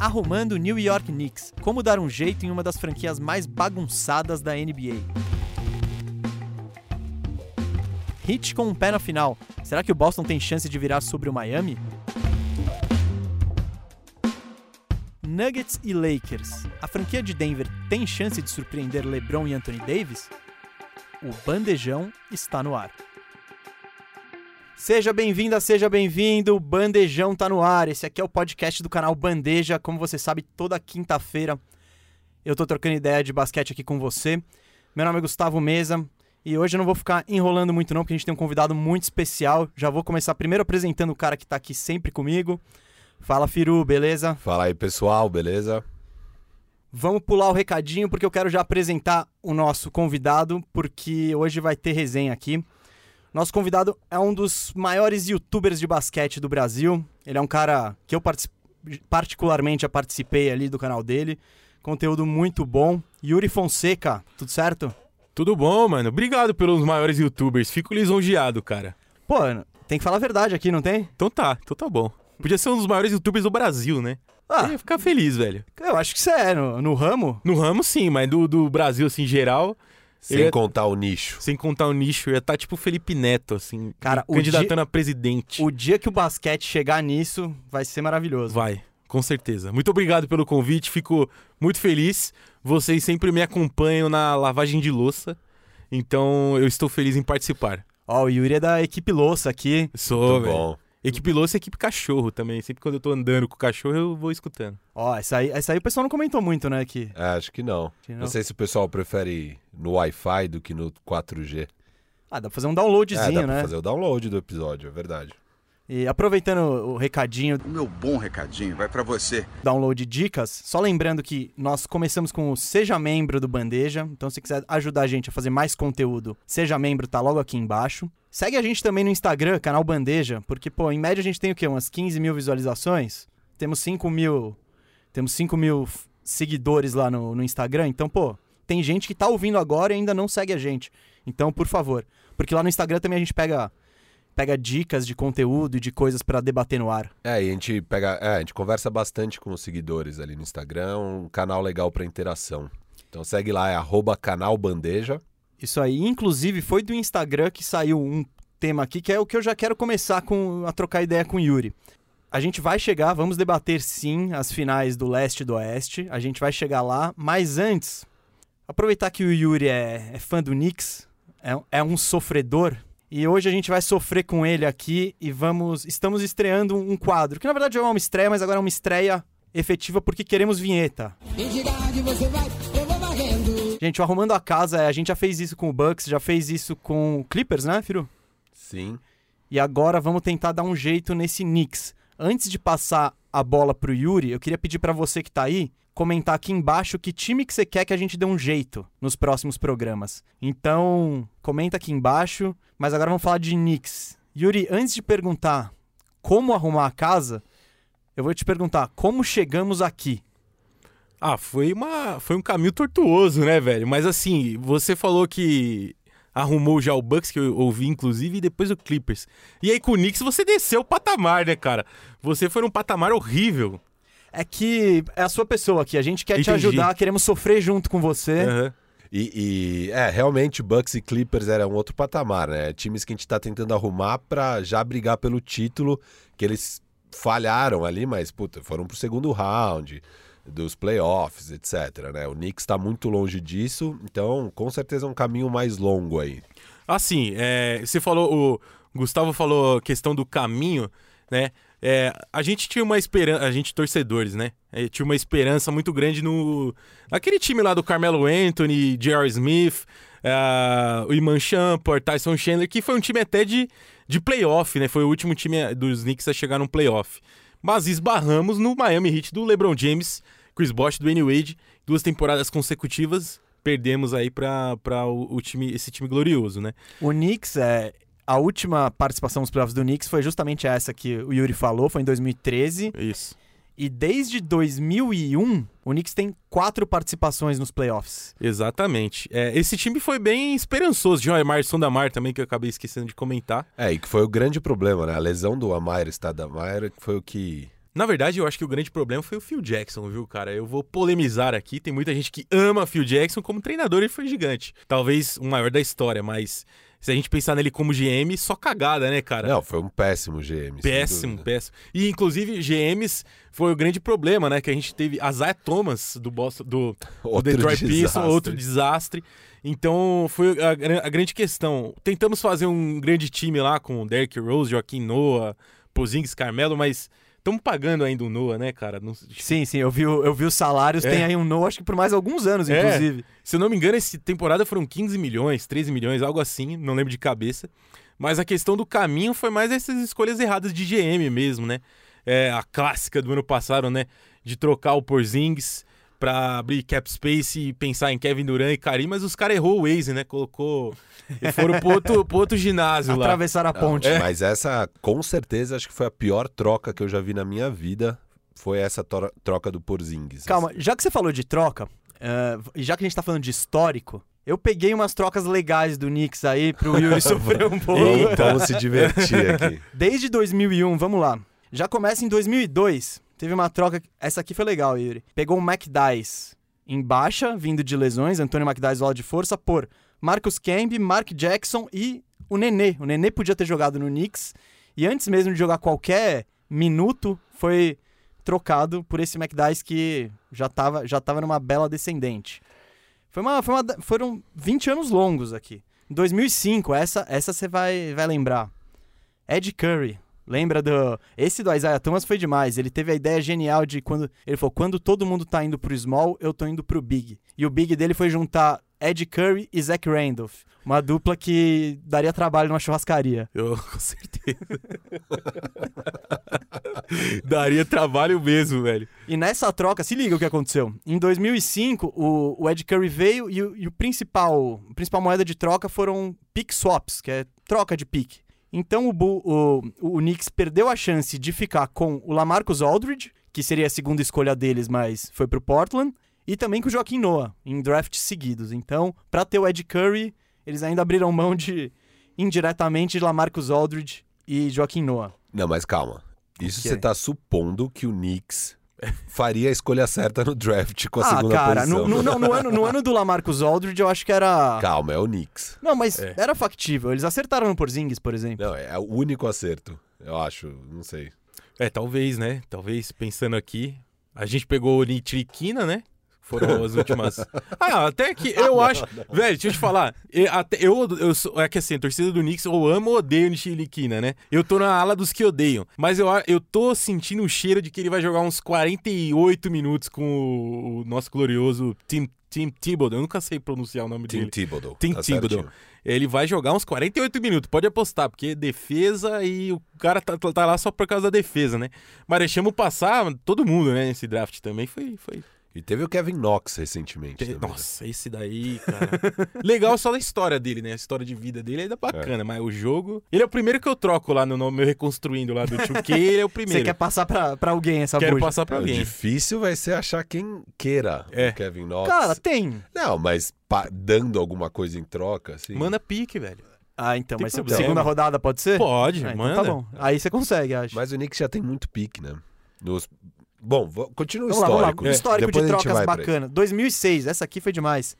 Arrumando o New York Knicks. Como dar um jeito em uma das franquias mais bagunçadas da NBA. Hit com um pé na final. Será que o Boston tem chance de virar sobre o Miami? Nuggets e Lakers. A franquia de Denver tem chance de surpreender LeBron e Anthony Davis? O bandejão está no ar. Seja bem-vinda, seja bem-vindo. O Bandejão tá no ar. Esse aqui é o podcast do canal Bandeja. Como você sabe, toda quinta-feira eu tô trocando ideia de basquete aqui com você. Meu nome é Gustavo Mesa e hoje eu não vou ficar enrolando muito não, porque a gente tem um convidado muito especial. Já vou começar primeiro apresentando o cara que tá aqui sempre comigo. Fala, Firu, beleza? Fala aí, pessoal, beleza? Vamos pular o recadinho porque eu quero já apresentar o nosso convidado, porque hoje vai ter resenha aqui. Nosso convidado é um dos maiores youtubers de basquete do Brasil. Ele é um cara que eu particularmente já participei ali do canal dele. Conteúdo muito bom. Yuri Fonseca, tudo certo? Tudo bom, mano. Obrigado pelos maiores youtubers. Fico lisonjeado, cara. Pô, tem que falar a verdade aqui, não tem? Então tá, então tá bom. Podia ser um dos maiores youtubers do Brasil, né? Ah, eu ia ficar feliz, velho. Eu acho que você é, no, no ramo. No ramo, sim, mas do, do Brasil, assim, geral, sem ia... contar o nicho. Sem contar o nicho, ia estar tá tipo Felipe Neto, assim, Cara, candidatando dia... a presidente. O dia que o basquete chegar nisso, vai ser maravilhoso. Vai, com certeza. Muito obrigado pelo convite, fico muito feliz. Vocês sempre me acompanham na lavagem de louça, então eu estou feliz em participar. Ó, oh, o Yuri é da equipe louça aqui. Sou, velho. Equipe Louça e equipe Cachorro também. Sempre quando eu tô andando com o cachorro, eu vou escutando. Ó, essa aí, essa aí o pessoal não comentou muito, né? Aqui. É, acho que não. Que não. não sei se o pessoal prefere no Wi-Fi do que no 4G. Ah, dá pra fazer um downloadzinho, é, dá né? Pra fazer o download do episódio, é verdade. E aproveitando o recadinho. O meu bom recadinho vai para você. Download dicas. Só lembrando que nós começamos com o Seja Membro do Bandeja. Então, se quiser ajudar a gente a fazer mais conteúdo, Seja Membro, tá logo aqui embaixo. Segue a gente também no Instagram, canal Bandeja, porque, pô, em média a gente tem o quê? Umas 15 mil visualizações? Temos 5 mil. Temos 5 mil seguidores lá no, no Instagram. Então, pô, tem gente que tá ouvindo agora e ainda não segue a gente. Então, por favor. Porque lá no Instagram também a gente pega pega dicas de conteúdo e de coisas para debater no ar. É, e a gente pega, é, a gente conversa bastante com os seguidores ali no Instagram, um canal legal para interação. Então segue lá, é @canalbandeja. Isso aí, inclusive foi do Instagram que saiu um tema aqui que é o que eu já quero começar com a trocar ideia com o Yuri. A gente vai chegar, vamos debater sim as finais do leste e do oeste. A gente vai chegar lá, mas antes, aproveitar que o Yuri é, é fã do Knicks, é, é um sofredor, e hoje a gente vai sofrer com ele aqui e vamos. Estamos estreando um quadro, que na verdade é uma estreia, mas agora é uma estreia efetiva porque queremos vinheta. Gente, o Arrumando a Casa, a gente já fez isso com o Bucks, já fez isso com o Clippers, né, Firu? Sim. E agora vamos tentar dar um jeito nesse Knicks. Antes de passar a bola pro Yuri, eu queria pedir para você que tá aí comentar aqui embaixo que time que você quer que a gente dê um jeito nos próximos programas. Então, comenta aqui embaixo. Mas agora vamos falar de Knicks. Yuri, antes de perguntar como arrumar a casa, eu vou te perguntar como chegamos aqui. Ah, foi uma foi um caminho tortuoso, né, velho? Mas assim, você falou que arrumou já o Bucks, que eu ouvi inclusive, e depois o Clippers. E aí com o Knicks você desceu o patamar, né, cara? Você foi num patamar horrível. É que é a sua pessoa aqui, a gente quer Entendi. te ajudar, queremos sofrer junto com você. Uhum. E, e, é, realmente Bucks e Clippers era um outro patamar, né? Times que a gente tá tentando arrumar para já brigar pelo título, que eles falharam ali, mas puta, foram pro segundo round dos playoffs, etc, né? O Knicks tá muito longe disso, então com certeza é um caminho mais longo aí. Assim, é, você falou, o Gustavo falou a questão do caminho, né? É, a gente tinha uma esperança, a gente torcedores, né? É, tinha uma esperança muito grande no naquele time lá do Carmelo Anthony, J.R. Smith, uh, o Iman Shumpert, Tyson Chandler, que foi um time até de, de playoff, né? Foi o último time dos Knicks a chegar no playoff. Mas esbarramos no Miami Heat do LeBron James, Chris Bosh, do Dwayne Wade, duas temporadas consecutivas. Perdemos aí para o, o time, esse time glorioso, né? O Knicks é, a última participação nos playoffs do Knicks foi justamente essa que o Yuri falou, foi em 2013. Isso. E desde 2001, o Knicks tem quatro participações nos playoffs. Exatamente. É, esse time foi bem esperançoso. Tinha o Amar Sondamar também, que eu acabei esquecendo de comentar. É, e que foi o grande problema, né? A lesão do Amar Stadamar foi o que Na verdade, eu acho que o grande problema foi o Phil Jackson, viu, cara? Eu vou polemizar aqui. Tem muita gente que ama Phil Jackson como treinador, ele foi gigante. Talvez o maior da história, mas se a gente pensar nele como GM, só cagada, né, cara? Não, foi um péssimo GM. Péssimo, péssimo. E inclusive GMs foi o grande problema, né? Que a gente teve a Zaya Thomas do Boston, do, do Outro Detroit Pistons, desastre. outro desastre. Então foi a, a grande questão. Tentamos fazer um grande time lá com Derrick Rose, Joaquim Noah, Pozingis, Carmelo, mas estamos pagando ainda o Noah, né, cara? Não- Sim, sim, eu vi, eu vi os salários, É. tem aí um no, acho que por mais alguns anos, É. Se eu não me engano, essa temporada foram 15 milhões, 13 milhões, algo assim, não lembro de cabeça. Mas a questão do caminho foi mais essas escolhas erradas de GM mesmo, né? É, a clássica do ano passado, né? De trocar o Porzingis pra abrir cap space e pensar em Kevin Durant e Karim, mas os caras errou o Waze, né? Colocou. E foram pro outro, pro outro ginásio lá. Atravessaram a Não, ponte. É. Mas essa, com certeza, acho que foi a pior troca que eu já vi na minha vida. Foi essa troca do Porzingis. Calma, já que você falou de troca, e já que a gente tá falando de histórico, eu peguei umas trocas legais do Knicks aí pro Yuri sofrer um pouco. Vamos se divertir aqui. Desde 2001, vamos lá. Já começa em 2002. Teve uma troca. Essa aqui foi legal, Yuri. Pegou o McDyess em baixa, vindo de lesões, Antônio McDyess bola de força, por Marcus Camby, Mark Jackson e o Nenê. O Nenê podia ter jogado no Knicks. E antes mesmo de jogar qualquer minuto, foi trocado por esse McDyess que já tava, já tava numa bela descendente. Foi uma, foi uma, foram 20 anos longos aqui. Em 2005, essa essa você vai, vai lembrar. Ed Curry. Lembra do. Esse do Isaiah Thomas foi demais. Ele teve a ideia genial de quando. Ele falou: quando todo mundo tá indo pro small, eu tô indo pro big. E o big dele foi juntar Ed Curry e Zach Randolph. Uma dupla que daria trabalho numa churrascaria. Eu, com certeza. Daria trabalho mesmo, velho. E nessa troca, se liga o que aconteceu. Em 2005, o, o Ed Curry veio e, o- e o principal, a principal moeda de troca foram pick swaps, que é troca de pick. Então o, Bull- o, o Knicks perdeu a chance de ficar com o Lamarcus Aldridge, que seria a segunda escolha deles, mas foi pro Portland, e também com o Joaquim Noah, em drafts seguidos. Então, pra ter o Ed Curry, eles ainda abriram mão de, indiretamente, de Lamarcus Aldridge e Joaquim Noah. Não, mas calma. Isso você é? tá supondo que o Knicks faria a escolha certa no draft com a ah, segunda cara, posição. no, no, não, no ano, no ano do Lamarcus Aldridge, eu acho que era... Calma, é o Knicks. Não, mas É. era factível. Eles acertaram no Porzingis, por exemplo. Não, é o único acerto, eu acho. Não sei. É, talvez, né? Talvez, pensando aqui. A gente pegou o Nitriquina, né? Foram as últimas. Ah, até que eu acho. Velho, deixa eu te falar. Eu, até, eu, eu sou- é que assim, a torcida do Knicks, eu amo ou odeio o Nitriquina, né? Eu tô na ala dos que odeiam. Mas eu, eu tô sentindo o cheiro de que ele vai jogar uns 48 minutos com o, o nosso glorioso Tim, Tim Thibodeau. Eu nunca sei pronunciar o nome Tim dele. Thibodeau. Tim tá Thibodeau. certinho. Ele vai jogar uns 48 minutos, pode apostar, porque defesa e o cara tá, tá lá só por causa da defesa, né? Mas deixamos passar todo mundo, né? Nesse draft também foi. foi... E teve o Kevin Knox recentemente. também, né? Nossa, esse daí, cara. Legal só da história dele, né? A história de vida dele é bacana, mas o jogo. Ele é o primeiro que eu troco lá no meu reconstruindo lá do 2K, ele é o primeiro. Você quer passar pra, pra alguém essa Quero bucha? passar pra É, o alguém. difícil vai ser achar quem queira É. o Kevin Knox. Cara, tem. Não, mas pa- dando alguma coisa em troca, assim. Manda pique, velho. Ah, então, Tem mas problema. segunda rodada pode ser? Pode, Ah, então manda. tá bom. Aí você consegue, acho. Mas o Knicks já tem muito pique, né? Nos... Bom, continua o vamos lá, vamos lá. histórico. Um histórico Depois de trocas bacana. 2006, essa aqui foi demais.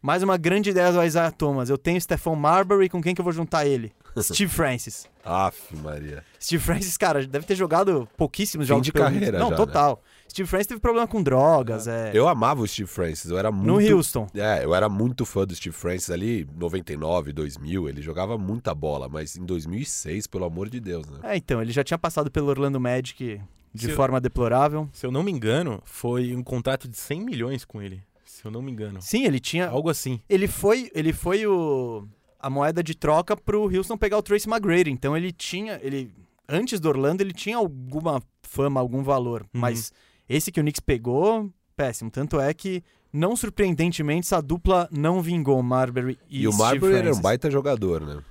Mais uma grande ideia do Isaiah Thomas. Eu tenho Stephon Marbury, com quem que eu vou juntar ele? Steve Francis. Aff, Maria. Steve Francis, cara, deve ter jogado pouquíssimos Fim jogos de pelo carreira. Não, já, total. Steve Francis teve problema com drogas, é. Eu amava o Steve Francis, eu era No muito... Houston. É, eu era muito fã do Steve Francis ali, 99, 2000, ele jogava muita bola, mas em 2006, pelo amor de Deus, né? É, então, ele já tinha passado pelo Orlando Magic de Se eu- forma deplorável. Se eu não me engano, foi um contrato de 100 milhões com ele. Se eu não me engano. Sim, ele tinha. Algo assim. Ele foi, ele foi o a moeda de troca pro Houston pegar o Tracy McGrady. Então ele tinha, ele antes do Orlando ele tinha alguma fama, algum valor, Uhum. mas esse que o Knicks pegou, péssimo. Tanto é que não surpreendentemente essa dupla não vingou Marbury e, E, o Steve Marbury era um Francis. baita jogador, né?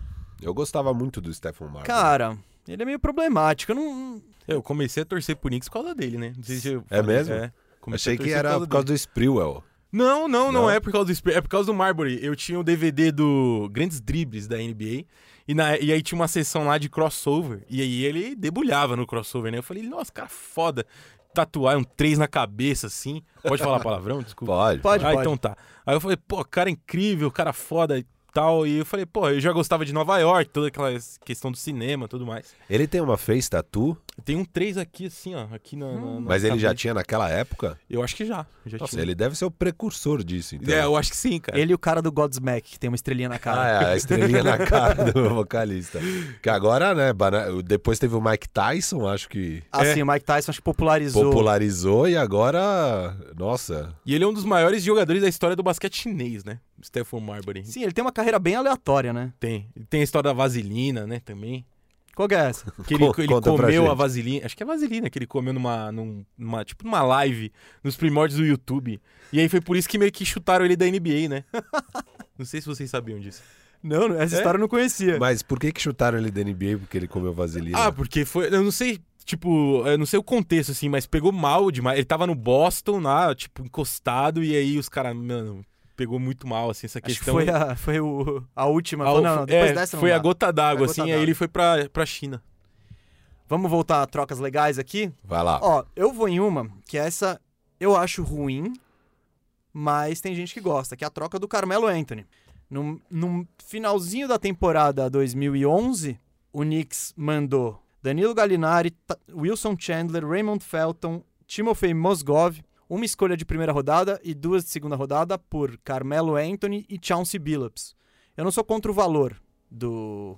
Eu gostava muito do Stephen Marbury. Cara, ele é meio problemático. Eu não, Eu comecei a torcer pro Knicks por causa dele, né? Não sei se eu É falei- mesmo? comecei Achei a que torcer era por causa do Sprewell. Não, não, não, Não? é por causa do Sp- é por causa do Marbury. Eu tinha o DVD do Grandes Dribles da NBA E, na- e aí tinha uma sessão lá de crossover. E aí ele debulhava no crossover, né? Eu falei, nossa, cara, foda. Tatuar um 3 na cabeça, assim. Pode falar palavrão? Desculpa. Pode. Pode, ah, pode. então tá. Aí eu falei, pô, cara incrível, cara foda e tal. E eu falei, pô, eu já gostava de Nova York, toda aquela questão do cinema e tudo mais. Ele tem uma face tattoo, Tem um 3 aqui, assim, ó. Aqui na. na- na mas ele já cabeça. tinha naquela época? Eu acho que já. já Nossa, tinha. ele deve ser o precursor disso, então. É, eu acho que sim, cara. Ele e o cara do Godsmack, que tem uma estrelinha na Ah, cara. é, a estrelinha na cara do vocalista. Que agora, né, depois teve o Mike Tyson, acho que Assim, o Mike Tyson acho que popularizou. popularizou e agora, nossa, E ele é um dos maiores jogadores da história do basquete chinês, né? Stephen Marbury. Sim, ele tem uma carreira bem aleatória, né? Tem. Tem a história da vaselina, né, também. Qual que é essa? Que ele, ele comeu a vaselina. Acho que é vaselina que ele comeu numa, num- numa. Tipo, numa live nos primórdios do YouTube. E aí foi por isso que meio que chutaram ele da NBA, né? Não sei se vocês sabiam disso. Não, não, essa É? história eu não conhecia. Mas por que que chutaram ele da NBA porque ele comeu vaselina? Ah, porque foi. Eu não sei. Tipo, eu não sei o contexto, assim, mas pegou mal demais. Ele tava no Boston, lá, tipo, encostado, e aí os caras, mano, pegou muito mal, assim, essa Acho que questão. foi a, foi o, a última. O- não, não, depois é, dessa não Foi dá. a gota d'água, A gota assim, aí d'água. ele foi pra, pra China. Vamos voltar a trocas legais aqui? Vai lá. Ó, eu vou em uma que essa eu acho ruim, mas tem gente que gosta, que é a troca do Carmelo Anthony. No, no finalzinho da temporada 2011, o Knicks mandou Danilo Gallinari, Wilson Chandler, Raymond Felton, Timofey Mozgov, uma escolha de primeira rodada e duas de segunda rodada por Carmelo Anthony e Chauncey Billups. Eu não sou contra o valor do...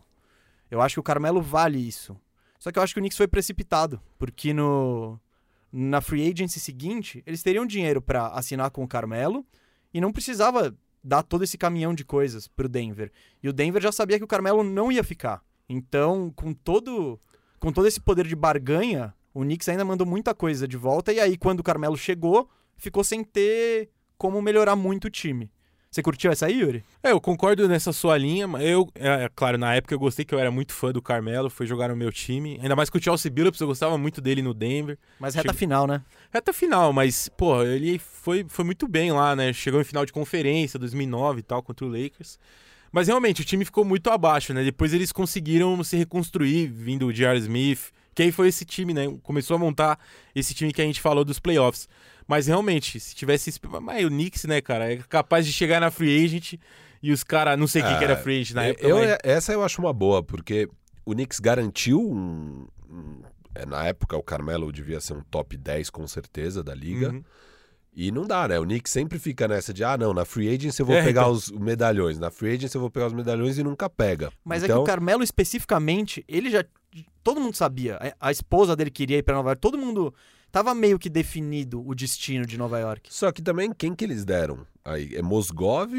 Eu acho que o Carmelo vale isso. Só que eu acho que o Knicks foi precipitado, porque no na free agency seguinte, eles teriam dinheiro pra assinar com o Carmelo e não precisava dar todo esse caminhão de coisas pro Denver. E o Denver já sabia que o Carmelo não ia ficar. Então, com todo com todo esse poder de barganha, o Knicks ainda mandou muita coisa de volta e aí quando o Carmelo chegou, ficou sem ter como melhorar muito o time. Você curtiu essa aí, Yuri? É, eu concordo nessa sua linha, eu, é, é claro, na época eu gostei que eu era muito fã do Carmelo, foi jogar no meu time, ainda mais com o Chelsea Billups, eu gostava muito dele no Denver. Mas reta Chega- final, né? Reta final, mas, pô, ele foi, foi muito bem lá, né? Chegou em final de conferência, 2009 e tal, contra o Lakers. Mas realmente, o time ficou muito abaixo, né? Depois eles conseguiram se reconstruir, vindo o J.R. Smith, que aí foi esse time, né? Começou a montar esse time que a gente falou dos playoffs. Mas realmente, se tivesse. Mas o Knicks, né, cara, é capaz de chegar na free agent e os caras. Não sei quem que era free agent na época. É, eu, mas- Essa eu acho uma boa, porque o Knicks garantiu um, um- é, na época o Carmelo devia ser um top 10 com certeza da liga. Uhum. E não dá, né? O Knicks sempre fica nessa de, ah, não, na free agency eu vou É, pegar então. os medalhões. Na free agency eu vou pegar os medalhões e nunca pega. Mas é então, que o Carmelo especificamente, ele já. Todo mundo sabia. A esposa dele queria ir pra Nova York. Todo mundo. Tava meio que definido o destino de Nova York. Só que também, quem que eles deram? Aí, é Mosgov,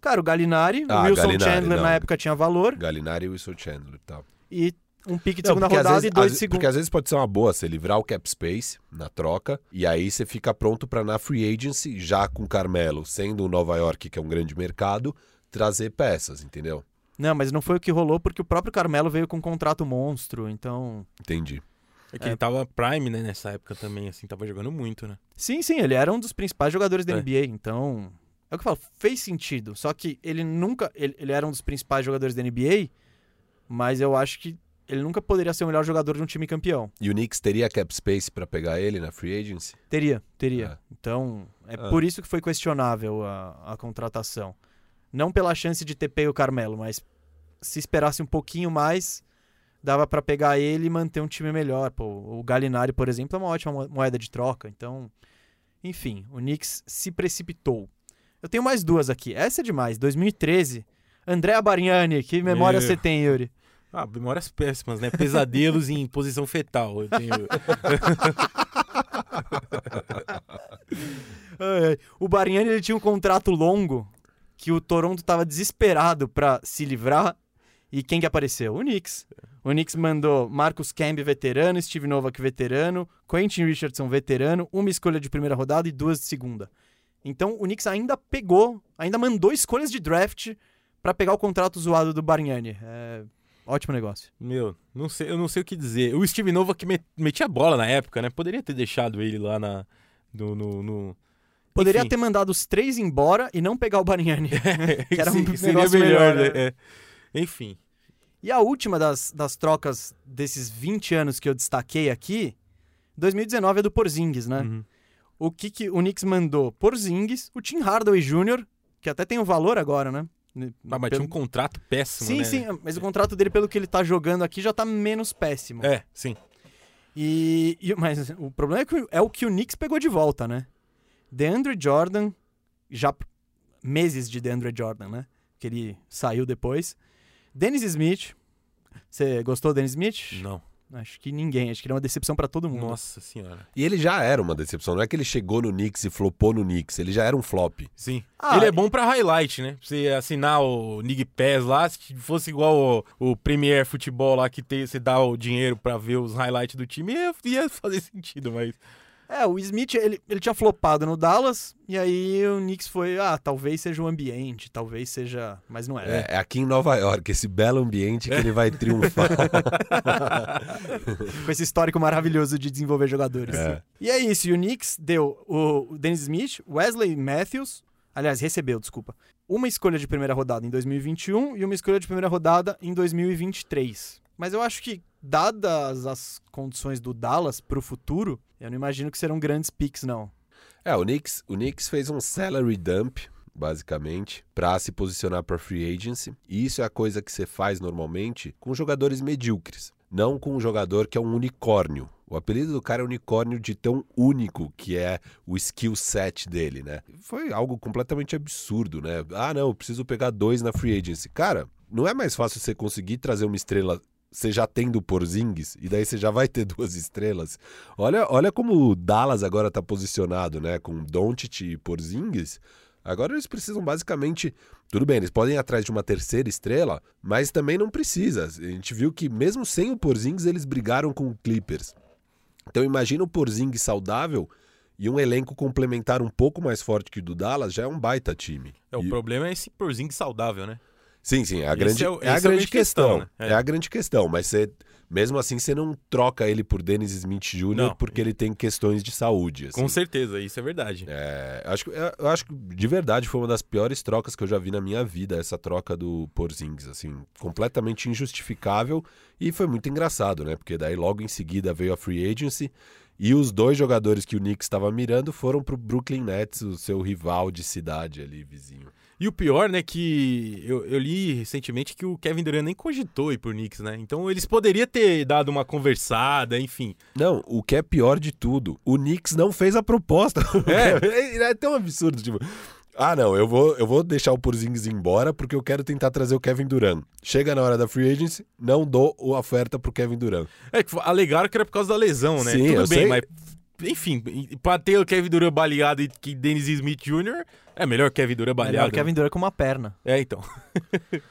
Cara, o Galinari, Ah, o Wilson Chandler não. na época tinha valor. Galinari e Wilson Chandler e tal. E um pique de Não, segunda porque às rodada vezes- e dois segunda. Porque às vezes pode ser uma boa você livrar o cap space na troca e aí você fica pronto pra na free agency, já com o Carmelo, sendo o Nova York, que é um grande mercado, trazer peças, entendeu? Não, mas não foi o que rolou porque o próprio Carmelo veio com um contrato monstro. Então. Entendi. É que ele tava prime, né, nessa época também, assim, tava jogando muito, né? Sim, sim, ele era um dos principais jogadores da É. NBA. Então. É o que eu falo, fez sentido. Só que ele nunca. Ele, ele era um dos principais jogadores da NBA, mas eu acho que ele nunca poderia ser o melhor jogador de um time campeão. E o Knicks teria cap space pra pegar ele na free agency? Teria, teria. É. Então, é Ah. por isso que foi questionável a, a contratação. Não pela chance de ter pego o Carmelo, mas se esperasse um pouquinho mais, dava pra pegar ele e manter um time melhor. Pô, o Galinari, por exemplo, é uma ótima mo- moeda de troca. Então, enfim, o Knicks se precipitou. Eu tenho mais duas aqui. Essa é demais. 2013, Andrea Bariani. Que memória Meu. você tem, Yuri? Ah, memórias péssimas, né? Pesadelos em posição fetal. Eu tenho... O Bariani ele tinha um contrato longo que o Toronto tava desesperado pra se livrar. E quem que apareceu? O Knicks. O Knicks mandou Marcus Camby, veterano, Steve Novak, veterano, Quentin Richardson, veterano, uma escolha de primeira rodada e duas de segunda. Então o Knicks ainda pegou, ainda mandou escolhas de draft pra pegar o contrato zoado do Bariani. É, ótimo negócio. Meu, não sei, eu não sei o que dizer. O Steve Nova que met- metia bola na época, né? Poderia ter deixado ele lá na, no, no, no- Poderia Enfim. ter mandado os três embora e não pegar o Bariani. Que era um Se- seria melhor, melhor, né? É. Enfim. E a última das, das trocas desses 20 anos que eu destaquei aqui, 2019 é do Porzingis, né? Uhum. O que, que o Knicks mandou? Porzingis, o Tim Hardaway Jr., que até tem um valor agora, né? Ah, mas tinha um contrato péssimo, Sim, né? sim, mas o contrato dele, pelo que ele tá jogando aqui, já tá menos péssimo. É, sim. E, e- mas o problema é, que, é o que o Knicks pegou de volta, né? DeAndre Jordan, já meses de DeAndre Jordan, né? Que ele saiu depois. Dennis Smith. Você gostou do Dennis Smith? Não. Acho que ninguém. Acho que ele é uma decepção pra todo mundo. Nossa senhora. E ele já era uma decepção. Não é que ele chegou no Knicks e flopou no Knicks. Ele já era um flop. Sim. Ah, ele é bom pra highlight, né? Pra você assinar o Nig Pass lá, se fosse igual o, o Premier Futebol lá, que tem, você dá o dinheiro pra ver os highlights do time, ia, ia fazer sentido, mas... É, o Smith, ele, ele tinha flopado no Dallas, e aí o Knicks foi, ah, talvez seja o ambiente, talvez seja... Mas não é. É, é aqui em Nova York, esse belo ambiente que ele vai triunfar. Com esse histórico maravilhoso de desenvolver jogadores. É. E é isso, e o Knicks deu o Dennis Smith, Wesley Matthews, aliás, recebeu, desculpa, uma escolha de primeira rodada em 2021 e uma escolha de primeira rodada em 2023. Mas eu acho que, dadas as condições do Dallas pro futuro, eu não imagino que serão grandes picks, não. É, o Knicks, o Knicks fez um salary dump, basicamente, para se posicionar para free agency. E isso é a coisa que você faz normalmente com jogadores medíocres, não com um jogador que é um unicórnio. O apelido do cara é unicórnio de tão único que é o skill set dele, né? Foi algo completamente absurdo, né? Ah, não, preciso pegar dois na free agency. Cara, não é mais fácil você conseguir trazer uma estrela você já tendo o Porzingis, e daí você já vai ter duas estrelas. Olha, olha como o Dallas agora tá posicionado, né? Com Doncic e Porzingis. Agora eles precisam basicamente. Tudo bem, eles podem ir atrás de uma terceira estrela, mas também não precisa. A gente viu que mesmo sem o Porzingis, eles brigaram com o Clippers. Então imagina o Porzingis saudável e um elenco complementar um pouco mais forte que o do Dallas, já é um baita time. É, o E- problema é esse porzinho saudável, né? Sim, sim, é a grande, é o- é a é grande questão, questão. né? É. É. a grande questão, mas você, mesmo assim você não troca ele por Dennis Smith Jr. Não. porque ele tem questões de saúde. assim. Com certeza, isso é verdade. É, acho, que- eu- acho que de verdade foi uma das piores trocas que eu já vi na minha vida, essa troca do Porzingis, assim, completamente injustificável e foi muito engraçado, né? Porque daí logo em seguida veio a free agency e os dois jogadores que o Knicks estava mirando foram pro Brooklyn Nets, o seu rival de cidade ali, vizinho. E o pior, né, que eu, eu li recentemente que o Kevin Durant nem cogitou ir pro Knicks, né? Então eles poderiam ter dado uma conversada, enfim. Não, o que é pior de tudo, o Knicks não fez a proposta. É, é tão absurdo, tipo. Ah, não, eu vou, eu vou deixar o Porzingis embora porque eu quero tentar trazer o Kevin Durant. Chega na hora da free agency, não dou a oferta pro Kevin Durant. É, alegaram que era por causa da lesão, né? Sim, Tudo eu bem, sei. mas. Enfim, pra ter o Kevin Durant baleado e que Dennis Smith Jr., é melhor Kevin Durant Melhor baleado. Kevin Durant com uma perna. É, então.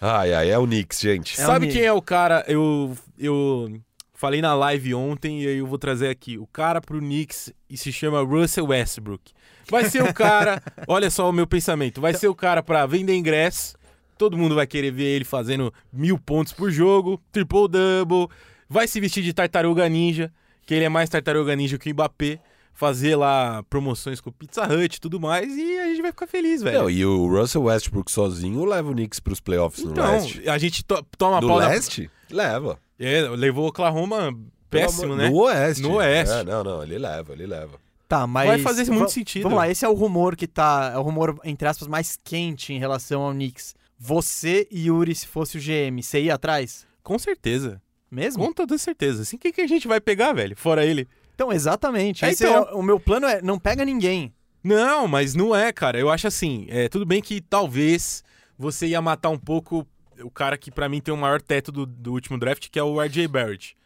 Ai, ai, é o Knicks, gente. É Sabe quem é o cara? Eu, eu falei na live ontem e aí eu vou trazer aqui. O cara pro Knicks e se chama Russell Westbrook. Vai ser o cara, olha só o meu pensamento, vai ser o cara pra vender ingresso, todo mundo vai querer ver ele fazendo mil pontos por jogo, triple-double, vai se vestir de tartaruga ninja, que ele é mais tartaruga ninja que o Mbappé, fazer lá promoções com Pizza Hut e tudo mais e a gente vai ficar feliz, velho. Não, e o Russell Westbrook sozinho leva o Knicks pros playoffs no então, leste. a gente to- toma No pau na- leste? Leva. É, levou o Oklahoma péssimo, amor- né? No oeste. No oeste. É, não, não, ele leva, ele leva. Tá, mas. Vai fazer muito sentido. Vamos lá, esse é o rumor que tá. É o rumor, entre aspas, mais quente em relação ao Knicks. Você, Yuri, se fosse o GM, você ia atrás? Com certeza. Mesmo? Com toda certeza. Assim, quem que a gente vai pegar, velho? Fora ele. Então, exatamente. É, Esse então. é- o meu plano é não pega ninguém. Não, mas não é, cara. Eu acho assim, é, tudo bem que talvez você ia matar um pouco o cara que pra mim tem o maior teto do, do último draft, que é o RJ Barrett.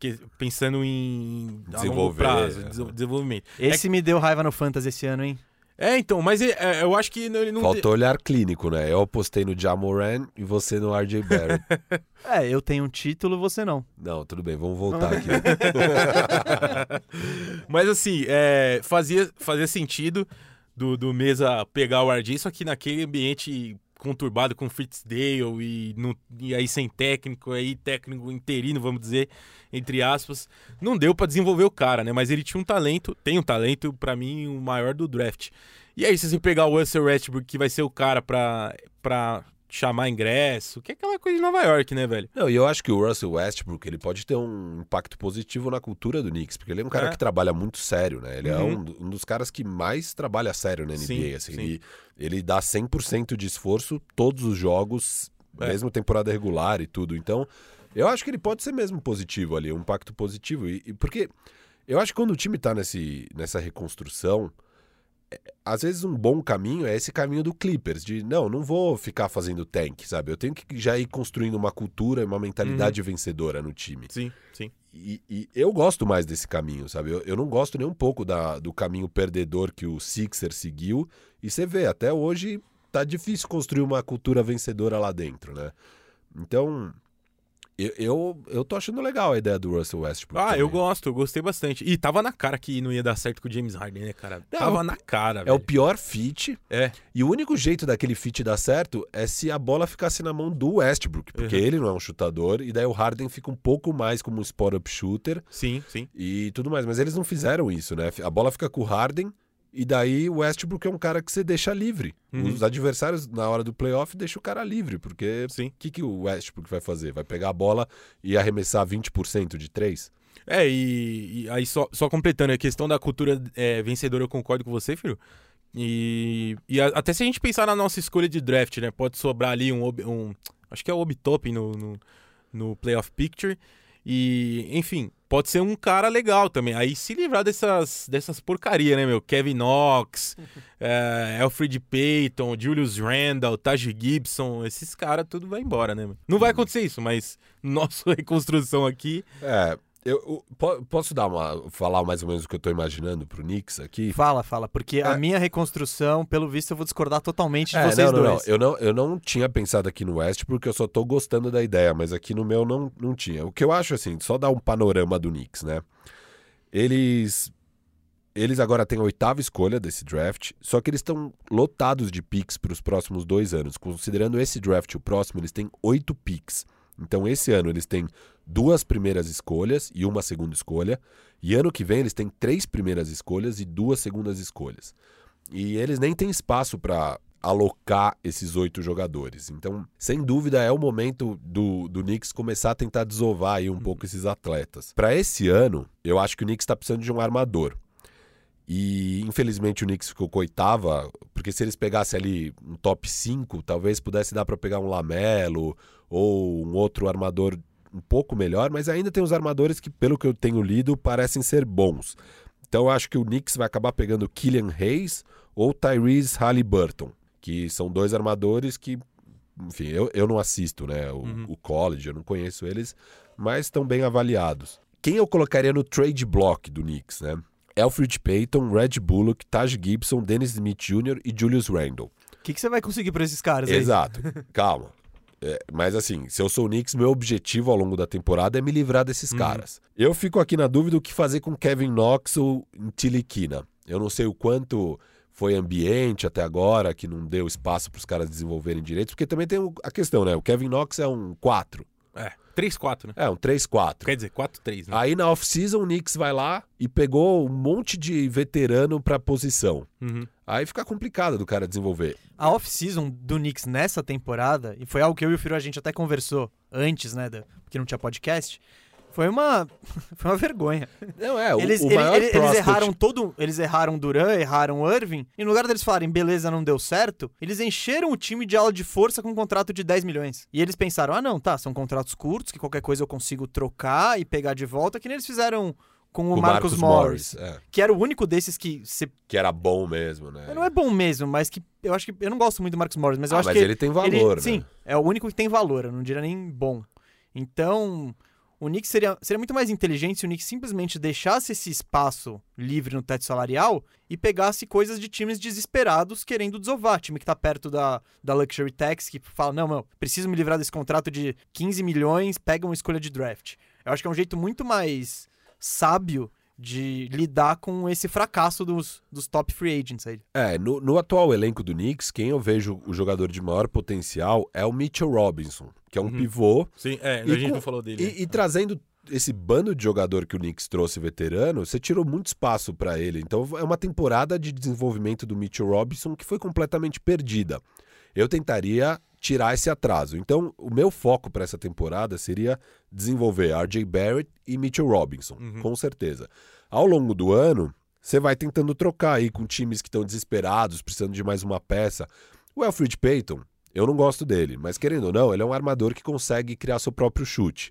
Que, pensando em a longo Desenvolver, prazo, é. des- desenvolvimento. Esse me deu raiva no Fantasy esse ano, hein? É, então, mas é, é, eu acho que ele não... Faltou olhar clínico, né? Eu apostei no Jamoran e você no RJ Barrett. É, eu tenho um título, você não. não, tudo bem, vamos voltar aqui. Mas assim, é, fazia, fazia sentido do, do Mesa pegar o RJ, só que naquele ambiente conturbado com Fitzdale e, não- e aí sem técnico, aí técnico interino, vamos dizer, entre aspas, não deu pra desenvolver o cara, né? Mas ele tinha um talento, tem um talento, pra mim, o maior do draft. E aí, se você pegar o Russell Westbrook, que vai ser o cara pra, pra chamar ingresso, que é aquela coisa de Nova York, né, velho? Não, e eu acho que o Russell Westbrook ele pode ter um impacto positivo na cultura do Knicks, porque ele é um cara É. que trabalha muito sério, né? Ele é Uhum. um, um dos caras que mais trabalha sério na NBA, Sim, assim. sim. Ele, ele dá 100% de esforço todos os jogos, É. mesmo temporada regular e tudo. Então, eu acho que ele pode ser mesmo positivo ali, um impacto positivo. E, e porque eu acho que quando o time tá nesse, nessa reconstrução, é, às vezes um bom caminho é esse caminho do Clippers, de não, não vou ficar fazendo tank, sabe? Eu tenho que já ir construindo uma cultura e uma mentalidade Uhum. vencedora no time. Sim, sim. E, e eu gosto mais desse caminho, sabe? Eu, eu não gosto nem um pouco da, do caminho perdedor que o Sixer seguiu. E você vê, até hoje tá difícil construir uma cultura vencedora lá dentro, né? Então, eu, eu, eu tô achando legal a ideia do Russell Westbrook. Ah, eu também. gosto, eu gostei bastante. E tava na cara que não ia dar certo com o James Harden, né, cara? Não, tava na cara, É o velho. pior fit. É, E o único jeito daquele fit dar certo é se a bola ficasse na mão do Westbrook, porque Uhum. ele não é um chutador, e daí o Harden fica um pouco mais como um spot-up shooter sim, sim. e tudo mais. Mas eles não fizeram isso, né? A bola fica com o Harden, e daí o Westbrook é um cara que você deixa livre. Uhum. Os adversários, na hora do playoff, deixam o cara livre, porque Sim. o que, que o Westbrook vai fazer? Vai pegar a bola e arremessar 20% de três? É, e, e aí só, só completando, a questão da cultura é, vencedora, eu concordo com você, filho. E, e a- até se a gente pensar na nossa escolha de draft, né? Pode sobrar ali um. um acho que é o Obitop no, no, no Playoff Picture. E, enfim, pode ser um cara legal também. Aí se livrar dessas, dessas porcaria, né, meu? Kevin Knox, é, Alfred Payton, Julius Randle, Taj Gibson, esses caras tudo vai embora, né? meu? Não vai acontecer isso, mas nossa reconstrução aqui. É. Eu, eu- po- posso dar uma, falar mais ou menos o que eu tô imaginando pro Knicks aqui? Fala, fala, porque a É. minha reconstrução, pelo visto, eu vou discordar totalmente de É, vocês não, não, dois. não. Eu não. Eu não tinha pensado aqui no West porque eu só tô gostando da ideia, mas aqui no meu não, não tinha. O que eu acho assim, só dar um panorama do Knicks, né? Eles. Eles agora têm a oitava escolha desse draft, só que eles estão lotados de picks para os próximos dois anos. Considerando esse draft e o próximo, eles têm oito picks. Então, esse ano eles têm duas primeiras escolhas e uma segunda escolha. E ano que vem eles têm três primeiras escolhas e duas segundas escolhas. E eles nem têm espaço para alocar esses oito jogadores. Então, sem dúvida, é o momento do, do Knicks começar a tentar desovar aí um pouco esses atletas. Para esse ano, eu acho que o Knicks está precisando de um armador. E infelizmente o Knicks ficou com oitava, porque se eles pegassem ali um top 5, talvez pudesse dar para pegar um Lamelo ou um outro armador um pouco melhor, mas ainda tem os armadores que, pelo que eu tenho lido, parecem ser bons. Então eu acho que o Knicks vai acabar pegando Killian Hayes ou Tyrese Halliburton, que são dois armadores que, enfim, eu, eu não assisto né, o, Uhum. o college, eu não conheço eles, mas estão bem avaliados. Quem eu colocaria no trade block do Knicks, né? Alfred Payton, Red Bullock, Taj Gibson, Dennis Smith Jr. e Julius Randle. O que, que você vai conseguir por esses caras aí? Exato, calma. É, mas assim, se eu sou o Knicks, meu objetivo ao longo da temporada é me livrar desses Uhum. caras. Eu fico aqui na dúvida o que fazer com Kevin Knox ou Tiliquina. Eu não sei o quanto foi ambiente até agora, que não deu espaço para os caras desenvolverem direito, porque também tem a questão, né? O Kevin Knox é um 4. É, 3-4, né? É, um 3-4. Quer dizer, 4-3, né? Aí na off-season o Knicks vai lá e pegou um monte de veterano pra posição. Uhum. Aí fica complicado do cara desenvolver. A off-season do Knicks nessa temporada, e foi algo que eu e o Firo a gente até conversou antes, né, da- porque não tinha podcast, foi uma foi uma vergonha. Não, é, o, eles, o ele- ele- eles erraram todo, eles erraram Duran, erraram Irving, e no lugar deles falarem, beleza, não deu certo, eles encheram o time de aula de força com um contrato de 10 milhões. E eles pensaram, ah não, tá, são contratos curtos, que qualquer coisa eu consigo trocar e pegar de volta, que nem eles fizeram com o com Marcus, Morris, é, que era o único desses que você que era bom mesmo, né? não é bom mesmo, mas que eu acho que eu não gosto muito do Marcus Morris, mas eu Ah, acho mas que ele tem valor, né? Sim, é o único que tem valor, eu não diria nem bom. Então, o Knicks seria, seria muito mais inteligente se o Knicks simplesmente deixasse esse espaço livre no teto salarial e pegasse coisas de times desesperados querendo desovar. Time que tá perto da, da Luxury Tax, que fala, não, meu, preciso me livrar desse contrato de 15 milhões, pega uma escolha de draft. Eu acho que é um jeito muito mais sábio de lidar com esse fracasso dos, dos top free agents aí. É, no, no atual elenco do Knicks, quem eu vejo o jogador de maior potencial é o Mitchell Robinson, que é um Uhum. pivô. Sim, é, E a gente com- não falou dele. né? E, e trazendo esse bando de jogador que o Knicks trouxe veterano, você tirou muito espaço pra ele. Então é uma temporada de desenvolvimento do Mitchell Robinson que foi completamente perdida. Eu tentaria tirar esse atraso. Então, o meu foco para essa temporada seria desenvolver RJ Barrett e Mitchell Robinson, Uhum. com certeza. Ao longo do ano, você vai tentando trocar aí com times que estão desesperados, precisando de mais uma peça. O Alfred Payton, eu não gosto dele, mas querendo ou não, ele é um armador que consegue criar seu próprio chute.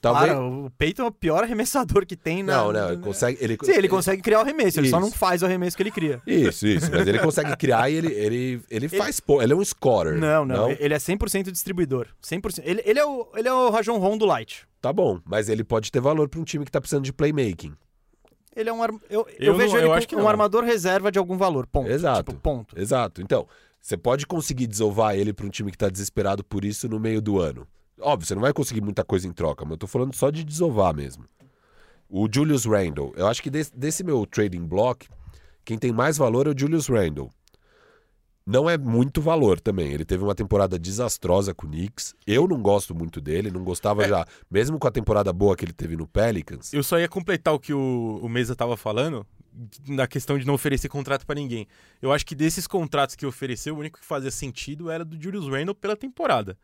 Talvez. Cara, o Peyton é o pior arremessador que tem na. não, não, ele consegue. Ele, Sim, ele consegue criar o arremesso, ele só não faz o arremesso que ele cria. Isso, isso. Mas ele consegue criar e ele, ele, ele faz. pô, Ele é um scorer. Não, não, ele é 100% distribuidor. 100%. Ele, ele, é o, ele é o Rajon Rondo Light. Tá bom, mas ele pode ter valor para um time que tá precisando de playmaking. Ele é um. ar- Eu, eu, Eu não- vejo eu ele acho que como um não. armador reserva de algum valor. Ponto. Exato. Tipo, ponto. Exato. Então, você pode conseguir desovar ele para um time que tá desesperado por isso no meio do ano. Óbvio, você não vai conseguir muita coisa em troca, mas eu tô falando só de desovar mesmo. O Julius Randle. Eu acho que desse, desse meu trading block, quem tem mais valor é o Julius Randle. Não é muito valor também. Ele teve uma temporada desastrosa com o Knicks. Eu não gosto muito dele, não gostava já. Mesmo com a temporada boa que ele teve no Pelicans. Eu só ia completar o que o, o Mesa tava falando, na questão de não oferecer contrato pra ninguém. Eu acho que desses contratos que ofereceu, o único que fazia sentido era do Julius Randle pela temporada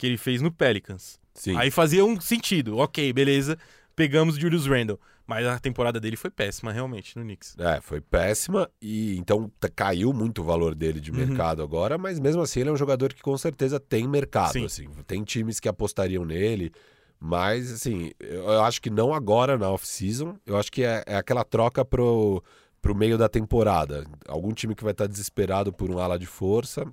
que ele fez no Pelicans. Sim. Aí fazia um sentido. Ok, beleza, pegamos o Julius Randle. Mas a temporada dele foi péssima, realmente, no Knicks. É, foi péssima e então tá- caiu muito o valor dele de Uhum. mercado agora, mas mesmo assim ele é um jogador que com certeza tem mercado, Sim. assim. Tem times que apostariam nele, mas assim, eu acho que não agora na off-season, eu acho que é, é aquela troca pro, pro meio da temporada. Algum time que vai estar desesperado por um ala de força.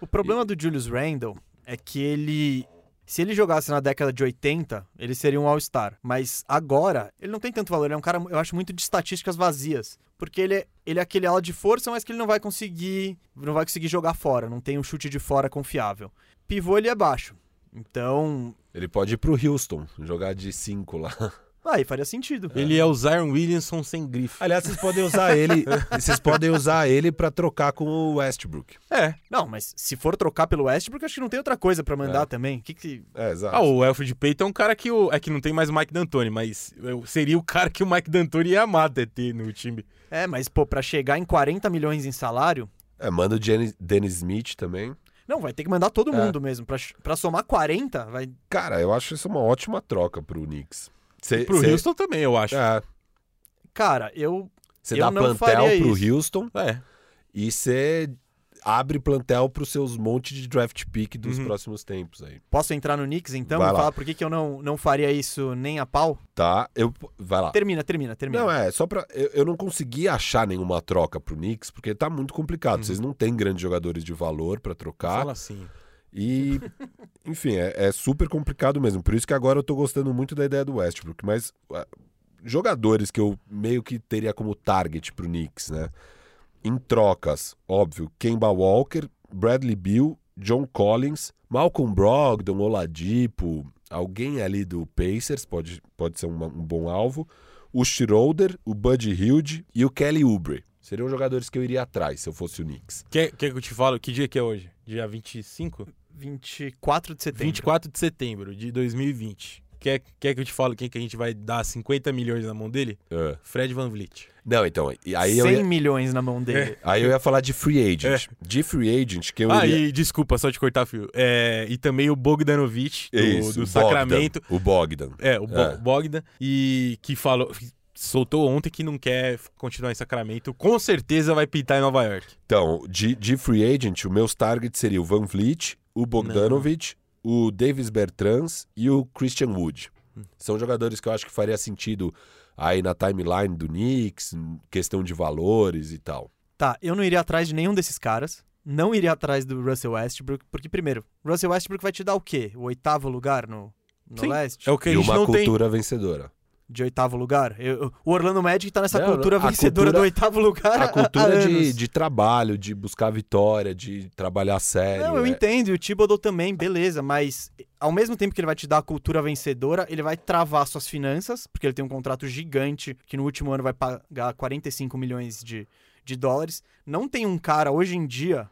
O problema do Julius Randle é que ele. Se ele jogasse na década de 80, ele seria um All-Star. Mas agora, ele não tem tanto valor. Ele é um cara, eu acho, muito de estatísticas vazias. Porque ele é, ele é aquele ala de força, mas que ele não vai conseguir. Não vai conseguir jogar fora. Não tem um chute de fora confiável. Pivô, ele é baixo. Então. Ele pode ir pro Houston, jogar de 5 lá. Aí faria sentido. Ele é o Zion Williamson sem grife. Aliás, vocês podem usar ele, vocês podem usar ele para trocar com o Westbrook. É. Não, mas se for trocar pelo Westbrook, acho que não tem outra coisa pra mandar É. também. Que que... É, exato. Ah, o Alfred Payton é um cara que o, é que não tem mais o Mike D'Antoni, mas seria o cara que o Mike D'Antoni ia amar até ter no time. É, mas, pô, pra chegar em 40 milhões em salário, É, manda o Jenny- Dennis Smith também. não, vai ter que mandar todo É. mundo mesmo. Pra, pra somar 40, vai. Cara, eu acho isso uma ótima troca pro Knicks. Cê, Pro cê- Houston também, eu acho. É, Cara, eu. você Eu dá não plantel faria pro isso. Houston É. e você abre plantel pros seus montes de draft pick dos Uhum. próximos tempos aí. Posso entrar no Knicks então Vai e lá. falar por que, que eu não, não faria isso nem a pau? Tá? Eu, vai lá. Termina, termina, termina. Não, é, só pra. Eu, eu não consegui achar nenhuma troca pro Knicks, porque tá muito complicado. Uhum. Vocês não têm grandes jogadores de valor pra trocar. Fala assim. E, enfim, é, é super complicado mesmo. Por isso que agora eu tô gostando muito da ideia do Westbrook. Mas uh, jogadores que eu meio que teria como target pro Knicks, né? Em trocas, óbvio, Kemba Walker, Bradley Beal, John Collins, Malcolm Brogdon, Oladipo, alguém ali do Pacers pode, pode ser uma- um bom alvo. O Schroeder, o Buddy Hilde e o Kelly Oubre. Seriam jogadores que eu iria atrás se eu fosse o Knicks. Quer que eu te falo? Que dia que é hoje? Dia 25? 24 de setembro. 24 de setembro de 2020. Quer, quer que eu te fale quem que a gente vai dar 50 milhões na mão dele? É. Fred Van Vliet. Não, então, aí 100 eu ia, milhões na mão dele. Aí eu ia falar de free agent. De free agent, que eu ah, iria... e desculpa, só te cortar, fio. É, e também o Bogdanovic, do, Isso, do o Sacramento. Bogdan, o Bogdan. É, o Bo- É. Bogdan. E que falou. Soltou ontem que não quer continuar em Sacramento. Com certeza vai pintar em Nova York. Então, de, de free agent, os meus targets seriam o Van Vliet, o Bogdanovic, o Davis Bertrans e o Christian Wood. Hum. São jogadores que eu acho que faria sentido aí na timeline do Knicks, questão de valores e tal. Tá, eu não iria atrás de nenhum desses caras. Não iria atrás do Russell Westbrook, porque, primeiro, Russell Westbrook vai te dar o quê? O oitavo lugar no, no Sim, leste? É o que a e gente uma não tem. cultura vencedora. De oitavo lugar? Eu- o Orlando Magic tá nessa Não, cultura vencedora cultura- do oitavo lugar. A cultura há de, de trabalho, de buscar vitória, de trabalhar sério. Não, eu é- entendo, e o Thibodeau também, beleza, mas ao mesmo tempo que ele vai te dar a cultura vencedora, ele vai travar suas finanças, porque ele tem um contrato gigante que no último ano vai pagar 45 milhões de, de dólares. Não tem um cara hoje em dia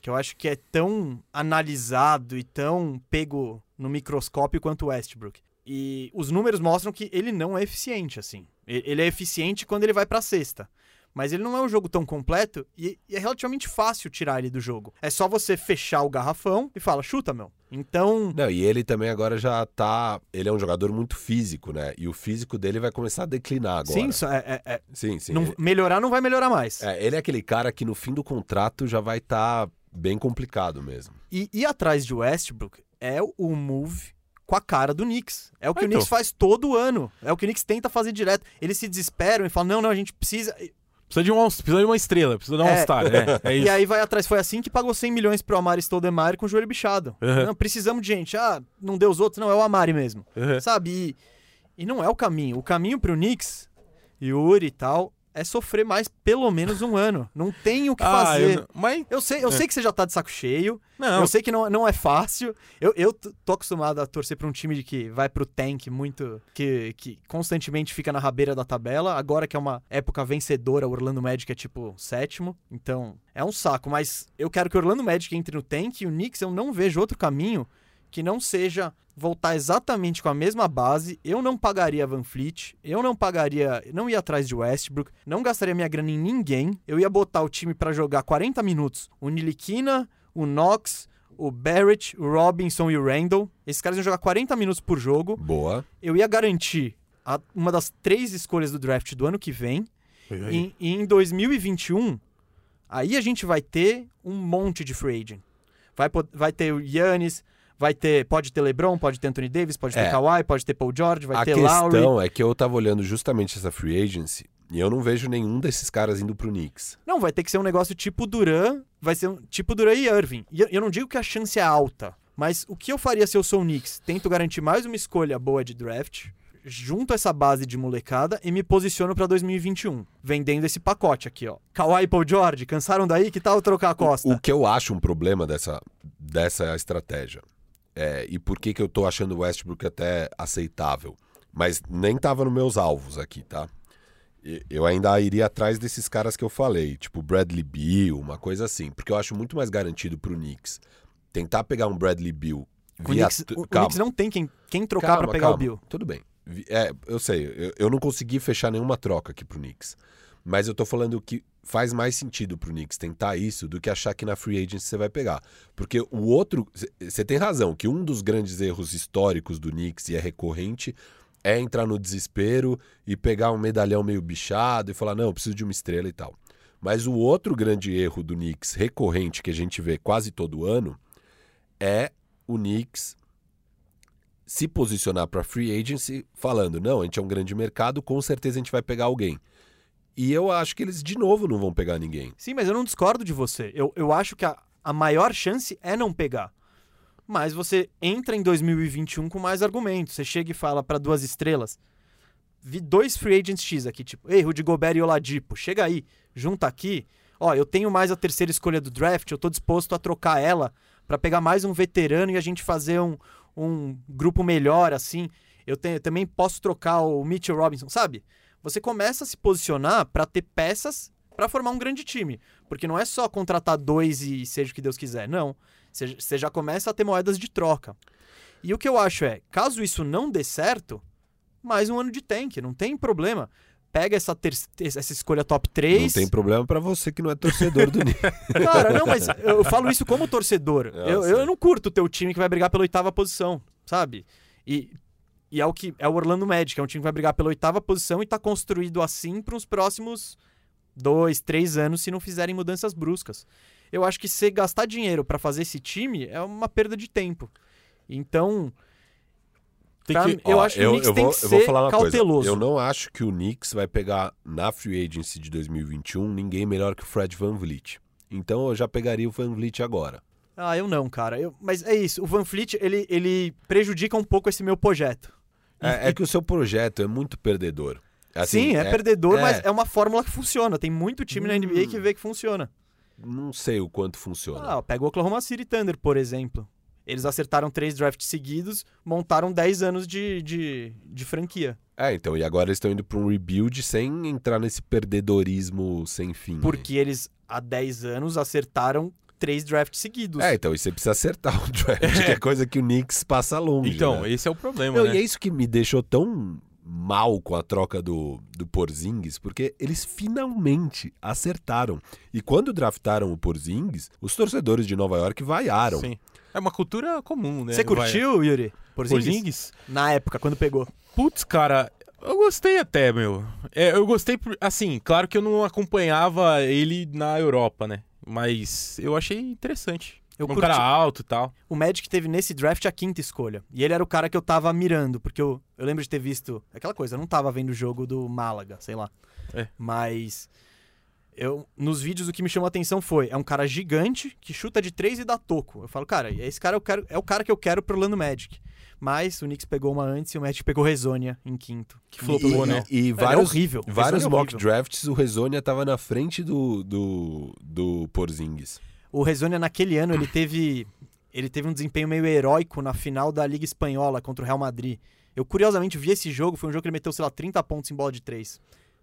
que eu acho que é tão analisado e tão pego no microscópio quanto o Westbrook. E os números mostram que ele não é eficiente, assim. E- Ele é eficiente quando ele vai pra cesta. Mas ele não é um jogo tão completo e, e é relativamente fácil tirar ele do jogo. É só você fechar o garrafão e fala, chuta, meu. Então, Não, e ele também agora já tá. Ele é um jogador muito físico, né? E o físico dele vai começar a declinar agora. sim, só é- é- é- sim. sim. não- Ele, melhorar não vai melhorar mais. é, ele é aquele cara que no fim do contrato já vai estar bem complicado mesmo. E ir atrás de Westbrook é o move com a cara do Knicks. É o que Ah, o Knicks então. faz todo ano. É o que o Knicks tenta fazer direto. Eles se desesperam e falam: não, não, a gente precisa. Precisa de, um, precisa de uma estrela, precisa de um É. All-Star. É, é. E aí vai atrás. Foi assim que pagou 100 milhões pro Amari Stoudemire com o joelho bichado. Uhum. Não, precisamos de gente. Ah, não deu os outros. Não, é o Amari mesmo. Uhum. Sabe? E, e não é o caminho. O caminho pro Knicks, Yuri e tal, é sofrer mais pelo menos um ano. Não tem o que Ah, fazer. eu, mas. Eu sei, eu sei que você já tá de saco cheio. Não, Eu sei que não, não é fácil. Eu, eu tô acostumado a torcer pra um time de que vai pro tank muito. Que, que constantemente fica na rabeira da tabela. Agora que é uma época vencedora, o Orlando Magic é tipo sétimo. Então é um saco. Mas eu quero que o Orlando Magic entre no tank e o Knicks eu não vejo outro caminho que não seja voltar exatamente com a mesma base. Eu não pagaria Van Fleet, eu não pagaria, não ia atrás de Westbrook, não gastaria minha grana em ninguém. Eu ia botar o time pra jogar 40 minutos. O Niliquina, o Knox, o Barrett, o Robinson e o Randall. Esses caras iam jogar 40 minutos por jogo. Boa. Eu ia garantir a- uma das três escolhas do draft do ano que vem. E, e em 2021, aí a gente vai ter um monte de free agent. Vai, vai ter o Yannis, vai ter. Pode ter LeBron, pode ter Anthony Davis, pode ter É. Kawhi, pode ter Paul George, vai a ter questão Lowry. é que eu tava olhando justamente essa free agency e eu não vejo nenhum desses caras indo pro Knicks. Não, vai ter que ser um negócio tipo Duran, vai ser um tipo Duran e Irving. E eu, eu não digo que a chance é alta, mas o que eu faria se eu sou o Knicks? Tento garantir mais uma escolha boa de draft, junto essa base de molecada e me posiciono pra 2021, vendendo esse pacote aqui, ó. Kawhi e Paul George, cansaram daí? Que tal eu trocar a costa? O que eu acho um problema dessa, dessa estratégia é, e por que, que eu tô achando o Westbrook até aceitável, mas nem tava nos meus alvos aqui, tá? Eu ainda iria atrás desses caras que eu falei, tipo Bradley Beal, uma coisa assim, porque eu acho muito mais garantido pro Knicks tentar pegar um Bradley Beal O via... Knicks, o- o. Knicks não tem quem, quem trocar pra pegar calma. o Bill. Tudo bem. É, eu sei, eu, eu não consegui fechar nenhuma troca aqui pro Knicks. Mas eu tô falando que faz mais sentido pro Knicks tentar isso do que achar que na free agency você vai pegar. Porque o outro. Você tem razão, que um dos grandes erros históricos do Knicks, e é recorrente, é entrar no desespero e pegar um medalhão meio bichado e falar, não, preciso de uma estrela e tal. Mas o outro grande erro do Knicks recorrente que a gente vê quase todo ano é o Knicks se posicionar para free agency falando, não, a gente é um grande mercado, com certeza a gente vai pegar alguém. E eu acho que eles de novo não vão pegar ninguém. Sim, mas eu não discordo de você. Eu, eu acho que a, a maior chance é não pegar. Mas você entra em 2021 com mais argumentos. Você chega e fala pra duas estrelas. Vi dois free agents X aqui, tipo, ei, Rudy Gobert e Oladipo, chega aí, junta aqui. Ó, eu tenho mais a terceira escolha do draft, eu tô disposto a trocar ela pra pegar mais um veterano e a gente fazer um, um grupo melhor, assim. Eu, tenho, eu também posso trocar o Mitchell Robinson, sabe? Você começa a se posicionar pra ter peças pra formar um grande time. Porque não é só contratar dois e seja o que Deus quiser. Não. Você já começa a ter moedas de troca. E o que eu acho é, caso isso não dê certo, mais um ano de tank, não tem problema. Pega essa, ter- essa escolha top 3. Não tem problema para você que não é torcedor do. Cara, não, mas eu falo isso como torcedor. É, eu, eu não curto o teu time que vai brigar pela oitava posição, sabe? E, e é o que é o Orlando Magic, é um time que vai brigar pela oitava posição e tá construído assim para os próximos dois, três anos se não fizerem mudanças bruscas. Eu acho que se gastar dinheiro para fazer esse time é uma perda de tempo. Então, Tem pra- que- eu Ó, acho que o Knicks tem vou, que eu vou ser falar uma cauteloso. coisa. Eu não acho que o Knicks vai pegar na free agency de 2021 ninguém melhor que o Fred Van Vliet. Então eu já pegaria o Van Vliet agora. Ah, eu não, cara. Eu, mas é isso. O Van Fleet, ele, ele prejudica um pouco esse meu projeto. É, é que o seu projeto é muito perdedor. Assim, Sim, é, perdedor, é. mas é uma fórmula que funciona. Tem muito time na Hum. NBA que vê que funciona. Não sei o quanto funciona. Ah, pega o Oklahoma City Thunder, por exemplo. Eles acertaram três drafts seguidos, montaram 10 anos de, de, de franquia. É, então, e agora eles estão indo para um rebuild sem entrar nesse perdedorismo sem fim. Porque eles, há 10 anos, acertaram três drafts seguidos. É, então, e você precisa acertar o draft, que é coisa que o Knicks passa longe. Então, né? esse é o problema, Não, né? E é isso que me deixou tão mal com a troca do, do Porzingis, porque eles finalmente acertaram. E quando draftaram o Porzingis, os torcedores de Nova York vaiaram. Sim. É uma cultura comum, né? Você Vai- curtiu, Yuri? Porzingis? Porzingis? Na época, quando pegou. Putz, cara, eu gostei até, meu. É, eu gostei, assim, claro que eu não acompanhava ele na Europa, né? Mas eu achei interessante. Eu um curti. cara alto e tal. O Magic teve nesse draft a quinta escolha. E ele era o cara que eu tava mirando, porque eu, eu lembro de ter visto. Aquela coisa, eu não tava vendo o jogo do Málaga, sei lá. É. Mas. Eu, nos vídeos o que me chamou a atenção foi: é um cara gigante que chuta de três e dá toco. Eu falo, cara, esse cara eu quero, é o cara que eu quero pro Orlando Magic. Mas o Knicks pegou uma antes e o Magic pegou Rezonia em quinto. Que flopou, e, né? E, vários, é horrível. Vários Rezonia é mock horrível. drafts, o Rezonia tava na frente do, do, do Porzingis. O Rezonia naquele ano ele teve ele teve um desempenho meio heróico na final da Liga Espanhola contra o Real Madrid. Eu curiosamente vi esse jogo, foi um jogo que ele meteu, sei lá, 30 pontos em bola de três.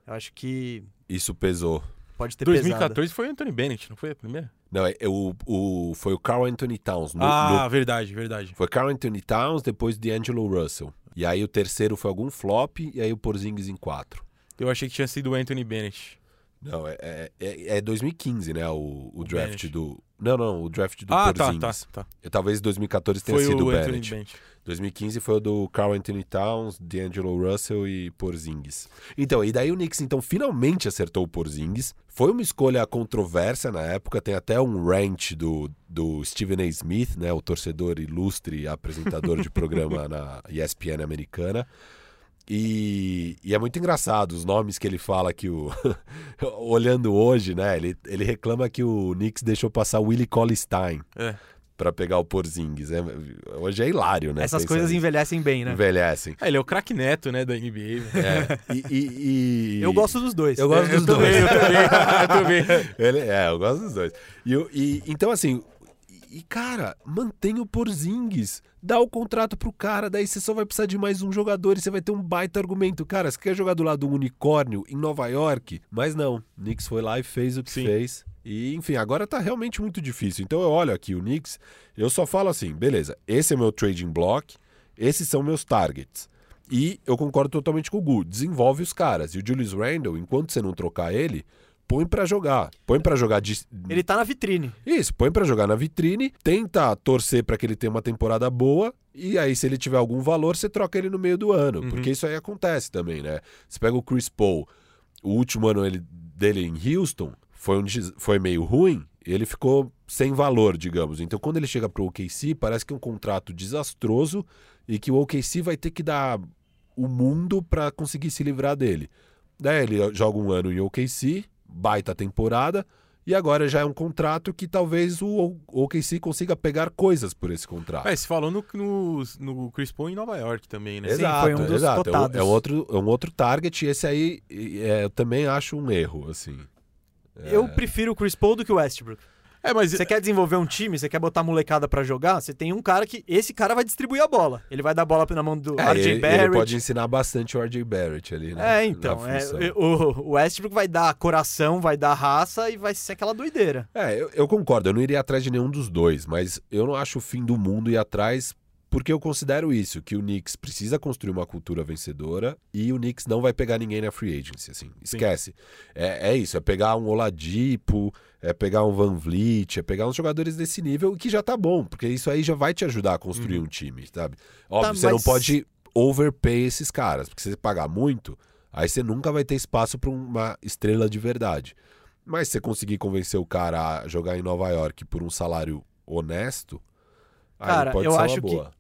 Eu acho que Isso pesou. Pode ter pesado. 2014 foi o Anthony Bennett, não foi a primeira? Não, é, é o, o, foi o Carl Anthony Towns. no- ah, no- verdade, verdade. foi Carl Anthony Towns, depois D'Angelo Russell. E aí o terceiro foi algum flop, e aí o Porzingis em quatro. Eu achei que tinha sido o Anthony Bennett. Não, é, é, é- é 2015, né? O, o draft Bennett. do. Não, não, o draft do ah, tá, Porzingis. tá, tá. E Talvez 2014 tenha Foi sido o o Anthony Bennett. Bennett. 2015 foi o do Carl Anthony Towns, D'Angelo Russell e Porzingis. Então, e daí o Knicks então finalmente acertou o Porzingis. Foi uma escolha controversa na época, tem até um rant do, do Stephen A. Smith, né, o torcedor ilustre apresentador de programa na ESPN americana. E, e é muito engraçado os nomes que ele fala que o. Olhando hoje, né? Ele, ele reclama que o Knicks deixou passar o Willie Cauley-Stein É. pra pegar o Porzingis. É, hoje é hilário, né? Essas coisas envelhecem bem, né? Envelhecem. Ah, ele é o craque neto, né, da NBA. É. E, e- e- Eu gosto dos dois. Eu gosto dos eu também, dois. eu também, eu também. Ele, é, eu gosto dos dois. E, eu- e- então, assim, e cara, mantém o Porzingis. Dá o contrato pro cara, daí você só vai precisar de mais um jogador e você vai ter um baita argumento. Cara, você quer jogar do lado do unicórnio em Nova York? Mas não, Knicks foi lá e fez o que Sim. fez. E, enfim, agora tá realmente muito difícil. Então eu olho aqui o Knicks, eu só falo assim, beleza, esse é meu trading block, esses são meus targets. E eu concordo totalmente com o Gu, desenvolve os caras. E o Julius Randle, enquanto você não trocar ele, põe pra jogar. Põe pra jogar de, Ele tá na vitrine. isso, põe pra jogar na vitrine, tenta torcer pra que ele tenha uma temporada boa e aí se ele tiver algum valor, você troca ele no meio do ano, Uhum. porque isso aí acontece também, né? Você pega o Chris Paul, o último ano ele- dele em Houston foi, um foi meio ruim, ele ficou sem valor, digamos. Então quando ele chega pro OKC, parece que é um contrato desastroso e que o OKC vai ter que dar o mundo pra conseguir se livrar dele. Daí ele joga um ano em OKC, baita temporada, e agora já é um contrato que talvez o OKC consiga pegar coisas por esse contrato. É, se falou no, no, no Chris Paul em Nova York também, né? Sim, foi um dos exato. É um-. É, um outro, é um outro target, e esse aí é, eu também acho um erro, assim. Eu prefiro o Chris Paul do que o Westbrook. É, mas Você quer desenvolver um time, você quer botar molecada pra jogar, você tem um cara que. Esse cara vai distribuir a bola. Ele vai dar a bola na mão do É, RJ ele, ele Barrett. pode ensinar bastante o RJ Barrett ali, né? É, então. é, o, o Westbrook vai dar coração, vai dar raça e vai ser aquela doideira. É, eu, eu concordo, eu não iria atrás de nenhum dos dois, mas eu não acho o fim do mundo ir atrás porque eu considero isso, que o Knicks precisa construir uma cultura vencedora e o Knicks não vai pegar ninguém na free agency, assim, esquece. É, é isso, é pegar um Oladipo, é pegar um Van Vliet, é pegar uns jogadores desse nível que já tá bom, porque isso aí já vai te ajudar a construir um time, sabe? Óbvio, Tá, você não mas- pode overpay esses caras, porque se você pagar muito, aí você nunca vai ter espaço para uma estrela de verdade. Mas se você conseguir convencer o cara a jogar em Nova York por um salário honesto, aí Cara, pode eu ser uma acho que- boa.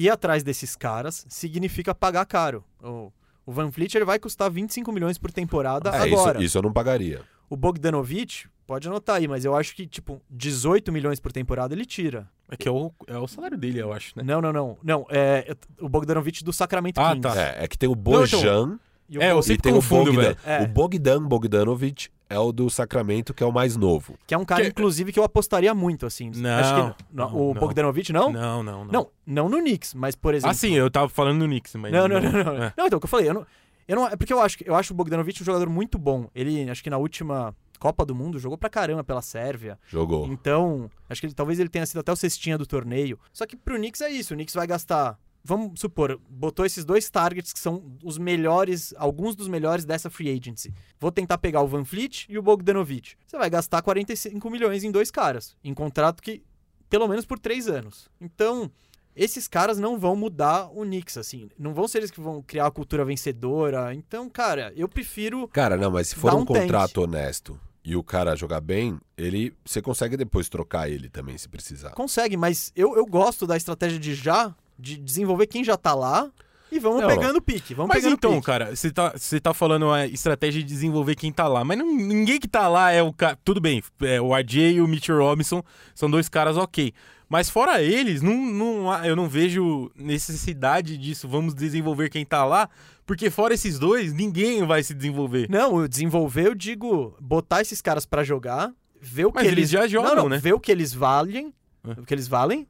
Ir atrás desses caras significa pagar caro. O, o Van Vliet ele vai custar 25 milhões por temporada É, agora. Isso, isso eu não pagaria. O Bogdanovich, pode anotar aí, mas eu acho que, tipo, 18 milhões por temporada ele tira. É que é o, é o salário dele, eu acho, né? Não, não, não. Não, é o Bogdanovich do Sacramento Ah, Kings. tá. É, é que tem o Não, Bojan E o É, eu Bog- e sempre tem o confundo, Bogdan. velho. É. O Bogdan Bogdanovic é o do Sacramento, que é o mais novo. Que é um cara, Que- inclusive, que eu apostaria muito, assim. Não, Acho que, não, o não. Bogdanovich, não? Não, não, não. Não, não no Knicks, mas, por exemplo... Ah, sim, eu tava falando no Knicks, mas. Não, não, não, não. É. Não, então, o que eu falei, eu não... Eu não é porque eu acho, eu acho o Bogdanovich um jogador muito bom. Ele, acho que na última Copa do Mundo, jogou pra caramba pela Sérvia. Jogou. Então, acho que ele- talvez ele tenha sido até o cestinha do torneio. Só que pro Knicks é isso, o Knicks vai gastar vamos supor, botou esses dois targets que são os melhores, alguns dos melhores dessa free agency. Vou tentar pegar o Van Fleet e o Bogdanovic. Você vai gastar 45 milhões em dois caras, em contrato que pelo menos por três anos. Então, esses caras não vão mudar o Knicks, assim. Não vão ser eles que vão criar a cultura vencedora. Então, cara, eu prefiro. Cara, não, mas se for um, um contrato honesto e o cara jogar bem, ele você consegue depois trocar ele também, se precisar. Consegue, mas eu, eu gosto da estratégia de já, de desenvolver quem já tá lá e vamos Não, pegando pique. Vamos Mas pegando então, pique. cara, você tá, você tá falando a estratégia de desenvolver quem tá lá, mas não- ninguém que tá lá é o cara. Tudo bem, é, o RJ e o Mitchell Robinson são dois caras ok. Mas fora eles, não, não, eu não vejo necessidade disso. Vamos desenvolver quem tá lá, porque fora esses dois, ninguém vai se desenvolver. Não, o desenvolver, eu digo, botar esses caras pra jogar, ver o Mas que eles já jogam, não, não, né? Ver o que eles valem, É. o que eles valem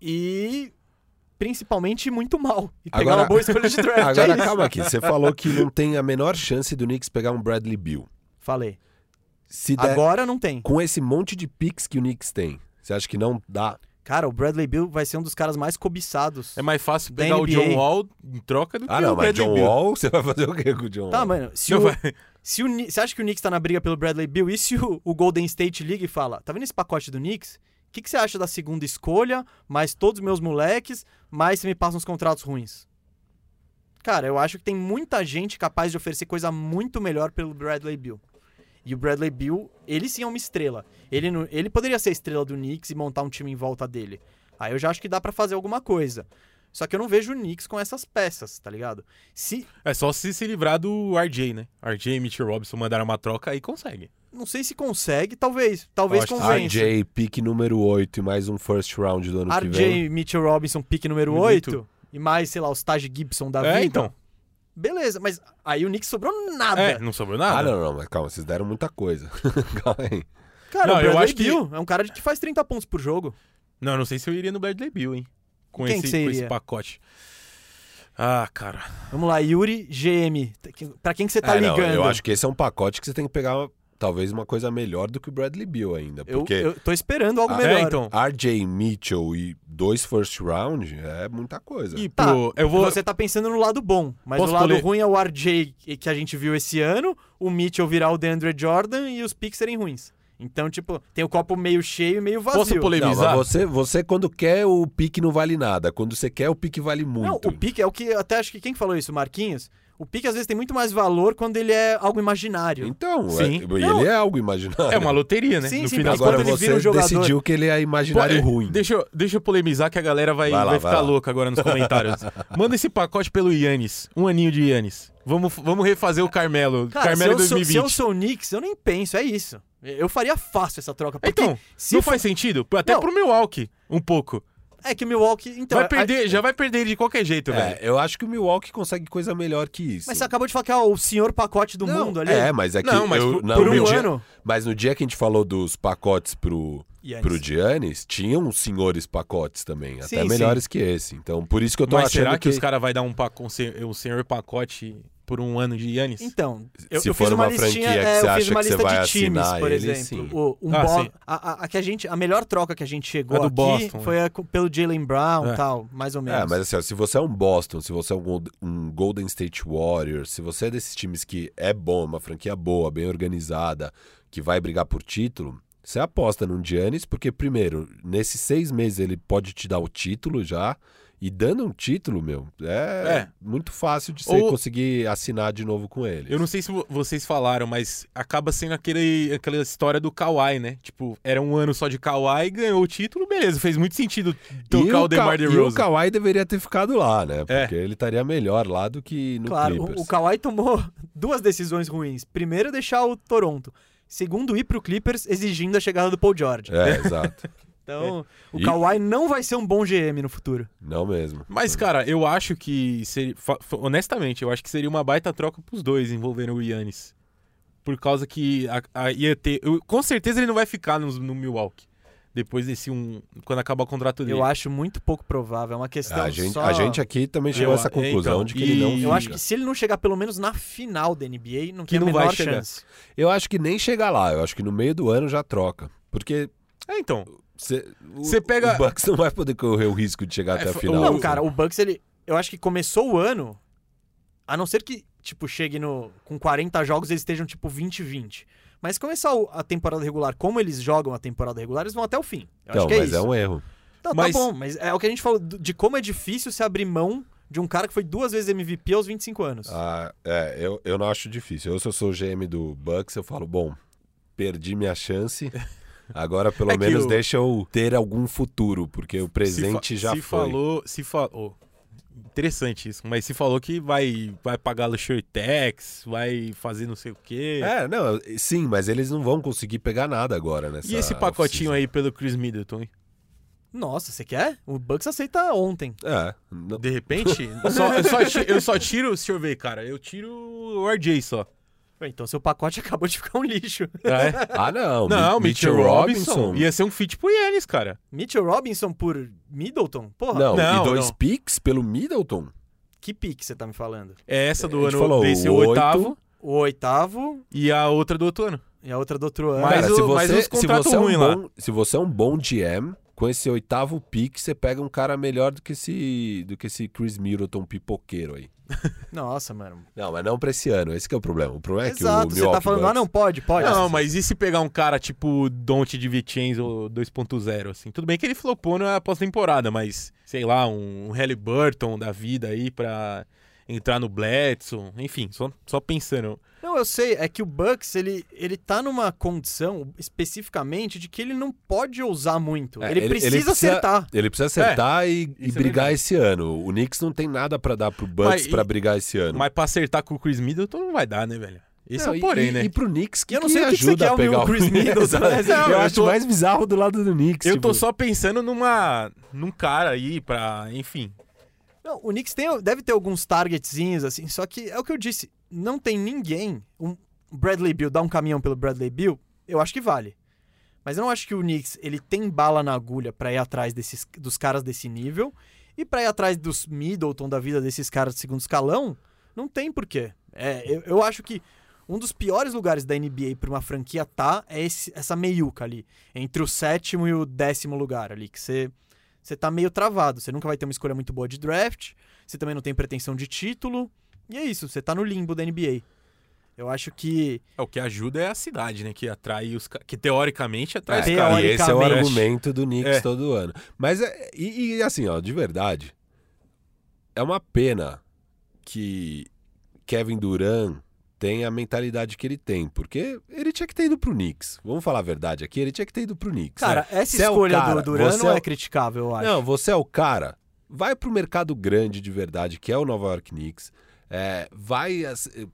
e principalmente muito mal. E pegar Agora- uma boa escolha de draft. Agora é calma aqui, você falou que não tem a menor chance do Knicks pegar um Bradley Bill. Falei. Se der, Agora não tem. com esse monte de picks que o Knicks tem, você acha que não dá? Cara, o Bradley Bill vai ser um dos caras mais cobiçados. É mais fácil pegar o. John Wall em troca do que Ah, não, o mas Bradley John Beal. Wall, você vai fazer o quê com o John Tá, Wall? mano, se Não o, vai- se o você acha que o Knicks tá na briga pelo Bradley Bill e se o, o Golden State liga e fala, tá vendo esse pacote do Knicks? O que, que você acha da segunda escolha, mais todos os meus moleques, mais você me passa uns contratos ruins? Cara, eu acho que tem muita gente capaz de oferecer coisa muito melhor pelo Bradley Bill. E o Bradley Bill, ele sim é uma estrela. Ele, ele poderia ser a estrela do Knicks e montar um time em volta dele. Aí eu já acho que dá pra fazer alguma coisa. Só que eu não vejo o Knicks com essas peças, tá ligado? Se, É só se se livrar do RJ, né? RJ e Mitchell Robinson mandaram uma troca, aí consegue. Não sei se consegue, talvez. Talvez Eu que convença. RJ, pick número 8 e mais um first round do ano que vem. RJ Mitchell Robinson, pique número Bonito. 8. E mais, sei lá, os Taj Gibson da É, vida. então. Beleza, mas aí o Knicks sobrou nada. É, não sobrou nada. Ah, não, não, mas calma, vocês deram muita coisa. calma aí. Cara, Não, o eu Bradley acho que- Beal é um cara que faz 30 pontos por jogo. Não, eu não sei se eu iria no Bradley Bill, hein? Com, Quem esse, com esse pacote. Ah, cara. Vamos lá, Yuri GM. Pra quem que você tá É, não, ligando? eu acho que esse é um pacote que você tem que pegar talvez uma coisa melhor do que o Bradley Bill ainda. eu, Porque eu tô esperando algo Ah, melhor. É, então. RJ Mitchell e dois first round é muita coisa. E Tá, pro. Eu vou. Você tá pensando no lado bom, mas Posso o lado ruim é o RJ que- que a gente viu esse ano, o Mitchell virar o DeAndre Jordan e os picks serem ruins. Então, tipo, tem o copo meio cheio e meio vazio. Posso Não, polemizar? mas você, você quando quer o pique não vale nada. Quando você quer o pique vale muito. Não, o pique é o que. Até acho que quem que falou isso? Marquinhos? O pique às vezes tem muito mais valor quando ele é algo imaginário. Então, Sim. é- ele é algo imaginário. É uma loteria, né? Sim, no sim, final mas Agora quando ele você vira um jogador- decidiu que ele é Pô, imaginário é, ruim. Deixa eu, deixa eu polemizar que a galera vai, Vai lá, vai vai ficar lá. louca agora nos comentários. Manda esse pacote pelo Yannis. Um aninho de Yannis. Vamos, vamos refazer o Carmelo. Cara, Carmelo se eu, sou, 2020. se eu sou o Knicks, eu nem penso, é isso. Eu faria fácil essa troca. Então, se não for- faz sentido? Até Não. pro Milwaukee, um pouco. É que o Milwaukee. Então, vai a- perder, já vai perder de qualquer jeito, velho. É, eu acho que o Milwaukee consegue coisa melhor que isso. Mas você acabou de falar que é o senhor pacote do Não, mundo ali. É, mas é que Não, mas eu- por- não, por no um dia- ano. Mas no dia que a gente falou dos pacotes pro, Giannis. pro Giannis, tinham os senhores pacotes também, até Sim, melhores que esse. Então, por isso que eu tô Mas achando será que, que, os caras vão dar um, sen- um senhor pacote por um ano de Yannis? Então, eu, Se eu for fiz uma uma franquia listinha, que é, você eu fiz acha uma que você vai de times, assinar por ele, exemplo. sim. O, um Ah, bo- sim. a, a- a que a, gente, a melhor troca que a gente chegou A do aqui Boston, foi a co- pelo Jalen Brown e É. tal, mais ou menos. É, mas assim, ó, se você é um Boston, se você é um, Gold- um Golden State Warriors, se você é desses times que é bom, uma franquia boa, bem organizada, que vai brigar por título, você aposta num Giannis, porque primeiro, nesses seis meses ele pode te dar o título já, e dando um título, meu, é, É. muito fácil de você Ou- conseguir assinar de novo com ele. Eu não sei se vo- vocês falaram, mas acaba sendo aquele, aquela história do Kawhi, né? Tipo, era um ano só de Kawhi, ganhou o título, beleza. Fez muito sentido E tocar o, DeMar Ka- e o DeRozan. Kawhi deveria ter ficado lá, né? É. Porque ele estaria melhor lá do que no Claro, Clippers. o, o Kawhi tomou duas decisões ruins. Primeiro, deixar o Toronto. Segundo, ir pro Clippers exigindo a chegada do Paul George. É, exato. Então, o E- Kawhi não vai ser um bom GM no futuro. Não mesmo. Mas, cara, eu acho que. Seria, honestamente, eu acho que seria uma baita troca pros dois envolvendo o Yannis. Por causa que a, a- ia ter. eu- com certeza ele não vai ficar no, no Milwaukee. Depois desse um. Quando acabar o contrato dele. Eu acho muito pouco provável. É uma questão A gente, só... a gente aqui também chegou Eu- a essa conclusão então, de que ele não e- Eu acho fica. que se ele não chegar pelo menos na final da NBA, não Que tem não a vai chegar. chance. Eu acho que nem chega lá. Eu acho que no meio do ano já troca. Porque É, então. Você pega- O Bucks não vai poder correr o risco de chegar É, até a final. Não, cara, o Bucks, ele. Eu acho que começou o ano. A não ser que, tipo, chegue no. Com 40 jogos eles estejam, tipo, 20-20. Mas começar a temporada regular, como eles jogam a temporada regular, eles vão até o fim. Eu Então, acho que é mas isso. é um erro. Não, Mas- tá bom, mas é o que a gente falou de como é difícil se abrir mão de um cara que foi duas vezes MVP aos 25 anos. Ah, é, eu, eu não acho difícil. Eu, se eu sou o GM do Bucks, eu falo, bom, perdi minha chance. Agora, pelo É menos, o- deixa eu ter algum futuro, porque o presente se fa- já se foi. falou, se falou. Interessante isso, mas se falou que vai vai pagar luxury tax, vai fazer não sei o quê. É, não, sim, mas eles não vão conseguir pegar nada agora nessa e esse pacotinho aí pelo Chris Middleton, hein? Nossa, você quer? O Bucks aceita ontem. É, não- De repente, só- eu, só eu só tiro, deixa eu ver, cara, eu tiro o RJ só. Então seu pacote acabou de ficar um lixo. Ah, é? Ah, não. Não, Mi- Mitchell Robinson. Ia ser um fit pro Yannis, cara. Mitchell Robinson por Middleton? Porra, Não, Não, e dois não. picks pelo Middleton? que pique você tá me falando? É essa do gente ano falou, desse o oitavo O oitavo e a outra do outro ano. e a outra do outro ano. Mas Cara, o- se mas você, os se você é um lá. bom, se você é um bom GM, com esse oitavo pick, você pega um cara melhor do que esse, do que esse Chris Middleton pipoqueiro aí. Nossa, mano. Não, mas não pra esse ano. Esse que é o problema. O problema é que Exato, o você Milwaukee tá falando, Bucks- ah, não, pode, pode. Não, mas e se pegar um cara tipo Don't de Vincenzo 2.0, assim? Tudo bem que ele flopou na pós-temporada, mas, sei lá, um Halliburton da vida aí pra entrar no Bledsoe, enfim, só, só pensando. Não, eu sei, é que o Bucks, ele, ele tá numa condição, especificamente, de que ele não pode ousar muito. É, ele, ele- precisa ele precisa- acertar. Ele precisa acertar e, e isso é brigar verdade. esse ano. O Knicks não tem nada pra dar pro Bucks e- pra brigar esse ano. Mas pra acertar com o Chris Middleton não vai dar, né, velho? Esse Não, é e- porém, e, né? E pro Knicks, que, Eu não que sei que que você ajuda quer, a pegar o Chris Middleton, né? Não, eu eu acho tô- mais bizarro do lado do Knicks. Eu tipo, tô só pensando numa num cara aí pra, enfim. Não, o Knicks tem, deve ter alguns targetzinhos, assim, só que é o que eu disse, não tem ninguém. Um Bradley Bill, dar um caminhão pelo Bradley Bill, eu acho que vale. Mas eu não acho que o Knicks, ele tem bala na agulha pra ir atrás desses, dos caras desse nível. E pra ir atrás dos Middleton da vida desses caras de segundo escalão, não tem porquê. É, eu, eu acho que um dos piores lugares da NBA pra uma franquia tá é esse- essa meiuca ali. Entre o sétimo e o décimo lugar ali. Que você você tá meio travado. Você nunca vai ter uma escolha muito boa de draft. Você também não tem pretensão de título. E é isso, você tá no limbo da NBA. Eu acho que. É, o que ajuda é a cidade, né? Que atrai os Que teoricamente atrai É, os caras. e esse é o argumento do Knicks É. todo ano. Mas, é, e, e assim, ó, de verdade, é uma pena que Kevin Durant tem a mentalidade que ele tem, porque ele tinha que ter ido pro Knicks. Vamos falar a verdade aqui, ele tinha que ter ido pro Knicks. Cara, né? essa Você é o escolha cara, do Duran não é é o- criticável, eu acho. Não, você é o cara. Vai pro mercado grande de verdade, que é o Nova York Knicks. é, vai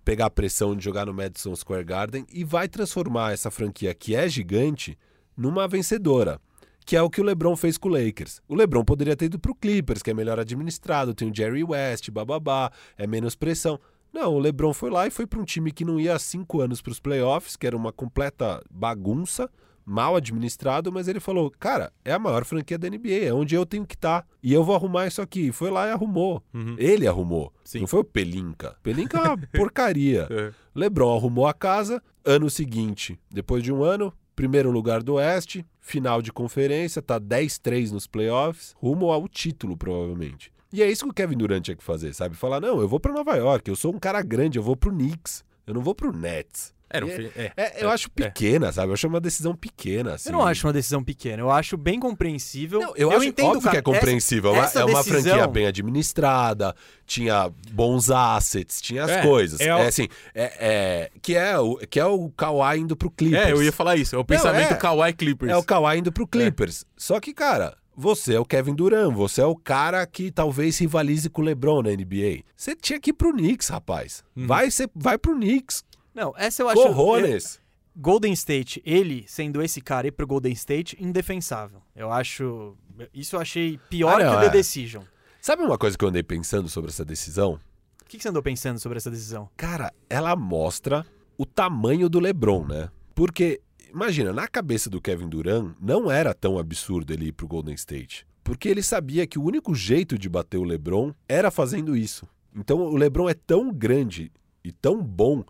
pegar a pressão de jogar no Madison Square Garden e vai transformar essa franquia que é gigante numa vencedora. Que é o que o LeBron fez com o Lakers. O LeBron poderia ter ido pro Clippers, que é melhor administrado, tem o Jerry West, bababá, é menos pressão. Não, o LeBron foi lá e foi para um time que não ia há cinco anos para os playoffs, que era uma completa bagunça, mal administrado, mas ele falou: Cara, é a maior franquia da NBA, é onde eu tenho que estar. E eu vou arrumar isso aqui. E foi lá e arrumou. Uhum. Ele arrumou. Sim. Não foi o Pelinka. Pelinka é uma porcaria. É. LeBron arrumou a casa. Ano seguinte, depois de um ano, primeiro lugar do Oeste, final de conferência, tá 10-3 nos playoffs, rumo ao título, provavelmente. E é isso que o Kevin Durant tinha que fazer, sabe? Falar, não, eu vou pra Nova York, eu sou um cara grande, eu vou pro Knicks, eu não vou pro Nets. Era um É- é, É, eu é, acho é. pequena, sabe? Eu acho uma decisão pequena, assim. Eu não acho uma decisão pequena, eu acho bem compreensível. Não, eu, acho entendo, óbvio cara, que é compreensível. É uma- essa é uma decisão- franquia bem administrada, tinha bons assets, tinha as coisas. é o- assim, é, que, é o, que é o Kawhi indo pro Clippers. É, eu ia falar isso. É o pensamento é. Kawhi Clippers. É o Kawhi indo pro Clippers. Só que, cara, você é o Kevin Durant, você é o cara que talvez rivalize com o LeBron na NBA. Você tinha que ir pro Knicks, rapaz. Uhum. Vai, ser, vai pro Knicks. Não, essa eu acho. Corrones. eu- Golden State, ele sendo esse cara ir pro Golden State, indefensável. Eu acho. Isso eu achei pior Ah, não, que o The é. Decision. Sabe uma coisa que eu andei pensando sobre essa decisão? O que que você andou pensando sobre essa decisão? Cara, ela mostra o tamanho do LeBron, né? Porque, imagina, na cabeça do Kevin Durant, não era tão absurdo ele ir pro Golden State. Porque ele sabia que o único jeito de bater o LeBron era fazendo isso. Então o LeBron é tão grande e tão bom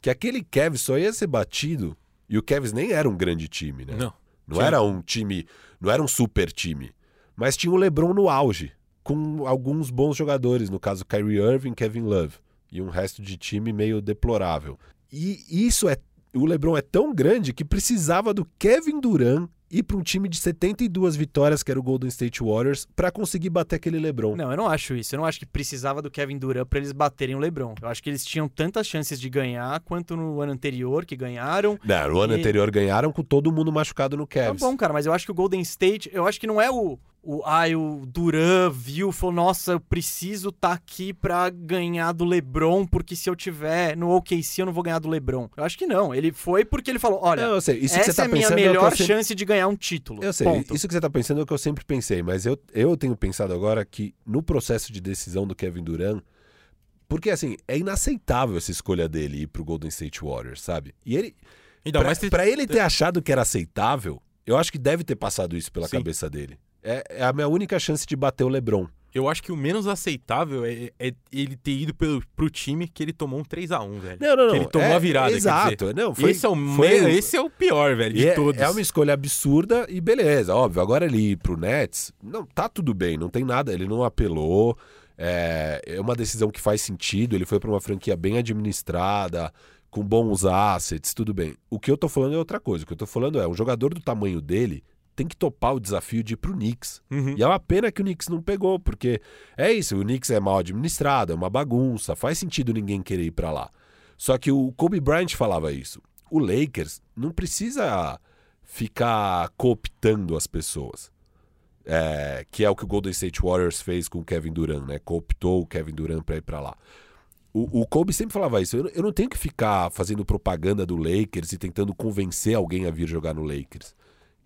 que aquele Kevin só ia ser batido. E o Cavs nem era um grande time, né? Não. Não era um time, não era um super time. Mas tinha o LeBron no auge, com alguns bons jogadores, no caso Kyrie Irving, Kevin Love, e um resto de time meio deplorável. E isso é, o LeBron é tão grande que precisava do Kevin Durant ir para um time de 72 vitórias, que era o Golden State Warriors, para conseguir bater aquele LeBron. Não, eu não acho isso. Eu não acho que precisava do Kevin Durant pra eles baterem o LeBron. Eu acho que eles tinham tantas chances de ganhar quanto no ano anterior que ganharam. Não, no ano E- anterior ganharam com todo mundo machucado no Tá Cavs. bom, cara, mas eu acho que o Golden State, eu acho que não é o o ai, o Duran viu, falou: "Nossa, eu preciso estar aqui pra ganhar do LeBron, porque se eu tiver no OKC eu não vou ganhar do LeBron". Eu acho que não. Ele foi porque ele falou: "Olha, Não, eu sei. Isso que essa você tá é a minha é melhor sempre... chance de ganhar um título". Eu sei, Ponto. isso que você tá pensando é o que eu sempre pensei, mas eu, eu tenho pensado agora que no processo de decisão do Kevin Durant, porque assim, é inaceitável essa escolha dele ir pro Golden State Warriors, sabe? E ele, Então, pra, mas te- pra ele ter achado que era aceitável, eu acho que deve ter passado isso pela Sim. cabeça dele. É, é a minha única chance de bater o LeBron. eu acho que o menos aceitável é, é ele ter ido pelo, pro time que ele tomou um 3x1, velho. Não, não, não. Que ele tomou é, a virada, Exato. Não, foi, esse, é o foi me- esse é o pior, velho, de é, todos. é uma escolha absurda e beleza, óbvio. Agora ele ir pro Nets, não, tá tudo bem, não tem nada, ele não apelou. É, é uma decisão que faz sentido, ele foi pra uma franquia bem administrada, com bons assets, tudo bem. O que eu tô falando é outra coisa. O que eu tô falando é, um jogador do tamanho dele tem que topar o desafio de ir pro Knicks. Uhum. E é uma pena que o Knicks não pegou, porque é isso, o Knicks é mal administrado, é uma bagunça, faz sentido ninguém querer ir pra lá. Só que o Kobe Bryant falava isso. O Lakers não precisa ficar cooptando as pessoas. É, que é o que o Golden State Warriors fez com o Kevin Durant, né? Cooptou o Kevin Durant pra ir pra lá. O, o Kobe sempre falava isso. Eu, eu não tenho que ficar fazendo propaganda do Lakers e tentando convencer alguém a vir jogar no Lakers.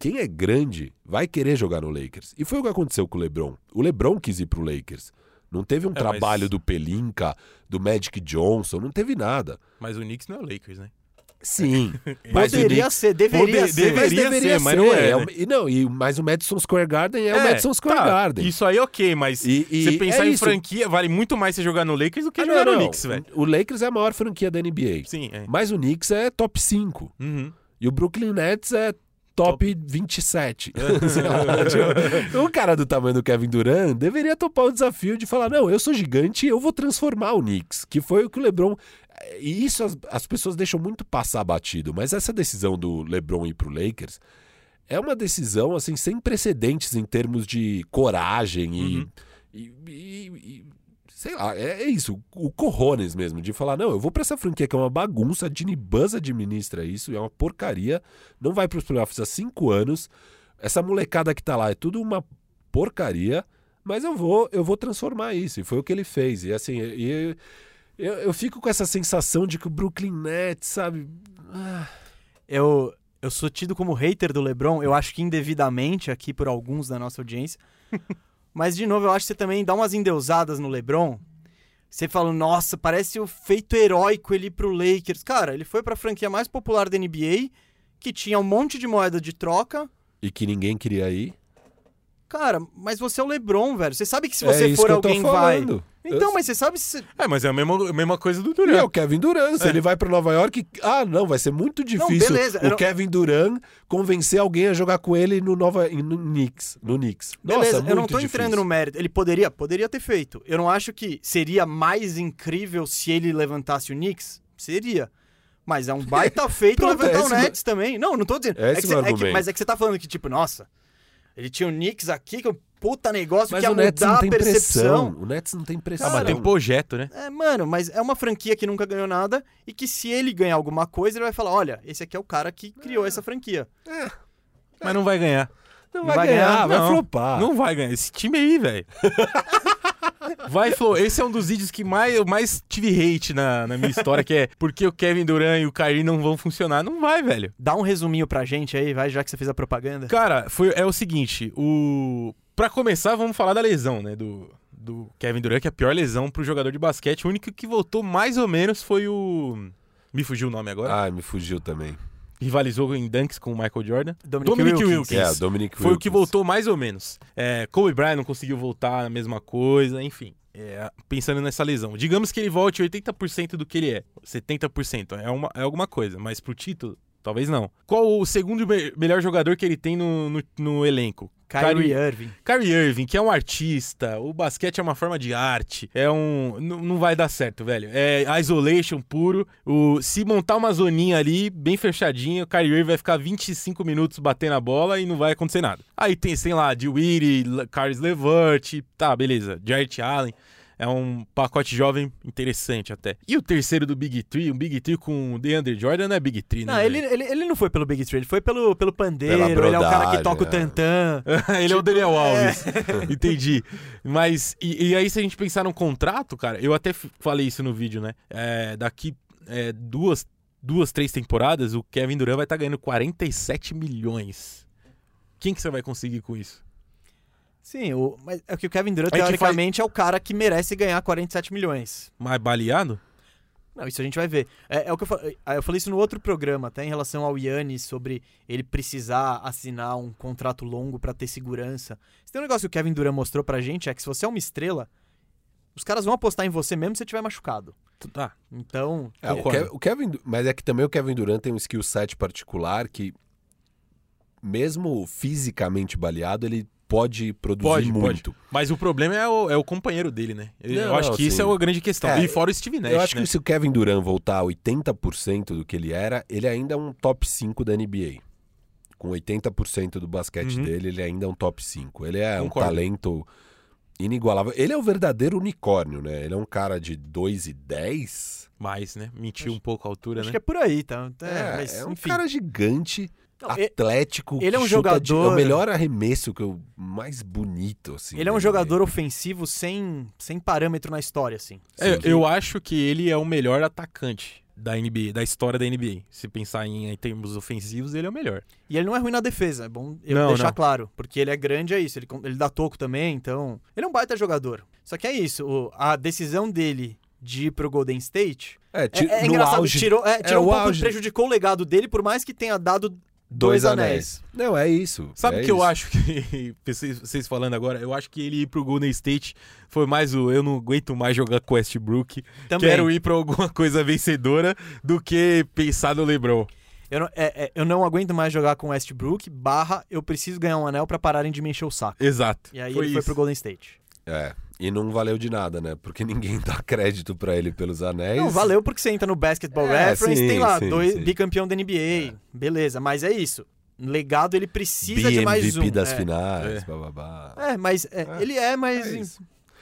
Quem é grande vai querer jogar no Lakers. E foi o que aconteceu com o LeBron. O LeBron quis ir pro Lakers. Não teve um É, trabalho mas- do Pelinka, do Magic Johnson, não teve nada. Mas o Knicks não é o Lakers, né? Sim. Mas Poderia Knicks- ser, deveria Pode- ser. mas deveria ser, mas não é, É né? e não, e, mas o Madison Square Garden é, o Madison Square tá, Garden. Isso aí ok, mas E- e você pensar é em isso. franquia, vale muito mais você jogar no Lakers do que Ah, jogar não, no não. Knicks, velho. O Lakers é a maior franquia da NBA. Sim, é. Mas o Knicks é top 5. Uhum. E o Brooklyn Nets é top 27. Sei lá, tipo, o cara do tamanho do Kevin Durant deveria topar o desafio de falar: não, eu sou gigante eu vou transformar o Knicks. Que foi o que o LeBron. E isso as, as pessoas deixam muito passar batido. Mas essa decisão do LeBron ir pro Lakers é uma decisão assim sem precedentes em termos de coragem e. Uhum. e- e- e- sei lá, é, é isso, o corrones mesmo, de falar, não, eu vou pra essa franquia que é uma bagunça, a Ginny Buzz administra isso, é uma porcaria, não vai pros playoffs há cinco anos, essa molecada que tá lá é tudo uma porcaria, mas eu vou, eu vou transformar isso, e foi o que ele fez, e assim, e, eu, eu fico com essa sensação de que o Brooklyn Nets, sabe, ah, Eu, eu sou tido como hater do LeBron, eu acho que indevidamente aqui por alguns da nossa audiência. Mas, de novo, eu acho que você também dá umas endeusadas no LeBron. Você fala, nossa, parece o feito heróico ele ir pro Lakers. Cara, ele foi pra franquia mais popular da NBA, que tinha um monte de moeda de troca. e que ninguém queria ir. Cara, mas você é o LeBron, velho. Você sabe que se é você isso for alguém vai. Então, mas você sabe se. É, mas é a mesma, a mesma coisa do E é o Kevin Durant. Se ele vai pra Nova York, ah, não, vai ser muito difícil beleza, eu o não- Kevin Durant convencer alguém a jogar com ele no Nova no Knicks, no Knicks. Nossa, Beleza, muito eu não tô difícil. entrando no mérito. Ele poderia, poderia ter feito. Eu não acho que seria mais incrível se ele levantasse o Knicks. Seria. Mas é um baita feito Pronto, levantar é o Nets também. Não, não tô dizendo. É É esse que o cê- é que- mas é que você tá falando que, tipo, nossa, ele tinha o Knicks aqui, que é um puta negócio Mas que ia o Nets mudar não a tem percepção. pressão. O Nets não tem pressão. Ah, mas tem projeto, né? É, mano, mas é uma franquia que nunca ganhou nada e que se ele ganhar alguma coisa, ele vai falar: olha, esse aqui é o cara que criou essa franquia. Mas não vai ganhar. Não vai vai ganhar, ganhar, vai Não, flopar. Não vai ganhar. Esse time aí, velho. Vai, Flo. Esse é um dos vídeos que mais, eu mais tive hate na, na minha história, que é porque o Kevin Durant e o Kyrie não vão funcionar. Não vai, velho. Dá um resuminho pra gente aí, vai, já que você fez a propaganda. Cara, foi, é o seguinte, o... Pra começar, vamos falar da lesão, né, do, do Kevin Durant, que é a pior lesão pro jogador de basquete. O único que voltou mais ou menos foi o... Me fugiu o nome agora. Ah, me fugiu também. Rivalizou em dunks com o Michael Jordan. Dominic, Dominic Wilkins. Wilkins. É, Dominic Foi o que Wilkins. voltou mais ou menos. É, Kobe Bryant não conseguiu voltar a mesma coisa, enfim. É, pensando nessa lesão. Digamos que ele volte 80% do que ele é. 70%. É, uma, é alguma coisa. Mas pro título, Talvez não. Qual o segundo me- melhor jogador que ele tem no, no, no elenco? Kyrie Irving. Kyrie Irving, que é um artista, o basquete é uma forma de arte, é um... n- não vai dar certo, velho. É isolation puro, o... se montar uma zoninha ali, bem fechadinha, o Kyrie Irving vai ficar 25 minutos batendo a bola e não vai acontecer nada. Aí tem, sei lá, Dewey, Caris LeVert, tá, beleza, Jarrett Allen... É um pacote jovem interessante até. E o terceiro do Big Tree, um Big Tree com o DeAndre Jordan não é Big Tree, né? Não, ele, ele, ele não foi pelo Big Three, ele foi pelo, pelo pandeiro, Pela ele é o cara que brodagem, toca o é. tantã. ele é o Daniel Alves. Entendi. Mas, e, e aí, se a gente pensar num contrato, cara, eu até falei isso no vídeo, né? É, daqui é, duas, duas, três temporadas, o Kevin Durant vai estar ganhando 47 milhões. Quem que você vai conseguir com isso? Sim, o, mas é que o Kevin Durant, teoricamente, é o cara que merece ganhar 47 milhões. Mais baleado? Não, isso a gente vai ver. É, é o que eu falei. Eu falei isso no outro programa, até em relação ao Yannis, sobre ele precisar assinar um contrato longo pra ter segurança. Se tem um negócio que o Kevin Durant mostrou pra gente, é que se você é uma estrela, os caras vão apostar em você mesmo se você estiver machucado. Tá. Então, É, o, o Kevin, mas é que também o Kevin Durant tem um skill set particular que, mesmo fisicamente baleado, ele pode produzir Pode, muito. Mas o problema é o, é o companheiro dele, né? Eu, Não, eu acho não, que isso sim. é a grande questão. É, e fora o Steve Nash, Eu acho né? que se o Kevin Durant voltar a 80% do que ele era, ele ainda é um top 5 da NBA. Com 80% do basquete Uhum. dele, ele ainda é um top 5. Ele é Concordo. um talento inigualável. Ele é o verdadeiro unicórnio, né? Ele é um cara de 2 e 10. Mais, né? Mentiu um pouco a altura, acho né? que é por aí, tá? É, É, mas, é um enfim. cara gigante, Não, atlético. ele é um que chuta de- é jogador- o melhor arremesso que eu mais bonito, assim. Ele é um da jogador ofensivo sem, sem parâmetro na história, assim. É, Sim. eu acho que ele é o melhor atacante da NBA, da história da NBA. Se pensar em, em termos ofensivos, ele é o melhor. E ele não é ruim na defesa, é bom eu Não, deixar não. claro. Porque ele é grande, é isso. Ele, ele dá toco também, então. Ele é um baita jogador. Só que é isso. o- a decisão dele de ir pro Golden State. É, É, é engraçado, auge, tirou, é, tirou o um pouco, auge. prejudicou o legado dele, por mais que tenha dado dois dois anéis. Não, é isso. Sabe o é que eu isso. acho que. vocês, falando agora, eu acho que ele ir pro Golden State foi mais o eu não aguento mais jogar com Westbrook. também. Quero ir pra alguma coisa vencedora do que pensar no LeBron. Eu não, é- é, eu não aguento mais jogar com Westbrook, barra, eu preciso ganhar um anel pra pararem de me encher o saco. Exato. E aí foi ele foi isso. pro Golden State. É. E não valeu de nada, né? Porque ninguém dá crédito pra ele pelos anéis. Não, valeu porque você entra no Basketball É, Reference, sim, tem lá, sim, dois, sim. bicampeão da NBA. Beleza, mas é isso. Legado ele precisa de mais BMVP um. das é. finais, É. bababá. É, mas é, É, ele é, mas.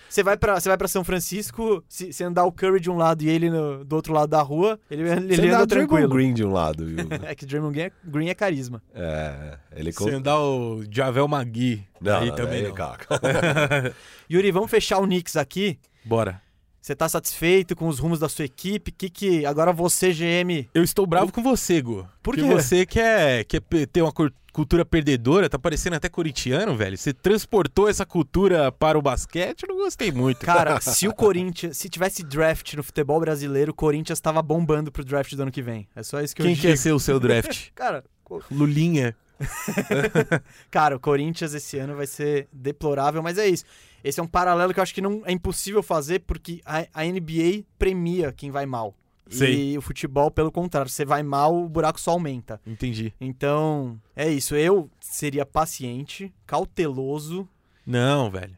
É você vai pra, você vai pra São Francisco, se, se andar o Curry de um lado e ele no- do outro lado da rua, ele, ele Você dá anda o Draymond tranquilo. Green de um lado, viu? É que Draymond Green é, Green é carisma. é, ele... Se andar o Javel Magui. Não, aí não, também não. calma. Yuri, vamos fechar o Knicks aqui. Bora. Você tá satisfeito com os rumos da sua equipe? Que que agora você, GM, Eu estou bravo com você, Gu. Por Porque quê? você quer, quer pe- ter uma cultura perdedora, tá parecendo até corintiano, velho. Você transportou essa cultura para o basquete, eu não gostei muito. Cara, se o Corinthians, se tivesse draft no futebol brasileiro, o Corinthians tava bombando pro draft do ano que vem. É só isso que Quem eu digo. quer ser o seu draft? Cara, Lulinha. cara, o Corinthians esse ano vai ser deplorável, mas é isso. Esse é um paralelo que eu acho que não é impossível fazer porque a, a NBA premia quem vai mal. Sei. E o futebol, pelo contrário, você vai mal, o buraco só aumenta. Entendi. Então, é isso. Eu seria paciente, cauteloso. Não, velho.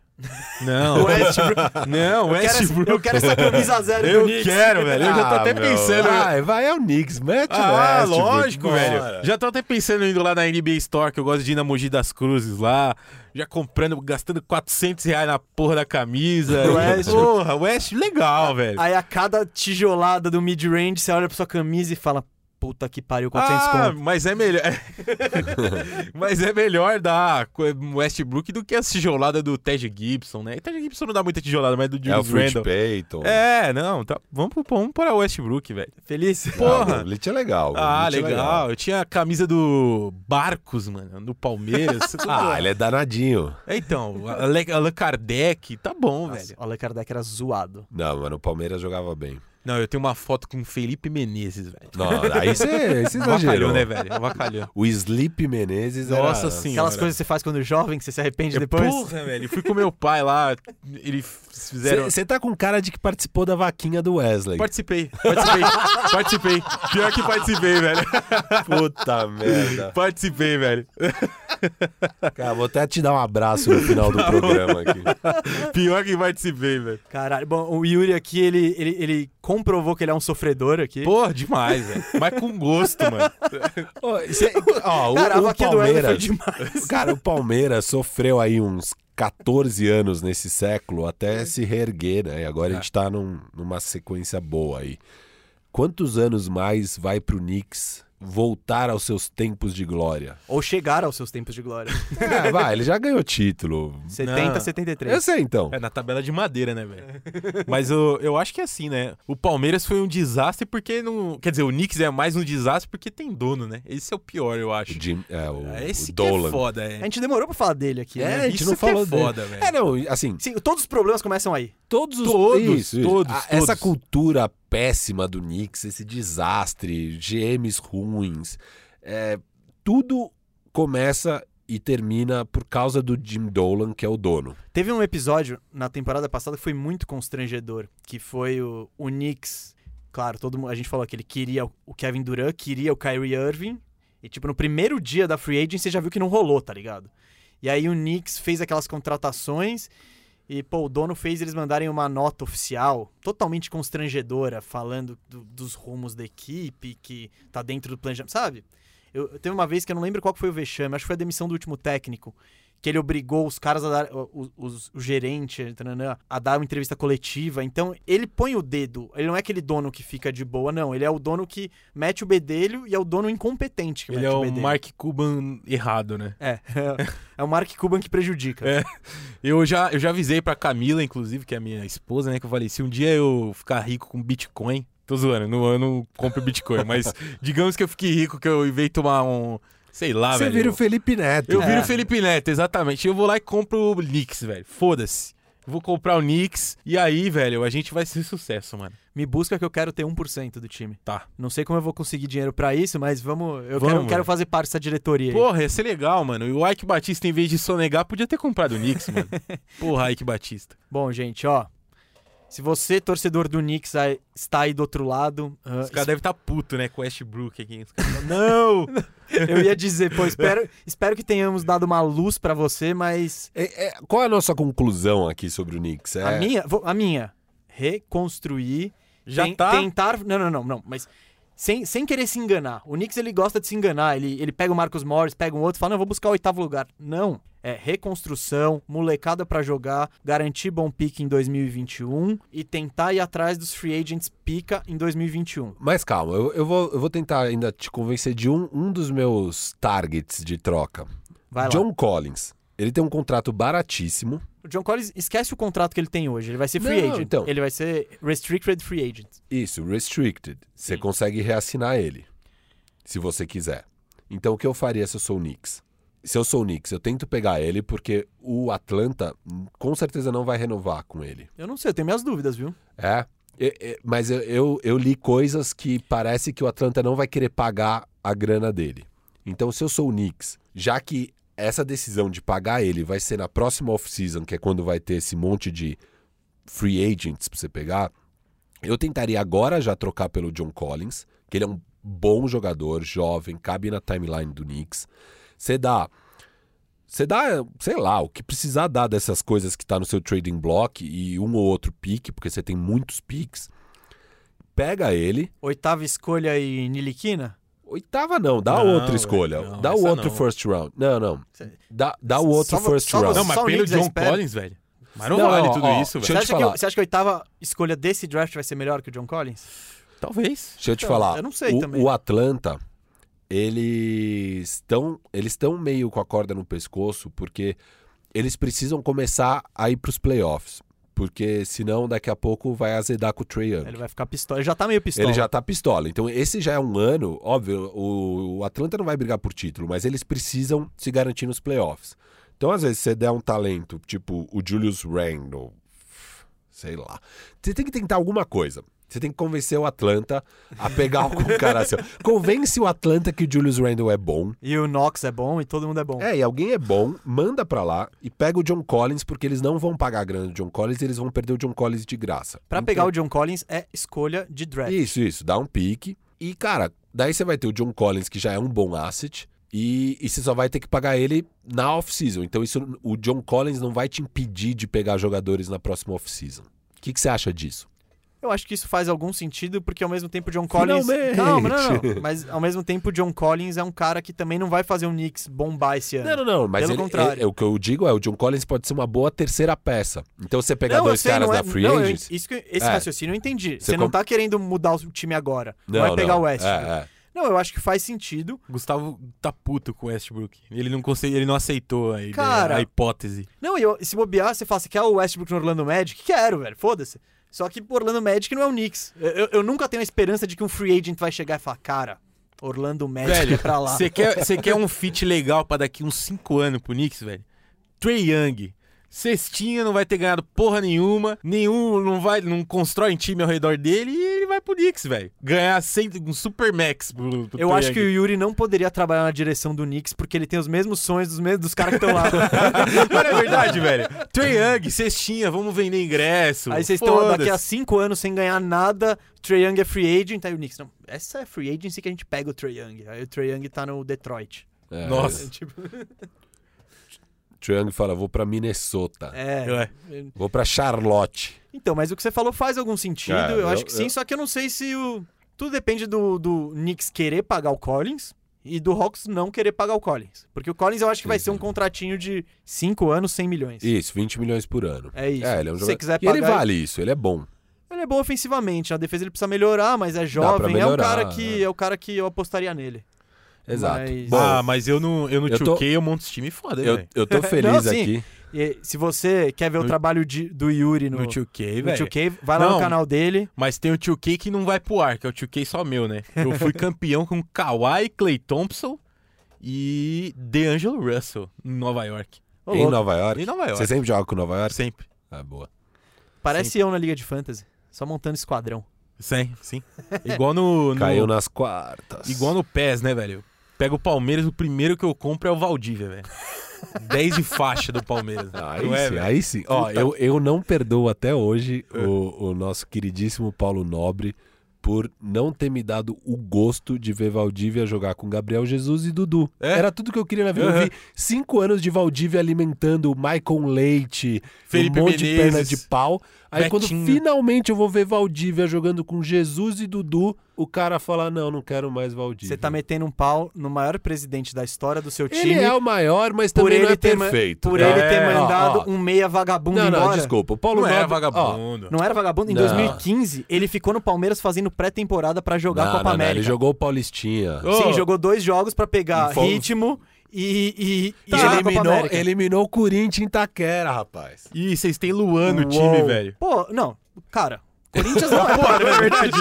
Não. Westbrook- Não, eu, quero essa, Westbrook. eu quero essa camisa zero do Eu Knicks. quero, velho. Eu já tô Ah, até meu. pensando. Vai, vai, é o Knicks, mete o Ah, Westbrook, lógico, bora. velho. Já tô até pensando em indo lá na NBA Store, que eu gosto de ir na Mogi das Cruzes lá. Já comprando, gastando 400 reais na porra da camisa. West. Porra, West, legal, velho. Aí a cada tijolada do mid-range, você olha pra sua camisa e fala: Puta que pariu, 400 Ah, conto. mas é melhor. mas é melhor dar Westbrook do que a tijolada do Ted Gibson, né? E Ted Gibson não dá muita tijolada, mas do É o Julius Fritz Randle. Payton. É, não, tá, vamos, pro- vamos para o Westbrook, velho. Feliz? porra. Ah, o é legal. o Ah, é legal. Eu tinha a camisa do Barcos, mano, do Palmeiras. Ah, ele é danadinho. É, então, Allan Kardec, tá bom, Nossa, velho. o Allan Kardec era zoado. Não, mas no Palmeiras jogava bem. Não, eu tenho uma foto com o Felipe Menezes, velho. Não, aí você Avacalhou, exagerou. né, velho? Avacalhou. O Sleep Menezes Nossa era... senhora. Aquelas coisas que você faz quando jovem, que você se arrepende Eu- depois. Porra, velho. Fui com meu pai lá, eles fizeram... Você tá com cara de que participou da vaquinha do Wesley. Participei, participei, participei. Pior que participei, velho. Puta merda. Participei, velho. Cara, vou até te dar um abraço no final do programa aqui. Pior que participei, velho. Caralho. Bom, o Yuri aqui, ele, ele, ele comprovou que ele é um sofredor aqui. Porra, demais, velho. Mas com gosto, mano. Ó, cê- ó, o, Cara, o vaquinha do Wesley foi Palmeiras... demais. Cara, o Palmeiras sofreu aí uns 14 anos nesse século até se reerguer, né? E agora a gente tá num- numa sequência boa aí. Quantos anos mais vai pro Knicks voltar aos seus tempos de glória? Ou chegar aos seus tempos de glória. É, vai, ele já ganhou título. 70, Não. 73. Eu sei então. É na tabela de madeira, né, velho? Mas eu, eu acho que é assim, né? O Palmeiras foi um desastre porque não. Quer dizer, o Knicks é mais um desastre porque tem dono, né? Esse é o pior, eu acho. O Jim, é, o, Esse o que é Dolan. foda, A é. gente demorou pra falar dele aqui, É, né? a gente Isso não é falou dele. foda, velho. É, não, assim, Sim, todos os problemas começam aí. todos os Todos, todos, A- Essa todos. cultura péssima do Knicks, esse desastre, GMs ruins, é, tudo começa e termina por causa do Jim Dolan, que é o dono. Teve um episódio na temporada passada que foi muito constrangedor, que foi o, o Knicks. Claro, todo mundo, a gente falou que ele queria o Kevin Durant, queria o Kyrie Irving, e tipo, no primeiro dia da free agency você já viu que não rolou, tá ligado? E aí o Knicks fez aquelas contratações e, pô, o dono fez eles mandarem uma nota oficial, totalmente constrangedora, falando do- dos rumos da equipe, que tá dentro do planejamento, sabe? Eu, eu- teve uma vez que eu não lembro qual foi o vexame, acho que foi a demissão do último técnico, que ele obrigou os caras a dar, o, os- o gerente, a dar uma entrevista coletiva. Então, ele põe o dedo. Ele não é aquele dono que fica de boa, não. Ele é o dono que mete o bedelho e é o dono incompetente que Ele mete é o o bedelho. Mark Cuban errado, né? É, é o Mark Cuban que prejudica. É. Eu já, eu já avisei pra Camila, inclusive, que é a minha esposa, né? Que eu falei, se um dia eu ficar rico com Bitcoin... Tô zoando, não, eu não compro Bitcoin, mas digamos que eu fiquei rico, que eu invei tomar um... Sei lá, Você velho. vira o Felipe Neto. Eu É. viro o Felipe Neto, exatamente. Eu vou lá e compro o Knicks, velho. Foda-se. Vou comprar o Knicks e aí, velho, a gente vai ser sucesso, mano. Me busca que eu quero ter 1% do time. Tá. Não sei como eu vou conseguir dinheiro pra isso, mas vamos. Eu Vamos, quero, quero fazer parte dessa diretoria aí. Porra, ia ser legal, mano. E o Ike Batista, em vez de sonegar, podia ter comprado o Knicks, mano. Porra, Ike Batista. Bom, gente, ó. Se você, torcedor do Knicks, está aí do outro lado. ah, Os caras devem estar puto, né, com o Westbrook aqui. Caras não! eu ia dizer, pô, espero, espero que tenhamos dado uma luz pra você, mas É- é- qual é a nossa conclusão aqui sobre o Knicks? É, a minha, vou- a minha, reconstruir, Já ten- tá. tentar, não, não, não, não, mas sem, sem querer se enganar. O Knicks ele gosta de se enganar, ele, ele pega o Marcos Morris, pega um outro, fala, não, eu vou buscar o oitavo lugar. Não, é reconstrução, molecada pra jogar, garantir bom pique em 2021 e tentar ir atrás dos free agents pica em 2021. Mas calma, eu, eu vou, eu vou tentar ainda te convencer de um, um dos meus targets de troca. Vai lá. John Collins. Ele tem um contrato baratíssimo. O John Collins, esquece o contrato que ele tem hoje. Ele vai ser free Não, agent. então. Ele vai ser restricted free agent. Isso, restricted. Você Sim. consegue reassinar ele, se você quiser. Então o que eu faria se eu sou o Knicks? Se eu sou o Knicks, eu tento pegar ele porque o Atlanta hum, com certeza não vai renovar com ele. Eu não sei, eu tenho minhas dúvidas, viu? É, é, é, mas eu, eu, eu li coisas que parece que o Atlanta não vai querer pagar a grana dele. Então, se eu sou o Knicks, já que essa decisão de pagar ele vai ser na próxima off-season, que é quando vai ter esse monte de free agents pra você pegar, eu tentaria agora já trocar pelo John Collins, que ele é um bom jogador, jovem, cabe na timeline do Knicks. Você dá. Você dá, sei lá, o que precisar dar dessas coisas que tá no seu trading block e um ou outro pique, porque você tem muitos piques. Pega ele. Oitava escolha e Niliquina? Oitava não, dá Não, outra escolha. não, dá o outro não. first round. Não, não. Dá, dá o outro Só first só round. Não, você- mas pelo John. Collins, velho. Mas não, Não, vale ó, tudo ó, isso, Você velho. te acha, que, você acha que a oitava escolha desse draft vai ser melhor que o John Collins? Talvez. Deixa eu te Então, falar. eu não sei o, também. o Atlanta, eles estão eles estão meio com a corda no pescoço porque eles precisam começar a ir pros playoffs. Porque senão daqui a pouco vai azedar com o Trae Young. Ele vai ficar pistola. Ele já tá meio pistola. Ele já tá pistola. Então, esse já é um ano, óbvio, o, o Atlanta não vai brigar por título, mas eles precisam se garantir nos playoffs. Então, às vezes, você der um talento, tipo o Julius Randle, sei lá. Você tem que tentar alguma coisa. Você tem que convencer o Atlanta a pegar algum cara assim. Convence o Atlanta que o Julius Randle é bom. E o Knox é bom e todo mundo é bom. É, e alguém é bom, manda pra lá e pega o John Collins, porque eles não vão pagar a grana do John Collins, eles vão perder o John Collins de graça. Pra Então- pegar o John Collins é escolha de draft. Isso, isso, dá um pique. E, cara, daí você vai ter o John Collins, que já é um bom asset, e, e você só vai ter que pagar ele na off-season. Então, isso, o John Collins não vai te impedir de pegar jogadores na próxima off-season. O que, que você acha disso? Eu acho que isso faz algum sentido, porque ao mesmo tempo o John Collins. Finalmente! Calma, não, não. Mas ao mesmo tempo o John Collins é um cara que também não vai fazer o Knicks bombar esse ano. Não, não, não, mas Pelo ele- contrário. é- é o que eu digo é o John Collins pode ser uma boa terceira peça. Então, você pegar Não, eu dois sei, caras não é- da Free não, eu- Agents... isso que- esse É. raciocínio eu entendi. Você Você não com- tá querendo mudar o time agora. Não, vai pegar o West. É, é. Não, eu acho que faz sentido. Gustavo tá puto com o Westbrook. Ele não consegue, ele não aceitou a, ideia, Cara. a hipótese. Não, e eu, se bobear, você fala, você quer o Westbrook no Orlando Magic? Quero, velho, foda-se. Só que o Orlando Magic não é o Knicks. Eu, eu- nunca tenho a esperança de que um free agent vai chegar e falar, cara, Orlando Magic Velho, é pra lá. Você quer, quer um fit legal pra daqui uns 5 anos pro Knicks, velho? Trey Young. Cestinha não vai ter ganhado porra nenhuma, nenhum não vai, não constrói time ao redor dele e ele vai pro Knicks, velho. Ganhar cem- um super max pro, pro Eu Trae acho que o. Yuri não poderia trabalhar na direção do Knicks porque ele tem os mesmos sonhos dos, mesmos, dos caras que estão lá. Mas é verdade, velho. Trey Young, cestinha, vamos vender ingresso. Aí vocês estão daqui a cinco anos sem ganhar nada, Trae Young é free agent, aí o Knicks, não, essa é free agency que a gente pega o Trae Young. Aí o Trae Young tá no Detroit. É, Nossa. É, tipo, Young fala, vou pra Minnesota, é. Ué. vou pra Charlotte. Então, mas o que você falou faz algum sentido, É, eu, eu- acho que sim, eu- só que eu não sei se o... Tudo depende do, do Knicks querer pagar o Collins e do Hawks não querer pagar o Collins. Porque o Collins eu acho que vai Sim, ser um sim. contratinho de 5 anos, 100 milhões. Isso, 20 milhões por ano. É isso. É, ele é um Se jogador... você quiser E ele pagar- vale isso, ele é bom. Ele é bom ofensivamente, na defesa ele precisa melhorar, mas é jovem, é o melhorar, cara que é. é o cara que eu apostaria nele. Exato. Mas- Bom, ah, mas eu no, eu no eu tô- 2K eu monto esse time foda, eu, velho. eu tô feliz Não, sim. aqui. E se você quer ver o No- trabalho de- do Yuri no, No 2K, no velho. 2K, vai lá Não. no canal dele. Mas tem o 2K que não vai pro ar, que é o 2K só meu, né? Eu fui campeão com Kawhi, Clay Thompson e DeAngelo Russell em Nova York. Ô, em Nova York. Em Nova York. Você sempre joga com Nova York? Sempre. Ah, boa. Parece eu na Liga de Fantasy, só montando esquadrão. Sim, sim. Igual no. no- Caiu nas quartas. Igual no PES, né, velho? Pega o Palmeiras, o primeiro que eu compro é o Valdívia, velho. 10 de faixa do Palmeiras. Aí não é, sim, aí sim. Ó, Puta. eu, eu não perdoo até hoje É. o, o nosso queridíssimo Paulo Nobre por não ter me dado o gosto de ver Valdívia jogar com Gabriel Jesus e Dudu. É? Era tudo que eu queria na vida. Eu Aham. vi cinco anos de Valdívia alimentando o Maicon Leite, Felipe um monte de perna Menezes, de pau. Aí quando Betinho. finalmente eu vou ver Valdívia jogando com Jesus e Dudu, o cara fala, não, não quero mais Valdívia. Você tá metendo um pau no maior presidente da história do seu time. Ele é o maior, mas por também ele não é ter perfeito. Por É, ele ter ó, mandado ó. um meia vagabundo Não, embora. não, desculpa. O Paulo Não Nobre- ó, vagabundo. Não era vagabundo? Em Não. 2015, ele ficou no Palmeiras fazendo pré-temporada pra jogar não, a Copa não, não, América. ele jogou o Paulistinha. Ô, Sim, jogou dois jogos pra pegar Fomos- ritmo e, e, e Tá, Copa eliminou, eliminou o Corinthians em Taquera, rapaz. Ih, vocês têm Luan no time, Uou. velho. Pô, não, cara, Corinthians não é parâmetro. é verdade.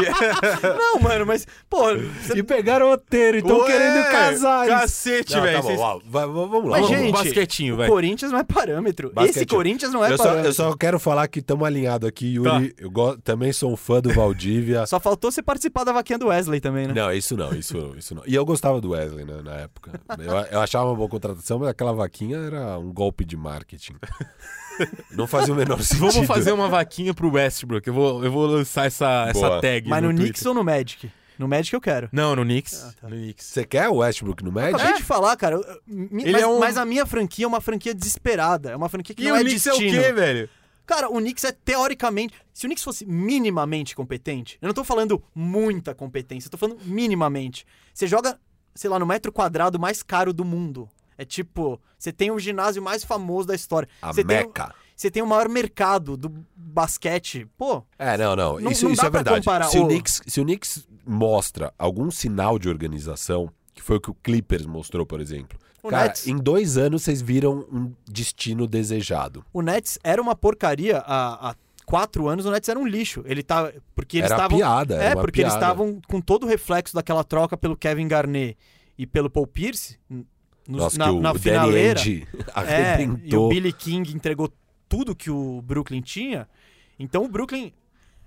Não, mano, mas, pô, você- E pegaram o roteiro, então Ué, querendo casais. Cacete, Não, velho. tá vocês- vamos lá. Mas, vamos gente, lá. basquetinho, o vai. Corinthians não é parâmetro. Esse. Corinthians não é eu, só, parâmetro. eu só quero falar que estamos alinhados aqui, Yuri. Eu go- também sou um fã do Valdívia. Só faltou você participar da vaquinha do Wesley também, né? Não, isso não, isso, isso não. E eu gostava do Wesley né, na época. Eu, eu achava uma boa contratação, mas aquela vaquinha era um golpe de marketing. Não fazia o menor sentido. Vamos fazer uma vaquinha pro Westbrook. Eu vou, eu vou lançar essa, essa tag. Mas no, Twitter. Knicks ou no Magic? No Magic eu quero. Não, no Knicks. Ah, tá. No Knicks. Você quer o Westbrook no Magic? Acabei de falar, cara. Ele mas, é um- mas a minha franquia é uma franquia desesperada. É uma franquia que E não o é Knicks destino. é o quê, velho? Cara, o Knicks é teoricamente. Se o Knicks fosse minimamente competente, eu não tô falando muita competência, eu tô falando minimamente. Você joga, sei lá, no metro quadrado mais caro do mundo. É tipo, você tem o ginásio mais famoso da história. A você tem, Meca. você tem o maior mercado do basquete. Pô, É, não, não. Não- isso não isso dá é verdade. comparar Se o, o- Knicks, se o Knicks mostra algum sinal de organização, que foi o que o Clippers mostrou, por exemplo. O Cara, Nets- em dois anos vocês viram um destino desejado. o Nets era uma porcaria há, há quatro anos, o Nets era um lixo. Ele tá. Porque eles estavam. piada, É, porque eles piada. estavam com todo o reflexo daquela troca pelo Kevin Garnett e pelo Paul Pierce nos- Nossa, na, que o, na finaleira. É, e o. Billy King entregou tudo que o Brooklyn tinha. Então o Brooklyn.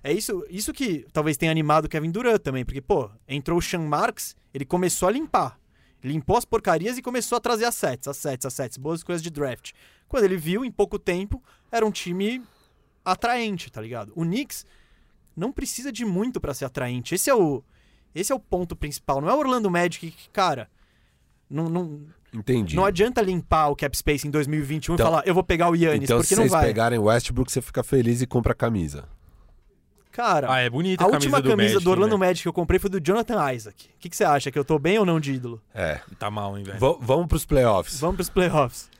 É isso, isso que talvez tenha animado o Kevin Durant também, porque, pô, entrou o Sean Marks, ele começou a limpar. Limpou as porcarias e começou a trazer as sets, as sets, as sets, boas coisas de draft. Quando ele viu, em pouco tempo, era um time atraente, tá ligado? O Knicks não precisa de muito pra ser atraente. Esse é o esse é o ponto principal. Não é o Orlando Magic que, cara, não, não, Entendi. não adianta limpar o cap space em 2021 Então- e falar, eu vou pegar o Yannis, então, se porque não vocês vai. pegarem Westbrook, você fica feliz e compra a camisa. Cara, Ah, é bonita a a, última camisa do camisa Magic, do Orlando hein, Magic que eu comprei foi do Jonathan Isaac. O que, que você acha? Que eu tô bem ou não de ídolo? É. Tá mal, hein, velho. V- vamos pros playoffs. Vamos pros playoffs.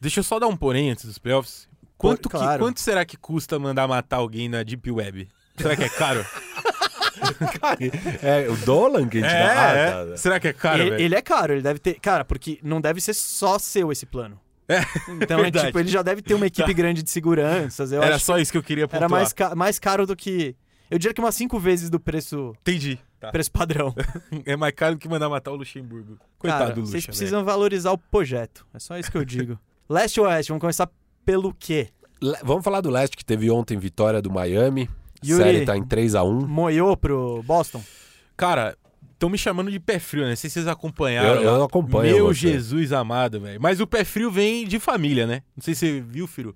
Deixa eu só dar um porém antes dos playoffs. Quanto, que- claro. quanto será que custa mandar matar alguém na Deep Web? Será que é caro? É, o Dolan que a gente dá. Ah, tá, tá. Será que é caro, ele, ele é caro, ele deve ter. Cara, porque não deve ser só seu esse plano. É, Então, é verdade. tipo, ele já deve ter uma equipe grande de seguranças. Eu Era acho só isso que eu queria que pontuar. era mais, ca- mais caro do que. Eu diria que umas cinco vezes do preço, Entendi. Tá. preço padrão. É mais caro do que mandar matar o Luxemburgo. Coitado Cara, do Luxa, vocês velho. precisam valorizar o projeto. É só isso que eu digo. Leste ou Oeste? Vamos começar pelo quê? Le- Vamos falar do leste que teve ontem vitória do Miami. Yuri. Série tá em 3 a 1 Moiou pro Boston? Cara, estão me chamando de pé frio, né? Não sei se vocês acompanharam. Eu, eu acompanho. Meu você. Jesus amado, velho. Mas o pé frio vem de família, né? Não sei se você viu, Firo.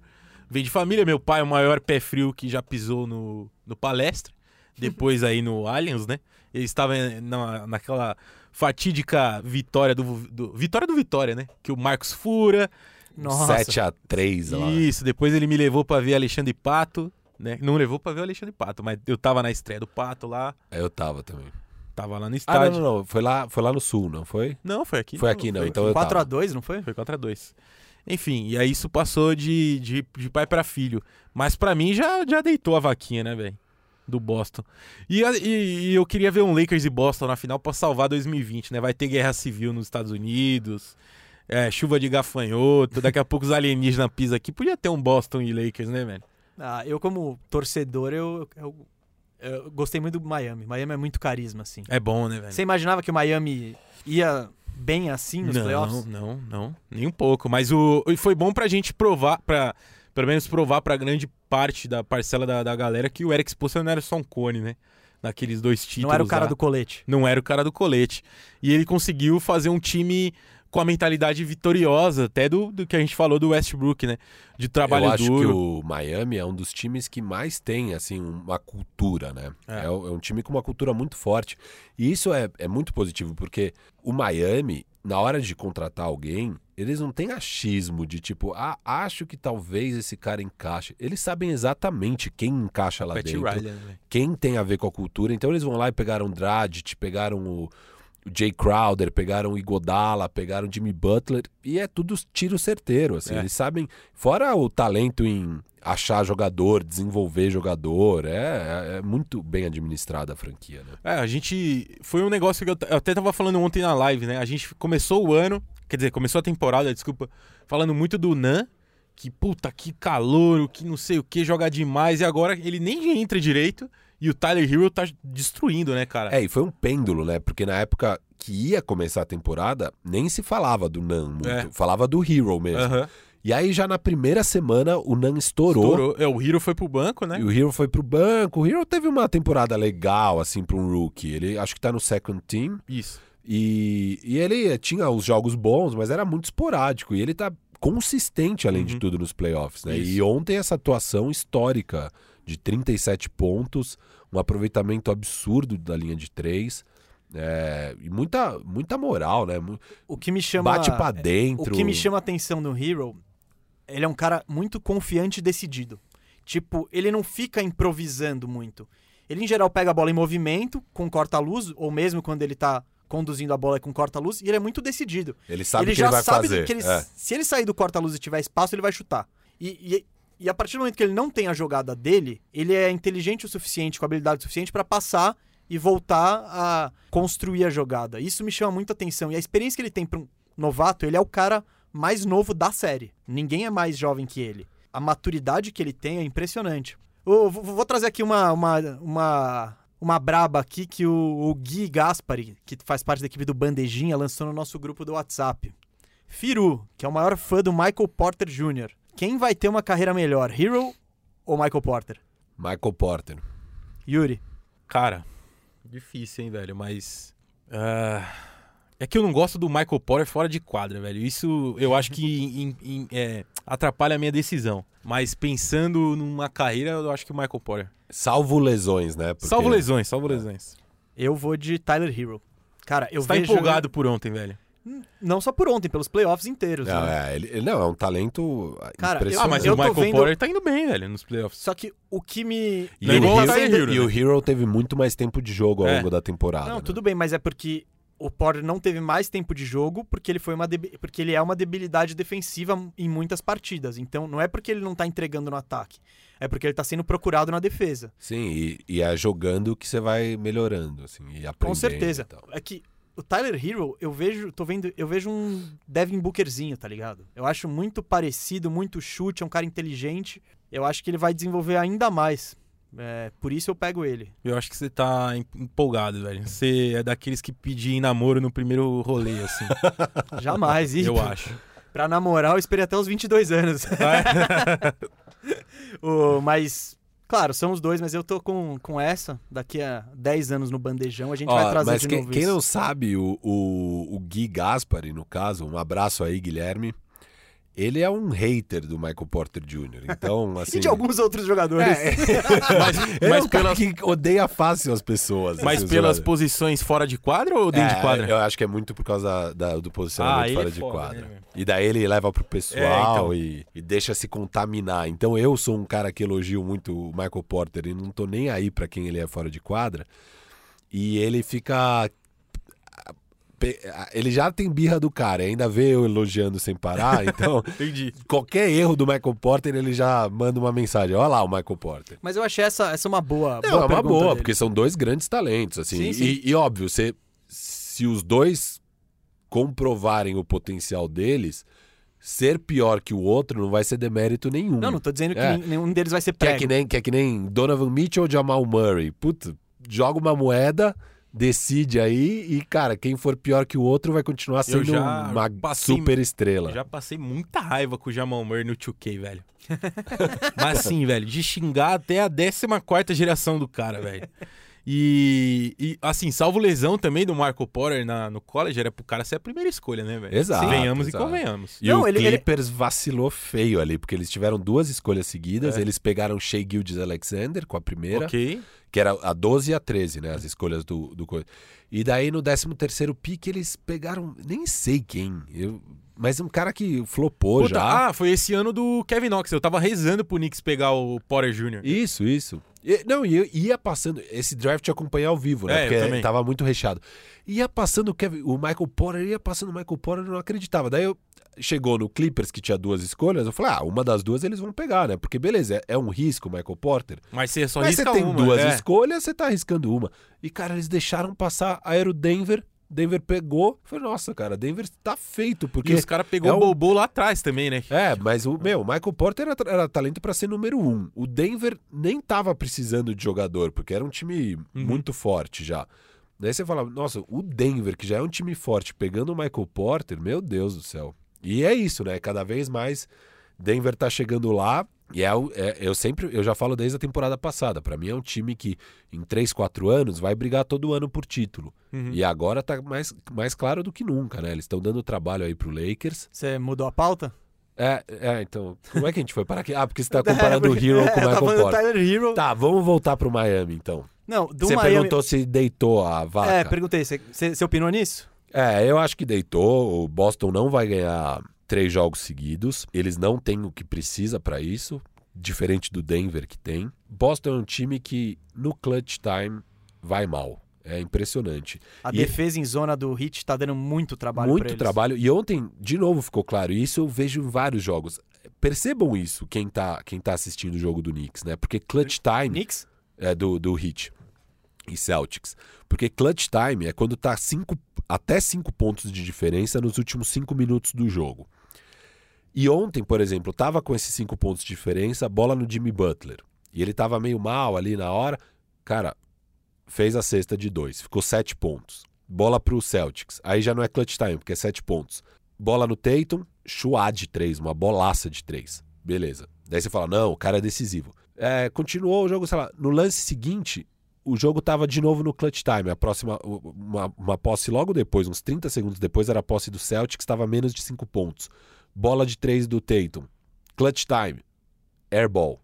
Vem de família. Meu pai é o maior pé frio que já pisou no, no palestra. Depois aí no Allianz, né? Ele estava na, naquela fatídica vitória do, do- Vitória do Vitória, né? Que o Marcos fura. Nossa. 7 a 3 lá. Isso, depois ele me levou pra ver Alexandre Pato, né? Não levou pra ver o Alexandre Pato, mas eu tava na estreia do Pato lá, Eu tava também. tava lá no Ah, estádio. não, não, não. Foi lá, foi lá no sul, não foi? Não, foi aqui. Foi aqui, não. Então eu 4x2, não foi? Foi 4x2. Enfim, e aí isso passou de, de, de pai pra filho. Mas pra mim já, já deitou a vaquinha, né, velho? Do Boston. E, a- e- e eu queria ver um Lakers e Boston na final pra salvar 2020, né? Vai ter guerra civil nos Estados Unidos, é, chuva de gafanhoto, daqui a pouco os alienígenas pisam aqui. Podia ter um Boston e Lakers, né, velho? Ah, eu, como torcedor, eu, eu, eu gostei muito do Miami. Miami é muito carisma, assim. É bom, né, velho? Você imaginava que o Miami ia bem assim nos não, playoffs? Não, não, nem um pouco. Mas o, foi bom pra gente provar, pra, pelo menos provar pra grande parte da parcela da, da galera que o Eric Spoelstra não era só um cone, né? Naqueles dois títulos. Não era o cara lá. do colete. Não era o cara do colete. E ele conseguiu fazer um time com a mentalidade vitoriosa, até do, do que a gente falou do Westbrook, né? De trabalho eu acho duro. que o Miami é um dos times que mais tem, assim, uma cultura, né? É. É, um é um time com uma cultura muito forte. E isso é, é muito positivo, porque o Miami, na hora de contratar alguém, eles não têm achismo de tipo, ah, acho que talvez esse cara encaixe. Eles sabem exatamente quem encaixa lá Pat dentro, Riley, né? quem tem a ver com a cultura. Então eles vão lá e pegaram o Dragic, pegaram o, o Jay Crowder, pegaram o Igodala, pegaram o Jimmy Butler e é tudo tiro certeiro, assim. É. Eles sabem, fora o talento em achar jogador, desenvolver jogador, é, é- é muito bem administrada a franquia, né? É, a gente. Foi um negócio que eu, eu até tava falando ontem na live, né? A gente começou o ano, quer dizer, começou a temporada, desculpa, falando muito do Nan, que puta, que calor, que não sei o que, joga demais, e agora ele nem entra direito, e o Tyler Hero tá destruindo, né, cara? É, e foi um pêndulo, né? Porque na época que ia começar a temporada, nem se falava do Nan muito, É. falava do Hero mesmo. Aham. E aí já na primeira semana o Nan estourou. Estourou. É, o Hero foi pro banco, né? E o Hero foi pro banco. O Hero teve uma temporada legal, assim, pra um rookie. Ele acho que tá no second team. Isso. E, e ele tinha os jogos bons, mas era muito esporádico. E ele tá consistente, além de Uhum. tudo, nos playoffs, né? Isso. E ontem essa atuação histórica de 37 pontos, um aproveitamento absurdo da linha de três. é, e muita, muita moral, né? O que me chama. Bate pra O dentro. que me chama a atenção no Hero, ele é um cara muito confiante e decidido. Tipo, ele não fica improvisando muito. Ele, em geral, pega a bola em movimento, com corta-luz, ou mesmo quando ele tá conduzindo a bola com corta-luz, e ele é muito decidido. Ele sabe ele o que já ele vai sabe fazer. que ele- é. se ele sair do corta-luz e tiver espaço, ele vai chutar. E, e, e a partir do momento que ele não tem a jogada dele, ele é inteligente o suficiente, com habilidade suficiente pra passar e voltar a construir a jogada. Isso me chama muita atenção. E a experiência que ele tem para um novato, ele é o cara mais novo da série. Ninguém é mais jovem que ele. A maturidade que ele tem é impressionante. Eu vou, vou trazer aqui uma, uma, uma, uma braba aqui que o, o Gui Gaspari, que faz parte da equipe do Bandejinha, lançou no nosso grupo do WhatsApp. Firu, que é o maior fã do Michael Porter Jr. Quem vai ter uma carreira melhor, Hero ou Michael Porter? Michael Porter. Yuri. Cara, difícil, hein, velho, mas. ah, é que eu não gosto do Michael Porter fora de quadra, velho. Isso eu acho que em- em- é, atrapalha a minha decisão. Mas pensando numa carreira, eu acho que o Michael Porter. Salvo lesões, né? Porque- Salvo lesões, salvo lesões. Eu vou de Tyler Hero. Cara, eu Você tá vejo... empolgado por ontem, velho. Não só por ontem, pelos playoffs inteiros. Não, né? é, ele, ele- não, é um talento Cara, impressionante. Ah, mas eu o Michael vendo- Porter tá indo bem, velho, nos playoffs. Só que o que me... E, é o Hero, Tyler Hero, e né? o Hero teve muito mais tempo de jogo ao É. longo da temporada. Não, né? tudo bem, mas é porque o Porter não teve mais tempo de jogo porque ele foi uma debi- porque ele é uma debilidade defensiva em muitas partidas. Então não é porque ele não tá entregando no ataque, é porque ele tá sendo procurado na defesa. Sim, e, e é jogando que você vai melhorando, assim, e aprendendo. Com certeza. e tal. É que o Tyler Hero, eu vejo, tô vendo, eu vejo um Devin Bookerzinho, tá ligado? Eu acho muito parecido, muito chute, é um cara inteligente. Eu acho que ele vai desenvolver ainda mais. É, por isso eu pego ele. Eu acho que você tá em- empolgado, velho. Você é daqueles que pedem namoro no primeiro rolê, assim. Jamais. E eu acho. Pra namorar, eu esperei até os 22 anos. O- mas, claro, são os dois, mas eu tô com, com essa. Daqui a 10 anos no bandejão, a gente Ó, vai trazer mas de quem, novo quem não sabe, o, o, o Gui Gaspari, no caso, um abraço aí, Guilherme. Ele é um hater do Michael Porter Jr. Então, assim. E de alguns outros jogadores. É, Mas, ele mas é um cara pelas, que odeia fácil as pessoas. mas assim, pelas zoado. posições fora de quadra ou dentro de É, quadra? Eu acho que é muito por causa da- do posicionamento Ah, ele fora é de foda, quadra. né, e daí ele leva pro pessoal É, então. e, e deixa se contaminar. Então eu sou um cara que elogio muito o Michael Porter e não tô nem aí pra quem ele é fora de quadra. E ele fica. Ele já tem birra do cara, ainda vê eu elogiando sem parar, então Entendi. qualquer erro do Michael Porter ele já manda uma mensagem. Olha lá o Michael Porter. Mas eu achei essa, essa uma boa. Não, boa é uma boa, dele. porque são dois grandes talentos, assim. Sim, sim. E, e, óbvio, você, se os dois comprovarem o potencial deles, ser pior que o outro não vai ser demérito nenhum. Não, não tô dizendo que É. nen- nenhum deles vai ser que, é que, nem, que é que nem Donovan Mitchell ou Jamal Murray. Puta, joga uma moeda, decide aí e, cara, quem for pior que o outro vai continuar sendo já uma passei- super estrela. Eu já passei muita raiva com o Jamal Murray no 2K, velho. Mas assim, velho, de xingar até a 14 geração do cara, velho. E, e, assim, salvo lesão também do Marco Porter na, no college, era pro cara ser a primeira escolha, né, velho? Exato, Venhamos exato. e convenhamos. E Não, o ele- ele- Clippers vacilou feio ali, porque eles tiveram duas escolhas seguidas. É. Eles pegaram Shea Gildes Alexander com a primeira, Ok. Que era a 12 e a 13, né? As escolhas do, do coisa. E daí no 13 terceiro pique eles pegaram, nem sei quem, eu, mas um cara que flopou Puta, já. ah, foi esse ano do Kevin Knox. Eu tava rezando pro Knicks pegar o Porter Jr. Isso, isso. E- não, e eu ia passando. Esse draft eu acompanhei ao vivo, né? É, porque também. tava muito recheado. Ia passando o, Kevin, o Michael Porter, ia passando o Michael Porter, eu não acreditava. Daí eu chegou no Clippers, que tinha duas escolhas, eu falei, ah, uma das duas eles vão pegar, né? Porque beleza, é, é um risco o Michael Porter. Mas você só Mas você tem uma, duas é. escolhas, você tá arriscando uma. E, cara, eles deixaram passar Aero Denver. Denver pegou. Falei, nossa, cara, Denver tá feito, porque. E os caras pegou é o Bobo lá atrás também, né? É, mas o meu, o Michael Porter era, era talento pra ser número um. O Denver nem tava precisando de jogador, porque era um time Uhum. muito forte já. Daí você fala, nossa, o Denver, que já é um time forte, pegando o Michael Porter, meu Deus do céu. E é isso, né? Cada vez mais Denver tá chegando lá. E é, o- é- eu sempre, eu já falo desde a temporada passada. Pra mim é um time que em 3, 4 anos vai brigar todo ano por título. Uhum. E agora tá mais, mais claro do que nunca, né? Eles estão dando trabalho aí pro Lakers. Você mudou a pauta? É, é, então, como é que a gente foi parar aqui? Ah, porque você tá comparando É, o porque- Hero é, com o tava Michael Porter. Tyler Hero. Tá, vamos voltar pro Miami, então. Não, do você Miami... perguntou se deitou a vaca. É, perguntei. Você- Você você opinou nisso? É, eu acho que deitou. O Boston não vai ganhar três jogos seguidos. Eles não têm o que precisa pra isso, diferente do Denver que tem. Boston é um time que no clutch time vai mal. É impressionante. A E- defesa em zona do Hit tá dando muito trabalho Muito trabalho. E ontem, de novo, ficou claro. E isso eu vejo em vários jogos. Percebam isso, quem tá, quem tá assistindo o jogo do Knicks, né? Porque clutch time Knicks? é do, do Heat e Celtics. Porque clutch time é quando tá cinco, até 5 pontos de diferença nos últimos 5 minutos do jogo. E ontem, por exemplo, tava com esses 5 pontos de diferença, bola no Jimmy Butler. E ele tava meio mal ali na hora. Cara, fez a cesta de 2, ficou 7 pontos. Bola pro Celtics. Aí já não é clutch time, porque é 7 pontos. Bola no Tatum, chuá de 3, uma bolaça de 3. Beleza. Daí você fala, não, o cara é decisivo. É, continuou o jogo, sei lá, no lance seguinte, o jogo tava de novo no clutch time. A próxima, uma, uma posse logo depois, uns 30 segundos depois, era a posse do Celtics, estava menos de 5 pontos. Bola de 3 do Tatum. Clutch time. Airball.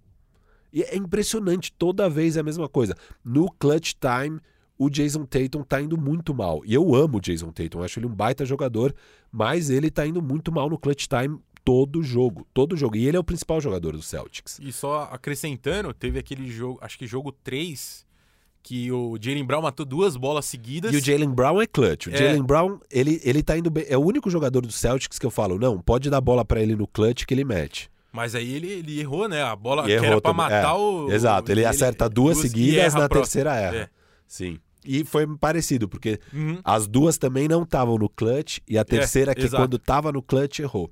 E é impressionante, toda vez é a mesma coisa. No clutch time, o Jason Tatum tá indo muito mal. E eu amo o Jason Tatum, acho ele um baita jogador, mas ele tá indo muito mal no clutch time todo jogo, todo jogo. E ele é o principal jogador do Celtics. E só acrescentando, teve aquele jogo, acho que jogo 3, que o Jalen Brown matou duas bolas seguidas. E o Jalen Brown é clutch. O É. Jalen Brown, ele, ele tá indo bem. É o único jogador do Celtics que eu falo, não, pode dar bola pra ele no clutch que ele mete. Mas aí ele, ele errou, né? A bola E que errou era pra também. matar É, o. Exato, ele, acerta duas, e seguidas, na terceira erra. É. Sim. E foi parecido, porque Uhum. as duas também não estavam no clutch e a terceira que exato. quando tava no clutch errou.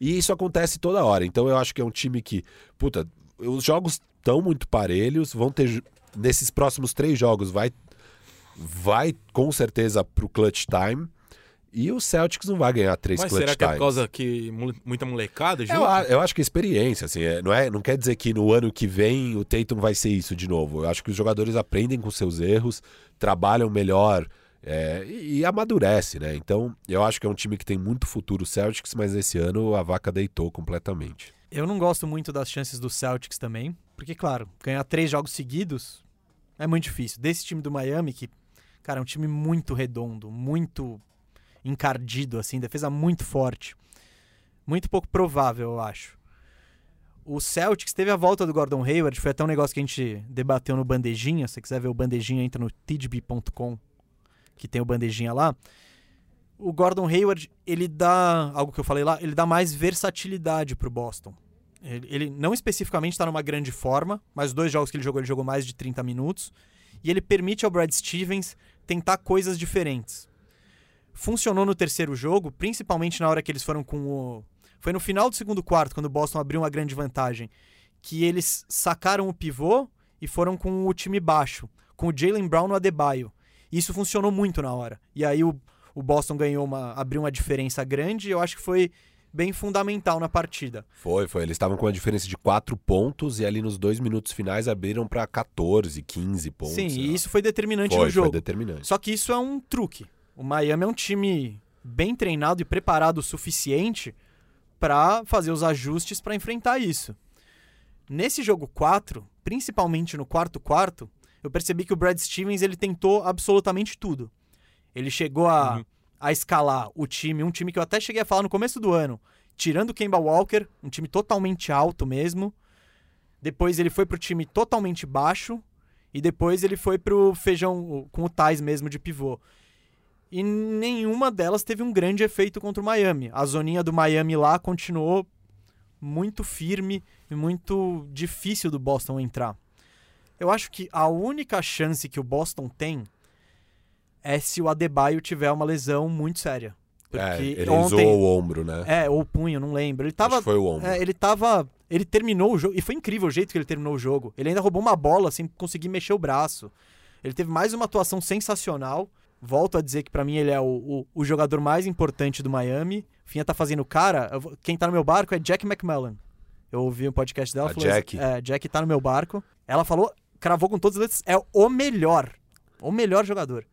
E isso acontece toda hora. Então eu acho que é um time que, puta, os jogos estão muito parelhos, vão ter nesses próximos três jogos vai vai com certeza pro clutch time. E o Celtics não vai ganhar três Mas clutch será que é por causa que mu- muita molecada junto? Eu, eu acho que é experiência, assim, é- não, é, não quer dizer que no ano que vem o Tatum vai ser isso de novo. Eu acho que os jogadores aprendem com seus erros, trabalham melhor é, e, e amadurece, né? Então, eu acho que é um time que tem muito futuro o Celtics, mas esse ano a vaca deitou completamente. Eu não gosto muito das chances do Celtics também, porque, claro, ganhar três jogos seguidos é muito difícil. Desse time do Miami, que, cara, é um time muito redondo, muito encardido, assim, defesa muito forte. Muito pouco provável, eu acho. O Celtics teve a volta do Gordon Hayward, foi até um negócio que a gente debateu no Bandejinha. Se você quiser ver o Bandejinha, entra no tidb.com, que tem o Bandejinha lá. O Gordon Hayward, ele dá, algo que eu falei lá, ele dá mais versatilidade pro Boston. Ele, ele não especificamente está numa grande forma, mas os dois jogos que ele jogou, ele jogou mais de 30 minutos. E ele permite ao Brad Stevens tentar coisas diferentes. Funcionou no terceiro jogo, principalmente na hora que eles foram com o. Foi no final do segundo quarto, quando o Boston abriu uma grande vantagem, que eles sacaram o pivô e foram com o time baixo, com o Jalen Brown no Adebayo. E isso funcionou muito na hora. E aí o, o Boston ganhou uma. abriu uma diferença grande eu acho que foi bem fundamental na partida. Foi, foi. Eles estavam com uma diferença de quatro pontos e ali nos dois minutos finais abriram para 14, 15 pontos. Sim, e isso foi determinante foi, no jogo. foi determinante. Só que isso é um truque. O Miami é um time bem treinado e preparado o suficiente para fazer os ajustes para enfrentar isso. Nesse jogo 4, principalmente no quarto quarto, eu percebi que o Brad Stevens ele tentou absolutamente tudo. Ele chegou a, Uhum. A escalar o time, um time que eu até cheguei a falar no começo do ano, tirando o Kemba Walker, um time totalmente alto mesmo. Depois ele foi pro time totalmente baixo e depois ele foi pro feijão com o Tais mesmo de pivô. E nenhuma delas teve um grande efeito contra o Miami. A zoninha do Miami lá continuou muito firme e muito difícil do Boston entrar. Eu acho que a única chance que o Boston tem é se o Adebayo tiver uma lesão muito séria. Porque É, ele ontem, usou o ombro, né? É, ou o punho, não lembro. Ele tava foi o ombro. é, ele tava. Ele terminou o jogo. E foi incrível o jeito que ele terminou o jogo. Ele ainda roubou uma bola sem conseguir mexer o braço. Ele teve mais uma atuação sensacional. Volto a dizer que pra mim ele é o, o, o jogador mais importante do Miami. Finha tá fazendo cara. vou- quem tá no meu barco é Jack McMullen. Eu ouvi um podcast dela. A falou, Jack? É, Jack tá no meu barco. Ela falou, cravou com todas as letras. É o melhor. O melhor jogador.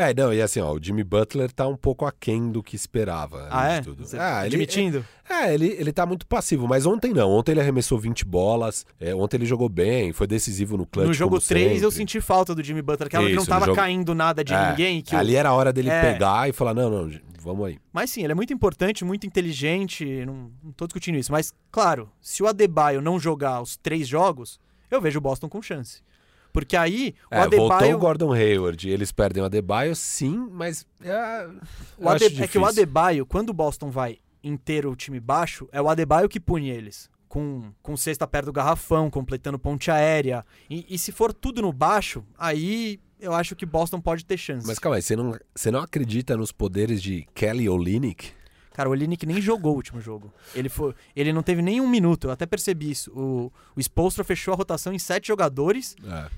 É, não, e assim, ó, o Jimmy Butler tá um pouco aquém do que esperava. Ah, é? Tudo. Você Ah, tá ele, admitindo? É, ele, ele tá muito passivo, mas ontem não. Ontem ele arremessou 20 bolas, é, ontem ele jogou bem, foi decisivo no clutch no jogo como 3 eu sempre. senti falta do Jimmy Butler. Aquela que não tava jogo- caindo nada de É, ninguém. Que Ali era a hora dele É. pegar e falar, não, não, vamos aí. Mas sim, ele é muito importante, muito inteligente, não, não tô discutindo isso. Mas, claro, se o Adebayo não jogar os três jogos, eu vejo o Boston com chance. Porque aí, o É, voltou Adebayo... o Gordon Hayward, eles perdem o Adebayo, sim, mas é, o Ade- É que o. Adebayo, quando o Boston vai inteiro o time baixo, é o Adebayo que pune eles. Com, com cesta perto do garrafão, completando ponte aérea. E, e se for tudo no baixo, aí eu acho que Boston pode ter chance. Mas calma aí, você não, você não acredita nos poderes de Kelly Olynyk? Cara, o Olinick nem jogou o último jogo. Ele, foi, ele não teve nem um minuto, eu até percebi isso. O, o Spolstra fechou a rotação em sete jogadores, É.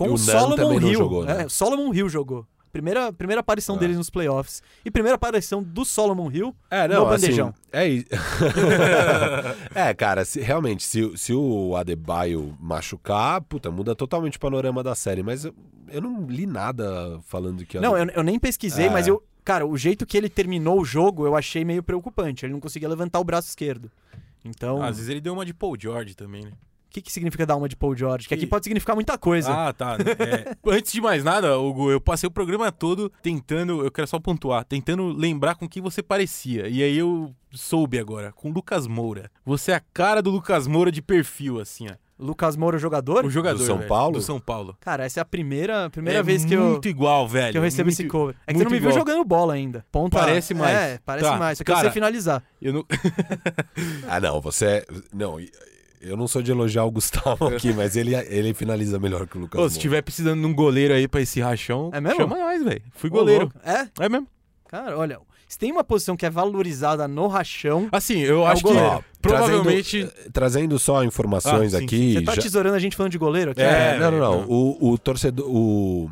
com E o, o Solomon Hill. jogou, né? É, Solomon Hill jogou. Primeira, primeira aparição Ah. deles nos playoffs. E primeira aparição do Solomon Hill É, no não, assim, bandejão. é isso. é, cara, se- realmente, se, se o Adebayo machucar, puta, muda totalmente o panorama da série. Mas eu, eu não li nada falando que... Não, eu, eu nem pesquisei, É. mas eu. Cara, o jeito que ele terminou o jogo eu achei meio preocupante. Ele não conseguia levantar o braço esquerdo. Então, Às vezes ele deu uma de Paul George também, né? O que, que significa dar uma de Paul George? Que aqui Que- pode significar muita coisa. Ah, tá. É, Antes de mais nada, Hugo, eu passei o programa todo tentando, eu quero só pontuar, tentando lembrar com quem você parecia. E aí eu soube agora, com o Lucas Moura. Você é a cara do Lucas Moura de perfil, assim, ó. Lucas Moura, jogador? O jogador. Do São velho, Paulo? Do São Paulo. Cara, essa é a primeira, primeira É vez que eu, Muito igual, velho. que eu recebo muito- esse cover. É que você não me viu igual. jogando bola ainda. Ponta, Parece mais. É, parece Tá, mais. Só que eu sei finalizar. Eu não... Ah, não, você é... Não, eu não sou de elogiar o Gustavo aqui, mas ele, ele finaliza melhor que o Lucas Ô, se Moura. tiver precisando de um goleiro aí pra esse rachão, É mesmo? chama nós, velho. Fui Ô, goleiro. louco. É? É mesmo. Cara, olha, se tem uma posição que é valorizada no rachão, Assim, eu É acho que goleiro. Provavelmente... Trazendo, trazendo só informações Ah, sim, aqui... você tá já- tesourando a gente falando de goleiro aqui? É, É, não, não, não. O, o torcedor. O,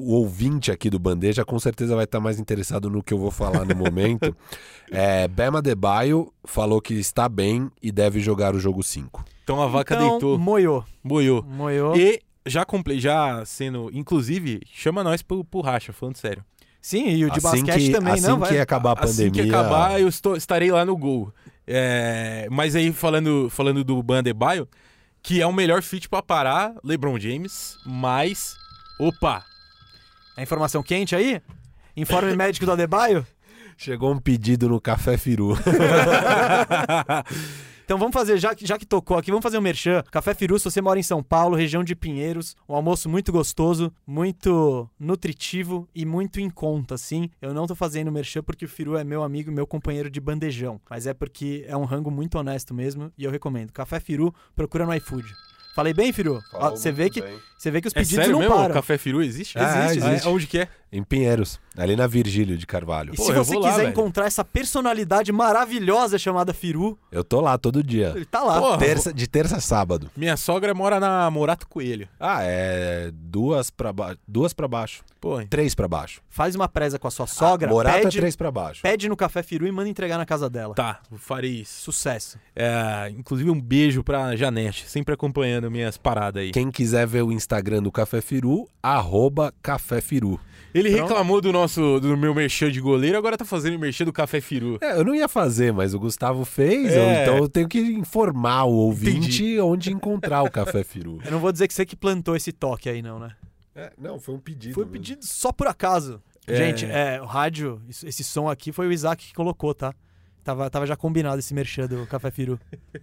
o ouvinte aqui do Bandeja com certeza vai estar mais interessado no que eu vou falar no momento. É, Bema Debaio falou que está bem e deve jogar o jogo 5. Então a vaca então, deitou, moiou. boiou. Moiou. E já comprei, já sendo. Inclusive, chama nós pro, pro racha, falando sério. Sim, e o de assim basquete que, também, assim não, que vai. acabar a assim pandemia. que acabar, eu estou, estarei lá no gol. É, mas aí, falando, falando do Bandebaio, que é o melhor fit pra parar LeBron James, mas. Opa! É informação quente aí? Informe médico do Adebayo? Chegou um pedido no Café Firu. Então vamos fazer, já que, já que tocou aqui, vamos fazer um merchan. Café Firu, se você mora em São Paulo, região de Pinheiros, um almoço muito gostoso, muito nutritivo e muito em conta, assim. Eu não tô fazendo merchan porque o Firu é meu amigo, meu companheiro de bandejão, mas é porque é um rango muito honesto mesmo e eu recomendo. Café Firu, procura no iFood. Falei bem, Firu? Você vê que você vê que os É pedidos sério não mesmo? param. Café Firu existe? Ah, Existe, existe. Ah, onde que é? Em Pinheiros, ali na Virgílio de Carvalho. E Pô, se você lá, quiser velho. encontrar essa personalidade maravilhosa chamada Firu, Eu tô lá todo dia. ele tá lá. Porra, Terça, de terça a sábado. Minha sogra mora na Morato Coelho. Ah, é duas pra, ba... duas pra baixo. Pô, Três pra baixo. Faz uma presa com a sua sogra, Morata é pede, três pra baixo. pede no Café Firu e manda entregar na casa dela. tá, farei isso. Sucesso. É, inclusive um beijo pra Janete, sempre acompanhando minhas paradas aí. Quem quiser ver o Instagram do Café Firu, arroba Café Firu. Ele Pronto. reclamou do nosso do meu merchan de goleiro, agora tá fazendo o merchan do Café Firu. É, eu não ia fazer, mas o Gustavo fez, É. então eu tenho que informar o ouvinte Entendi. onde encontrar o Café Firu. Eu não vou dizer que você que plantou esse toque aí, não, né? É, não, foi um pedido. Foi pedido só por acaso. É. Gente, é, o rádio, esse som aqui foi o Isaac que colocou, tá? Tava, tava já combinado esse merchan do Café Firu.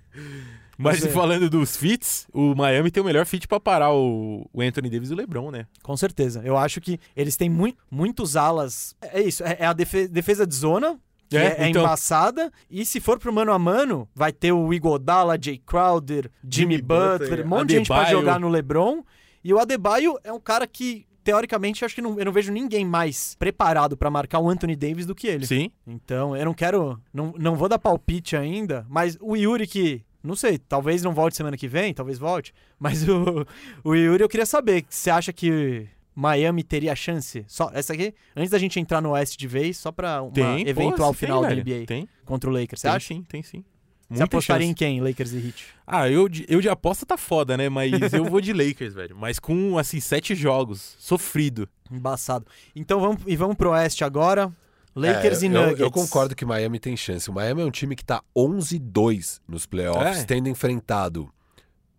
Mas Você- falando dos fits, o Miami tem o melhor fit pra parar o, o Anthony Davis e o LeBron, né? Com certeza. Eu acho que eles têm mui- muitos alas. É isso, é, é a defe- defesa de zona. Que É, é, é então. embaçada. E se for pro mano a mano, vai ter o Igodala, Jay Crowder, Jimmy, Jimmy Butler, Butler, um monte de gente pra Adebayo. jogar no LeBron. E o Adebayo é um cara que, teoricamente, eu acho que não, eu não vejo ninguém mais preparado pra marcar o Anthony Davis do que ele. Sim. Então, eu não quero. Não, não vou dar palpite ainda, mas o Yuri que. Não sei, talvez não volte semana que vem, talvez volte. Mas o, o Yuri eu queria saber. Você acha que Miami teria chance? Só essa aqui, antes da gente entrar no Oeste de vez, só pra uma Tem. eventual pô, final tem, da. NBA Tem. contra o Lakers. Você tem acha? sim, tem sim. Você Muita apostaria chance. em quem, Lakers e Heat? Ah, eu de, eu de aposta tá foda, né? Mas eu vou de Lakers, velho. Mas com, assim, sete jogos. Sofrido. Embaçado. Então vamos, e vamos pro Oeste agora. Lakers É, e eu- Nuggets. Eu, concordo que Miami tem chance. O Miami é um time que tá 11-2 nos playoffs, É. tendo enfrentado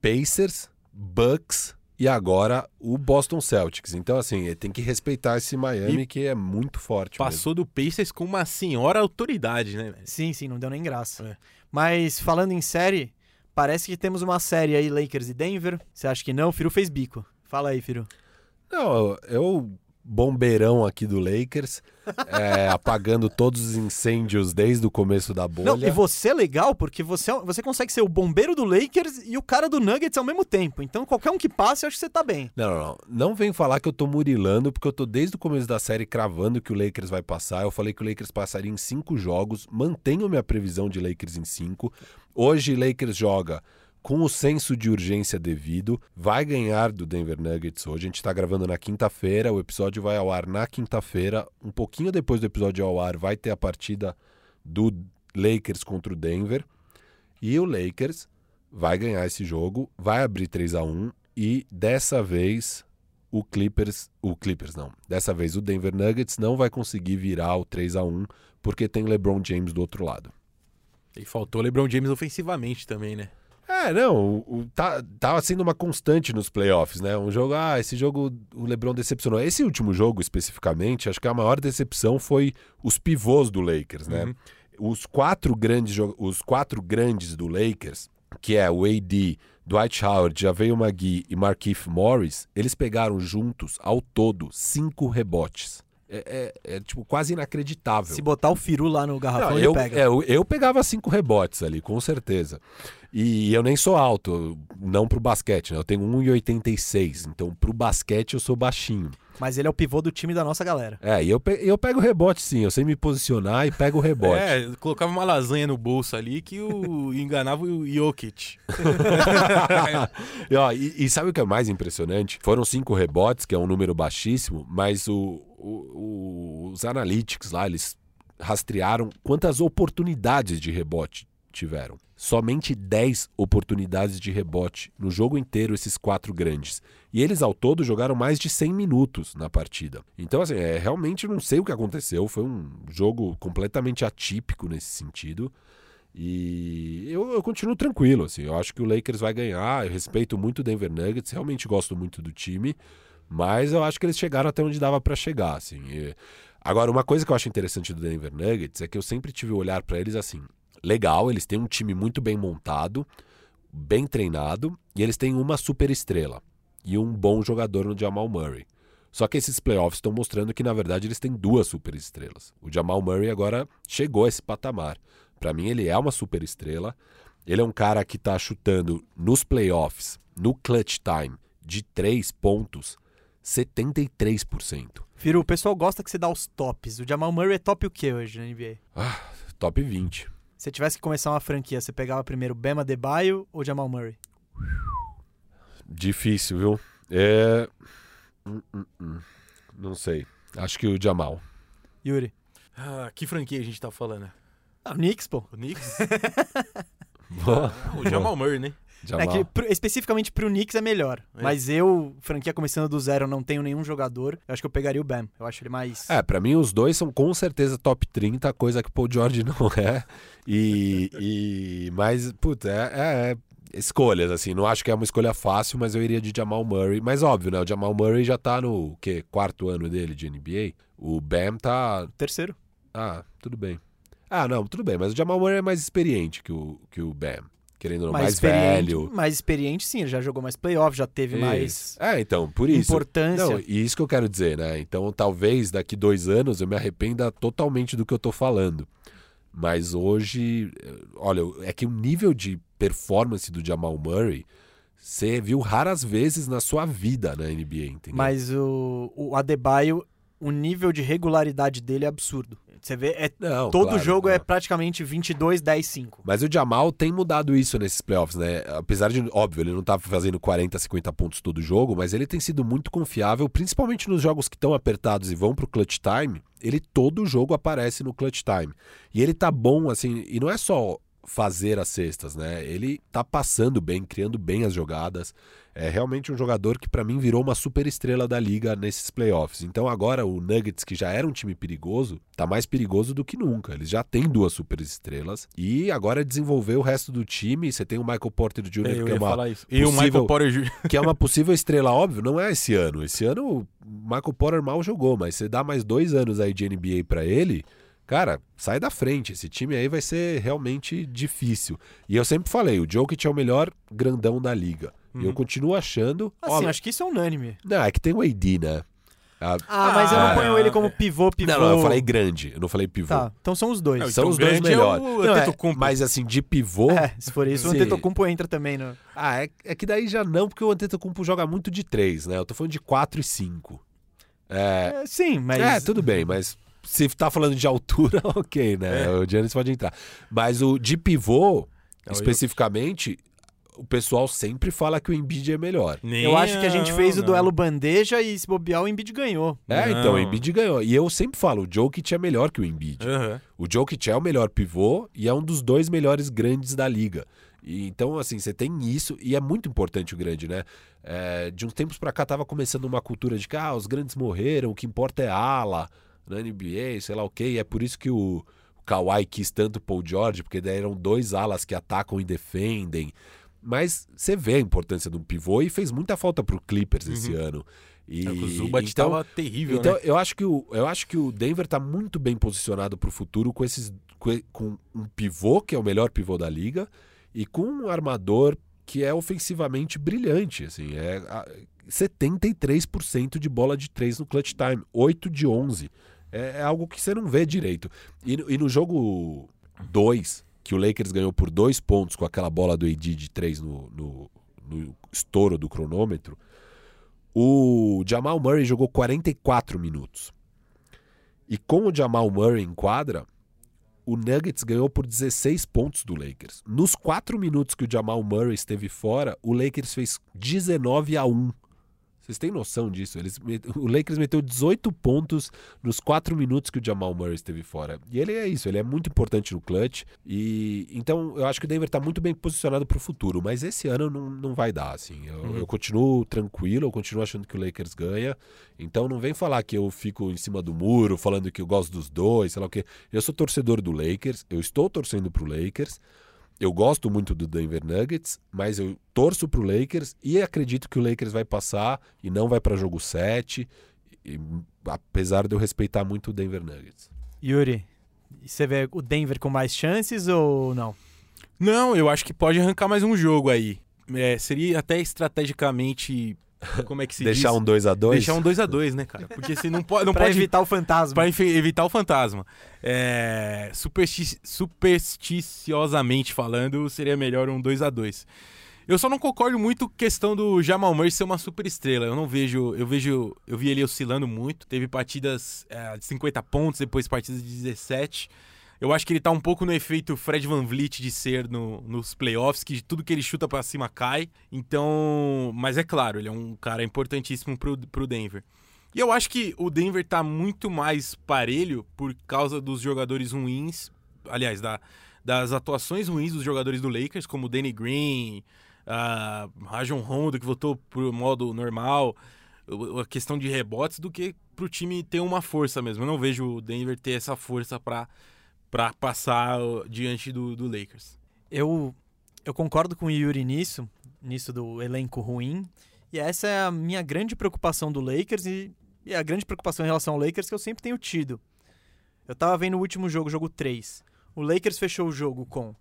Pacers, Bucks e agora o Boston Celtics. Então, assim, tem que respeitar esse Miami que é muito forte. Passou do Pacers com uma senhora autoridade, né, velho? Sim, sim, não deu nem graça. É. Mas falando em série, parece que temos uma série aí, Lakers e Denver. Você acha que não? O Firu fez bico. Fala aí, mesmo. Não, eu, bombeirão aqui do Lakers, é, apagando todos os incêndios desde o começo da bolha. Não, e você é legal porque você, é- você consegue ser o bombeiro do Lakers e o cara do Nuggets ao mesmo tempo. Então qualquer um que passe, eu acho que você tá bem. Não, não, não. Não vem falar que eu tô murilando, porque eu tô desde o começo da série cravando que o Lakers vai passar. Eu falei que o Lakers passaria em cinco jogos. Mantenho minha previsão de Lakers em cinco. Hoje, Lakers joga com o senso de urgência devido, vai ganhar do Denver Nuggets hoje. A gente está gravando na quinta-feira, o episódio vai ao ar na quinta-feira. Um pouquinho depois do episódio ao ar, vai ter a partida do Lakers contra o Denver. E o Lakers vai ganhar esse jogo, vai abrir 3 a 1 e dessa vez o Clippers, o Clippers não. Dessa vez o Denver Nuggets não vai conseguir virar o 3 a 1 porque tem LeBron James do outro lado. E faltou LeBron James ofensivamente também, né? É, não, o, o, tá, tava sendo uma constante nos playoffs, né? Um jogo, ah, esse jogo o LeBron decepcionou. Esse último jogo especificamente, acho que a maior decepção foi os pivôs do Lakers, né? Uhum. Os quatro grandes os quatro grandes do Lakers, que é o AD, Dwight Howard, Javeio Magui e Markieff Morris, eles pegaram juntos ao todo cinco rebotes. É, é- é, tipo quase inacreditável. Se botar o Firu lá no garrafão, Não, ele eu, pega. é, eu, eu pegava cinco rebotes ali, com certeza. E eu nem sou alto, não pro basquete, né? Eu tenho 1,86, então pro basquete eu sou baixinho. Mas ele é o pivô do time da nossa galera. É, e eu, pe- eu pego rebote sim, eu sei me posicionar e pego o rebote. É, colocava uma lasanha no bolso ali que o enganava o Jokic. e, ó, e- e sabe o que é mais impressionante? Foram cinco rebotes, que é um número baixíssimo, mas o- o- o- os analytics lá, eles rastrearam quantas oportunidades de rebote tiveram. Somente 10 oportunidades de rebote no jogo inteiro, esses quatro grandes. E eles, ao todo, jogaram mais de 100 minutos na partida. Então, assim, é, realmente não sei o que aconteceu. Foi um jogo completamente atípico nesse sentido. E eu, eu continuo tranquilo, assim. Eu acho que o Lakers vai ganhar. Eu respeito muito o Denver Nuggets, realmente gosto muito do time. Mas eu acho que eles chegaram até onde dava pra chegar, assim. E- Agora, uma coisa que eu acho interessante do Denver Nuggets é que eu sempre tive o olhar pra eles assim: legal, eles têm um time muito bem montado, bem treinado, e eles têm uma super estrela e um bom jogador no Jamal Murray. Só que esses playoffs estão mostrando que, na verdade, eles têm duas super estrelas. O Jamal Murray agora chegou a esse patamar. Pra mim, ele é uma super estrela. Ele é um cara que tá chutando nos playoffs, no clutch time, de três pontos, 73%. Firu, o pessoal gosta que você dá os tops. O Jamal Murray é top o que hoje na NBA? Top 20. Se você tivesse que começar uma franquia, você pegava primeiro Bema Debaio ou Jamal Murray? Difícil, viu? É. Hum, hum, hum. Não sei. Acho que o Jamal. Yuri. Ah, que franquia a gente tá falando? Ah, o Knicks, pô. O Knicks? o Jamal Murray, né? É que pro- especificamente pro Knicks é melhor. É. Mas eu, franquia começando do zero, não tenho nenhum jogador. Eu acho que eu pegaria o Bam. Eu acho ele mais. É, pra mim os dois são com certeza top 30, coisa que o Paul George não é. E. e mas, puta, é, é- é escolhas, assim. Não acho que é uma escolha fácil, mas eu iria de Jamal Murray. Mas óbvio, né? O Jamal Murray já tá no quê? quarto ano dele de NBA. O Bam tá. Terceiro. Ah, tudo bem. Ah, não, tudo bem, mas o Jamal Murray é mais experiente que o, que o Bam. Querendo ou não, mais, experiente. velho. Mais experiente, sim. Ele já jogou mais playoff, já teve mais Isso. É, então, por isso. importância. Não, e isso que eu quero dizer, né? Então, talvez daqui dois anos eu me arrependa totalmente do que eu tô falando. Mas hoje, eh, olha, é que o nível de performance do Jamal Murray você viu raras vezes na sua vida na NBA, entendeu? Mas o, o Adebayo, o nível de regularidade dele é absurdo. Você vê, é, não, todo claro, jogo é não. praticamente 22, 10, 5. Mas o Jamal tem mudado isso nesses playoffs, né? Apesar de, óbvio, ele não tá fazendo 40, 50 pontos todo jogo, mas ele tem sido muito confiável, principalmente nos jogos que estão apertados e vão pro clutch time. Ele todo jogo aparece no clutch time. E ele tá bom, assim, e não é só fazer as cestas, né? Ele tá passando bem, criando bem as jogadas. É realmente um jogador que pra mim virou uma super estrela da liga nesses playoffs. Então agora o Nuggets, que já era um time perigoso, tá mais perigoso do que nunca. Eles já têm duas super estrelas e agora desenvolver o resto do time. Você tem o Michael Porter Jr., É, que, é uma, isso. E o possível- Michael Porter Jr. que é uma possível estrela, óbvio, não é esse ano. Esse ano o Michael Porter mal jogou, mas você dá mais dois anos aí de NBA pra ele, cara, sai da frente. Esse time aí vai ser realmente difícil. E eu sempre falei, o Jokic é o melhor grandão da liga. E eu Uhum. continuo achando. Assim, ó, acho que isso é unânime. Não, é que tem o AD, né? Ah, Ah, mas eu não Ah, ponho ele como pivô, pivô. não, não, eu falei grande, eu não falei pivô. Tá, então são os dois. Não, São Então, os dois grande é melhores. o Não, é, mas assim, de pivô. É, se for isso, o Sim. Antetokounmpo entra também no... Ah, é, é que daí já não, porque o Antetokounmpo joga muito de três, né? Eu tô falando de 4 e 5. É, É, sim, mas... É, tudo bem, mas se tá falando de altura, ok, né? É. O Giannis pode entrar. Mas o de pivô, É o especificamente, o pessoal sempre fala que o Embiid é melhor. Nem- Eu acho que a gente fez o não. duelo bandeja e se bobear o Embiid ganhou. É, Não. então o Embiid ganhou. E eu sempre falo, o Jokic é melhor que o Embiid. Aham. O Jokic é o melhor pivô e é um dos dois melhores grandes da liga. E, então, assim, você tem isso e é muito importante o grande, né? É, de uns tempos pra cá tava começando uma cultura de que ah, os grandes morreram, o que importa é ala na NBA, sei lá o quê. E é por isso que o, o Kawhi quis tanto o Paul George, porque daí eram dois alas que atacam e defendem. Mas você vê a importância de um pivô e fez muita falta pro Clippers esse ano. E, É o Zubat então, tava terrível, então, né? eu acho que o eu acho que o Denver tá muito bem posicionado pro futuro com esses com, um pivô que é o melhor pivô da liga e com um armador que é ofensivamente brilhante, assim, é a- 73% de bola de 3 no clutch time, 8 de 11. É, é algo que você não vê direito. E, no- e no jogo 2, que o Lakers ganhou por dois pontos com aquela bola do AD de 3 no, no, no estouro do cronômetro, o Jamal Murray jogou 44 minutos. E com o Jamal Murray em quadra, o Nuggets ganhou por 16 pontos do Lakers. Nos 4 minutos que o Jamal Murray esteve fora, o Lakers fez 19 a 1. Vocês têm noção disso? Eles, o Lakers meteu 18 pontos nos 4 minutos que o Jamal Murray esteve fora. E ele é isso, ele é muito importante no clutch. E então eu acho que o Denver está muito bem posicionado para o futuro, mas esse ano não, não vai dar. Assim. Eu, eu continuo tranquilo, eu continuo achando que o Lakers ganha. Então não vem falar que eu fico em cima do muro, falando que eu gosto dos dois, sei lá o quê. Eu sou torcedor do Lakers, eu estou torcendo pro Lakers. Eu gosto muito do Denver Nuggets, mas eu torço pro Lakers e acredito que o Lakers vai passar e não vai para jogo 7, e- apesar de eu respeitar muito o Denver Nuggets. Yuri, você vê o Denver com mais chances ou não? Não, eu acho que pode arrancar mais um jogo aí. É, seria até estrategicamente. Como é que se Deixar diz? um 2 a 2 Deixar um 2x2, né, cara? Porque se não pode. Não pra pode evitar o fantasma. Pra evitar o fantasma. É, supersti- supersticiosamente falando, seria melhor um 2 a 2 Eu só não concordo muito com a questão do Jamal Murray ser uma super estrela. Eu não vejo. Eu vejo. Eu vi ele oscilando muito. Teve partidas é, de 50 pontos, depois partidas de 17. Eu acho que ele tá um pouco no efeito Fred Van Vliet de ser no- nos playoffs, que tudo que ele chuta pra cima cai. Então. Mas é claro, ele é um cara importantíssimo pro, pro Denver. E eu acho que o Denver tá muito mais parelho por causa dos jogadores ruins, aliás, da- das atuações ruins dos jogadores do Lakers, como o Danny Green, a Rajon Rondo, que voltou pro modo normal, a questão de rebotes, do que pro time ter uma força mesmo. Eu não vejo o Denver ter essa força pra, pra passar diante do, do Lakers. Eu, eu concordo com o Yuri nisso, nisso do elenco ruim. E essa é a minha grande preocupação do Lakers e, e a grande preocupação em relação ao Lakers que eu sempre tenho tido. Eu tava vendo o último jogo, jogo 3. O Lakers fechou o jogo com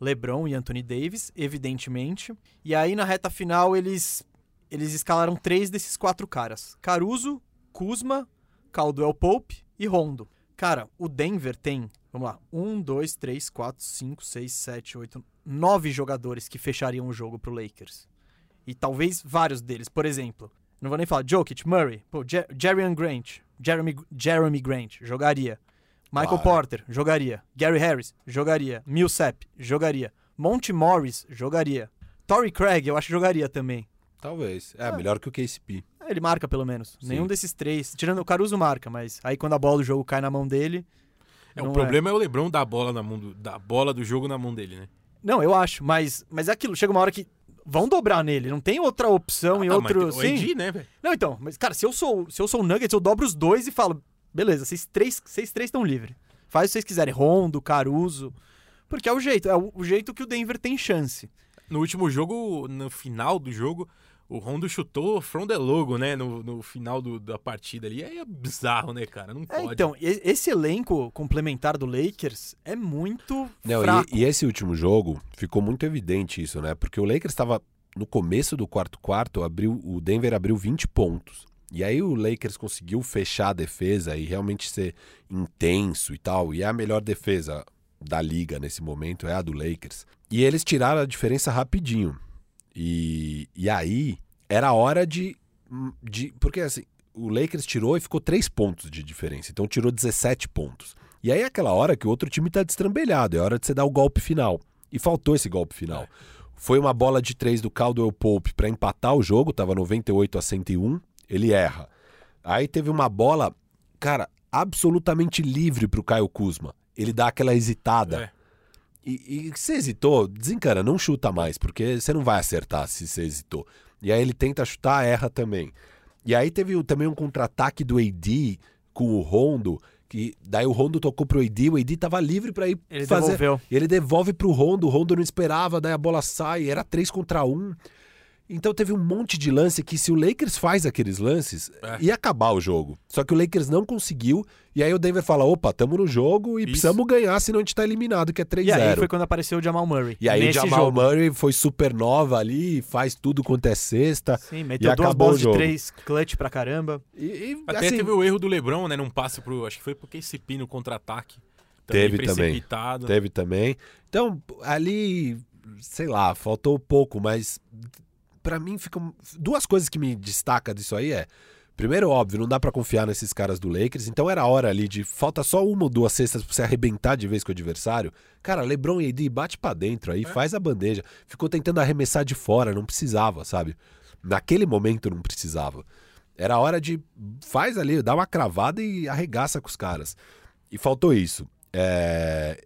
LeBron e Anthony Davis, evidentemente. E aí na reta final eles eles escalaram três desses quatro caras: Caruso, Kuzma, Caldwell Pope e Rondo. Cara, o Denver tem, vamos lá, um, dois, três, quatro, cinco, seis, sete, oito, nove jogadores que fechariam o jogo pro Lakers. E talvez vários deles. Por exemplo, não vou nem falar, Jokic, Murray, pô, Je Jeremy Grant, Jeremy, Jeremy Grant, jogaria. Michael Claro. Porter, jogaria. Gary Harris, jogaria. Millsap, jogaria. Monty Morris, jogaria. Torrey Craig, eu acho que jogaria também. Talvez. É, melhor que o KCP. Ele marca pelo menos. Sim. Nenhum desses três. Tirando o Caruso marca, mas aí quando a bola do jogo cai na mão dele. É, o problema é. o LeBron dar a bola na mão do, da bola do jogo na mão dele, né? Não, eu acho, mas, mas é aquilo. Chega uma hora que vão dobrar nele. Não tem outra opção Ah, tá, outro. mas o Sim. Né, velho? Não, então, mas cara, se eu sou, se eu sou o Nuggets, eu dobro os dois e falo, beleza, vocês três, vocês três estão livres. Faz o que vocês quiserem, Rondo, Caruso, porque é o jeito, é o, o jeito que o Denver tem chance. No último jogo, no final do jogo, o Rondo chutou from the logo, né? No, no final do- da partida ali. Aí é bizarro, né, cara? Não É, pode. então, e- esse elenco complementar do Lakers é muito Não, fraco. e, e esse último jogo ficou muito evidente isso, né? Porque o Lakers estava no começo do quarto quarto, abriu, o Denver abriu 20 pontos. E aí o Lakers conseguiu fechar a defesa e realmente ser intenso e tal. E é a melhor defesa da liga nesse momento é a do Lakers. E eles tiraram a diferença rapidinho. E, e aí era hora de, de. Porque assim, o Lakers tirou e ficou 3 pontos de diferença. Então tirou 17 pontos. E aí é aquela hora que o outro time tá destrambelhado, é hora de você dar o golpe final. E faltou esse golpe final. Foi uma bola de três do Caldwell Pope para empatar o jogo, tava 98 a 101, ele erra. Aí teve uma bola, cara, absolutamente livre pro Caio Kuzma. Ele dá aquela hesitada. É. E, e você hesitou, desencana, não chuta mais, porque você não vai acertar se você hesitou. E aí ele tenta chutar, erra também. E aí teve também um contra-ataque do AD com o Rondo, que daí o Rondo tocou pro AD, o AD tava livre pra ir Ele fazer. devolveu. E ele devolve pro Rondo, o Rondo não esperava, daí a bola sai, era 3 contra 1. Então teve um monte de lance que se o Lakers faz aqueles lances, É. ia acabar o jogo. Só que o Lakers não conseguiu, e aí o Denver fala, opa, tamo no jogo e Isso. precisamos ganhar, senão a gente tá eliminado, que é 3-0. E aí foi quando apareceu o Jamal Murray. E aí o Jamal jogo. Murray foi supernova ali, faz tudo quanto é sexta. Sim, E meteu duas acabou bolas de três, clutch pra caramba. E, e, Até assim, teve o erro do LeBron, né? Num passe pro. Acho que foi pro KCP no contra-ataque. Teve também. precipitado. Teve também. Então, ali, sei lá, faltou pouco, mas pra mim ficam duas coisas que me destaca disso aí é Primeiro, óbvio, não dá pra confiar nesses caras do Lakers, então era hora ali de falta só uma ou duas cestas pra você arrebentar de vez com o adversário. Cara, LeBron e AD bate pra dentro aí, faz a bandeja. Ficou tentando arremessar de fora, não precisava, sabe? Naquele momento não precisava. Era hora de faz ali, dá uma cravada e arregaça com os caras. E faltou isso. É,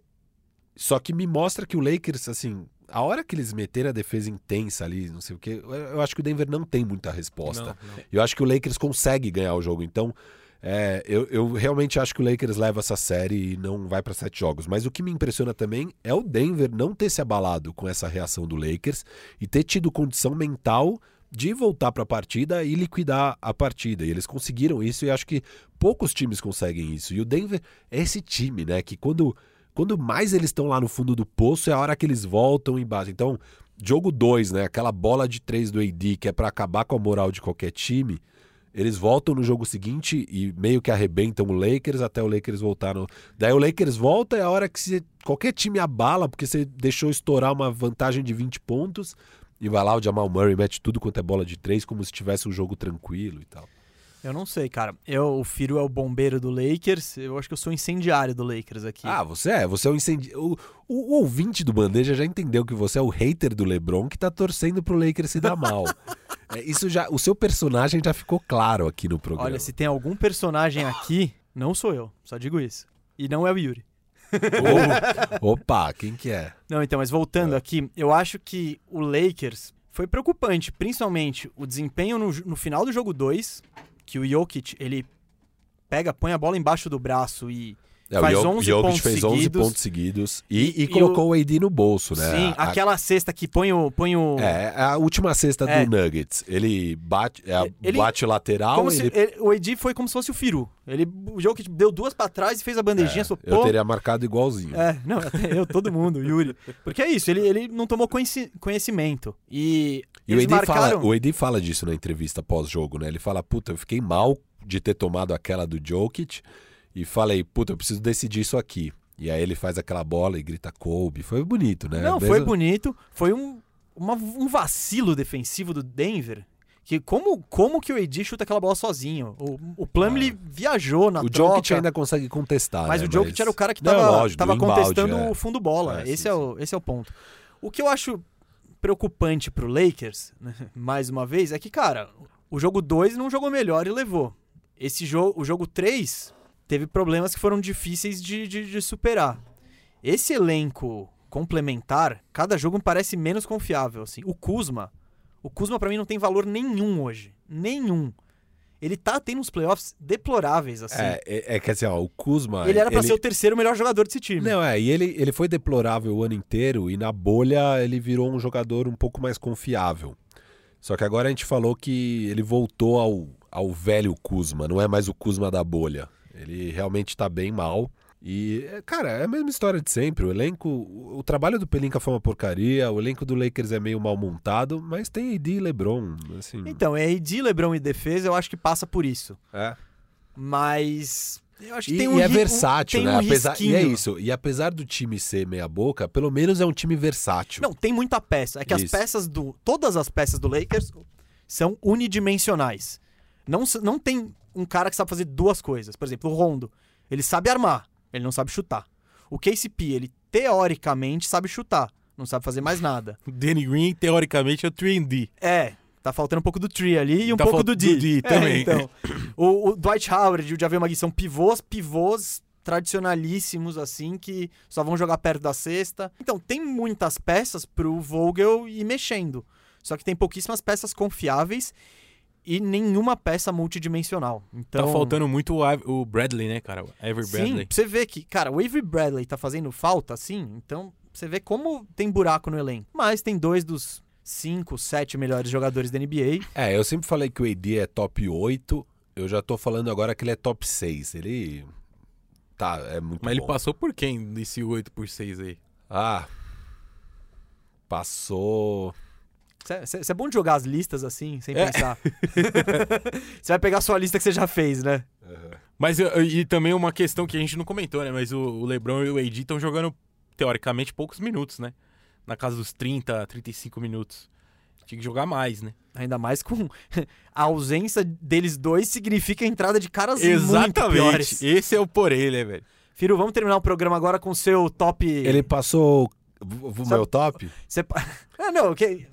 Só que me mostra que o Lakers, assim, a hora que eles meterem a defesa intensa ali, não sei o quê, eu- acho que o Denver não tem muita resposta. Não, não. Eu acho que o Lakers consegue ganhar o jogo. Então, é, eu, eu realmente acho que o Lakers leva essa série e não vai para sete jogos. Mas o que me impressiona também é o Denver não ter se abalado com essa reação do Lakers e ter tido condição mental de voltar para a partida e liquidar a partida. E eles conseguiram isso e acho que poucos times conseguem isso. E o Denver é esse time, né? Que quando, quando mais eles estão lá no fundo do poço é a hora que eles voltam embaixo. Então, jogo 2, né? Aquela bola de três do AD que é para acabar com a moral de qualquer time. Eles voltam no jogo seguinte e meio que arrebentam o Lakers até o Lakers voltar no. Daí o Lakers volta é a hora que você- qualquer time abala, porque você deixou estourar uma vantagem de 20 pontos. E vai lá, o Jamal Murray mete tudo quanto é bola de três, como se tivesse um jogo tranquilo e tal. Eu não sei, cara. Eu, o Firo é o bombeiro do Lakers. Eu acho que eu sou incendiário do Lakers aqui. Ah, você é, você é um incendi... o, o, o ouvinte do Bandeja já entendeu que você é o hater do LeBron que tá torcendo pro Lakers se dar mal. É, isso já, o seu personagem já ficou claro aqui no programa. Olha, se tem algum personagem aqui, não sou eu. Só digo isso. E não é o Yuri. Ô, Opa, quem que é? Não, então, mas voltando aqui, eu acho que o Lakers foi preocupante, principalmente o desempenho no, no final do jogo 2, que o Jokic, ele pega, põe a bola embaixo do braço e É, faz o Jo- 11 Jokic pontos fez 11 seguidos. pontos seguidos e, e, E- colocou o... AD no bolso, né? Sim, A- aquela cesta que põe o. Põe o É, a última cesta É. do Nuggets. Ele bate, é, Ele- bate o lateral. como se- ele... ele- o AD foi como se fosse o Firu. Ele, o Jokic deu duas pra trás e fez a bandejinha, É, só, eu teria marcado igualzinho. É, não, eu, todo mundo, Yuri. Porque é isso, ele, ele não tomou conheci- conhecimento. E, E o AD, marcaram... fala, o AD fala disso na entrevista pós-jogo, né? Ele fala, puta, eu fiquei mal de ter tomado aquela do Jokic e falei, puta, eu preciso decidir isso aqui. E aí ele faz aquela bola e grita Kobe. Foi bonito, né? Não, Mesmo- foi bonito. Foi um, uma- um vacilo defensivo do Denver. Que como, como que o AD chuta aquela bola sozinho? O, o Plumlee viajou na Ah. O troca. Jokic ainda consegue contestar, Mas né? o Jokic era o cara que Não, tava, lógico, tava embalde, contestando é. o fundo bola. É, esse, sim, é o, esse é o ponto. O que eu acho preocupante pro Lakers, né, mais uma vez, é que, cara, o jogo 2 não jogou melhor e levou. Esse jogo, o jogo 3 teve problemas que foram difíceis de, de, de superar. Esse elenco complementar, cada jogo me parece menos confiável. Assim. O Kuzma, o Kuzma pra mim não tem valor nenhum hoje. Nenhum. Ele tá tendo uns playoffs deploráveis, assim. É, é, é que assim, ó, o Kuzma... ele era pra ser o terceiro melhor jogador desse time. Não, é, e ele, ele foi deplorável o ano inteiro e na bolha ele virou um jogador um pouco mais confiável. Só que agora a gente falou que ele voltou ao, ao velho Kuzma, não é mais o Kuzma da bolha. Ele realmente tá bem mal. E, cara, é a mesma história de sempre. O elenco. O, trabalho do Pelinka foi uma porcaria, o elenco do Lakers é meio mal montado, mas tem AD e LeBron. Assim, Então, é AD, LeBron e defesa, eu acho que passa por isso. é. Mas eu acho que E, tem um e é versátil, tem né? um apesar, e é risquinho. isso. E apesar do time ser meia boca, pelo menos é um time versátil. Não, tem muita peça. É que as Isso. peças do. Todas as peças do Lakers são unidimensionais. Não, não tem um cara que sabe fazer duas coisas. Por exemplo, o Rondo. Ele sabe armar, ele não sabe chutar. O KCP, ele teoricamente sabe chutar, não sabe fazer mais nada. O Danny Green, teoricamente, é o 3D. É, tá faltando um pouco do tree ali e um Tá pouco do D. do D É, também. então, o, o Dwight Howard e o Javier Magui são pivôs, pivôs tradicionalíssimos, assim, que só vão jogar perto da cesta. Então, tem muitas peças pro Vogel ir mexendo. Só que tem pouquíssimas peças confiáveis e nenhuma peça multidimensional. Então, Tá faltando muito o, Bradley, né, cara? O Avery Sim, Bradley. pra você ver que, cara, o Avery Bradley tá fazendo falta, assim, então você vê como tem buraco no elenco. Mas tem dois dos cinco, sete melhores jogadores da NBA. É, eu sempre falei que o AD é top 8. Eu já tô falando agora que ele é top 6. Ele. Tá, é muito Mas ele bom. passou por quem nesse 8x6 aí? Ah. Passou. Você é bom de jogar as listas assim, sem É. pensar. Você vai pegar a sua lista que você já fez, né? Mas eu- eu- e também uma questão que a gente não comentou, né? Mas o, o LeBron e o AD estão jogando, teoricamente, poucos minutos, né? Na casa dos 30, 35 minutos. Tinha que jogar mais, né? Ainda mais com a ausência deles dois significa a entrada de caras muito piores. Esse é o porém, né, velho? Firo, vamos terminar o programa agora com o seu top. Ele passou o Sabe- meu top? Você... Ah, não, que,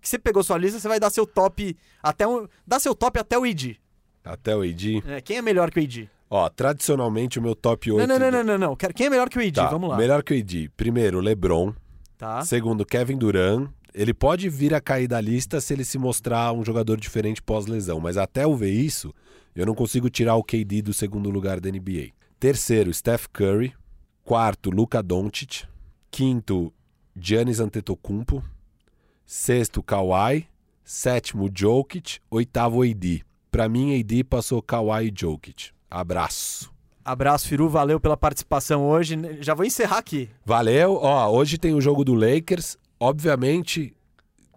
que você pegou sua lista, você vai dar seu top até o. Dá seu top até o ID. Até o AD. É, quem é melhor que o ID? Ó, tradicionalmente o meu top 8. Não, não, não, não, não, Quem é melhor que o ID? Tá, Vamos lá. Melhor que o AD. Primeiro, LeBron. Tá. Segundo, Kevin Durant. Ele pode vir a cair da lista se ele se mostrar um jogador diferente pós-lesão, mas até eu ver isso, eu não consigo tirar o KD do segundo lugar da NBA. Terceiro, Steph Curry. Quarto, Luka Doncic. Quinto, Giannis Antetokounmpo. Sexto, Kawhi. Sétimo, Jokic. Oitavo, AD. Pra mim, AD passou Kawhi e Jokic. Abraço. Abraço, Firu. Valeu pela participação hoje. Já vou encerrar aqui. Valeu. Ó, hoje tem o jogo do Lakers. Obviamente,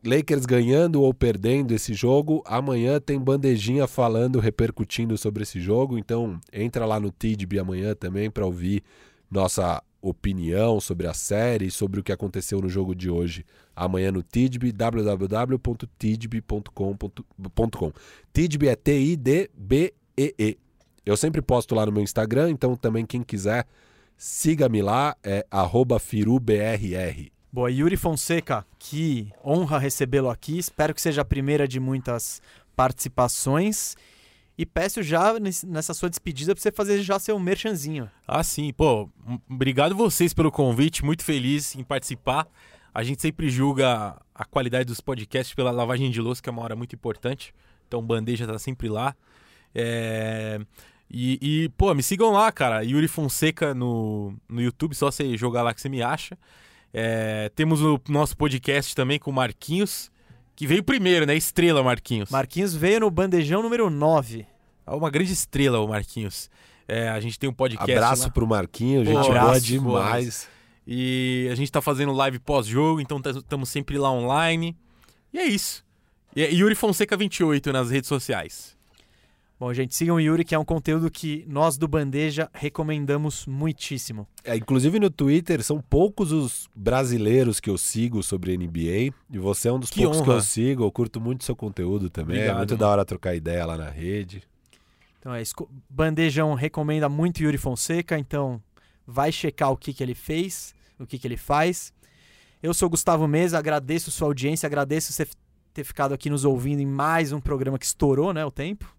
Lakers ganhando ou perdendo esse jogo. Amanhã tem bandejinha falando, repercutindo sobre esse jogo. Então, entra lá no Tidb amanhã também para ouvir nossa opinião sobre a série, sobre o que aconteceu no jogo de hoje. Amanhã no Tidb, www.tidb.com.com. Tidb é T-I-D-B-E-E. Eu sempre posto lá no meu Instagram, então também quem quiser, siga-me lá, é firubrr. Boa, Yuri Fonseca, que honra recebê-lo aqui. Espero que seja a primeira de muitas participações. E peço já nessa sua despedida pra você fazer já seu merchanzinho. Ah, sim. Pô, obrigado vocês pelo convite. Muito feliz em participar. A gente sempre julga a qualidade dos podcasts pela lavagem de louça, que é uma hora muito importante. Então, Bandeja tá sempre lá. É, E, e, pô, me sigam lá, cara. Yuri Fonseca no, no YouTube, só você jogar lá que você me acha. É, Temos o nosso podcast também com o Marquinhos, que veio primeiro, né? Estrela, Marquinhos. Marquinhos veio no bandejão número 9. É uma grande estrela, o Marquinhos. É, a gente tem um podcast. Abraço lá. pro Marquinho, gente Pô, abraço, demais. E a gente tá fazendo live pós-jogo, então estamos sempre lá online. E é isso. E é Yuri Fonseca 28 nas redes sociais. Bom, gente, sigam o Yuri, que é um conteúdo que nós do Bandeja recomendamos muitíssimo. É, inclusive no Twitter, são poucos os brasileiros que eu sigo sobre NBA. E você é um dos Que poucos que honra. eu sigo. Eu curto muito seu conteúdo também. Obrigado, é muito mano. da hora trocar ideia lá na rede. Então é. Bandejão recomenda muito Yuri Fonseca, então vai checar o que, que ele fez, o que, que ele faz. Eu sou Gustavo Mesa, agradeço sua audiência, agradeço você ter ficado aqui nos ouvindo em mais um programa que estourou, né, o tempo.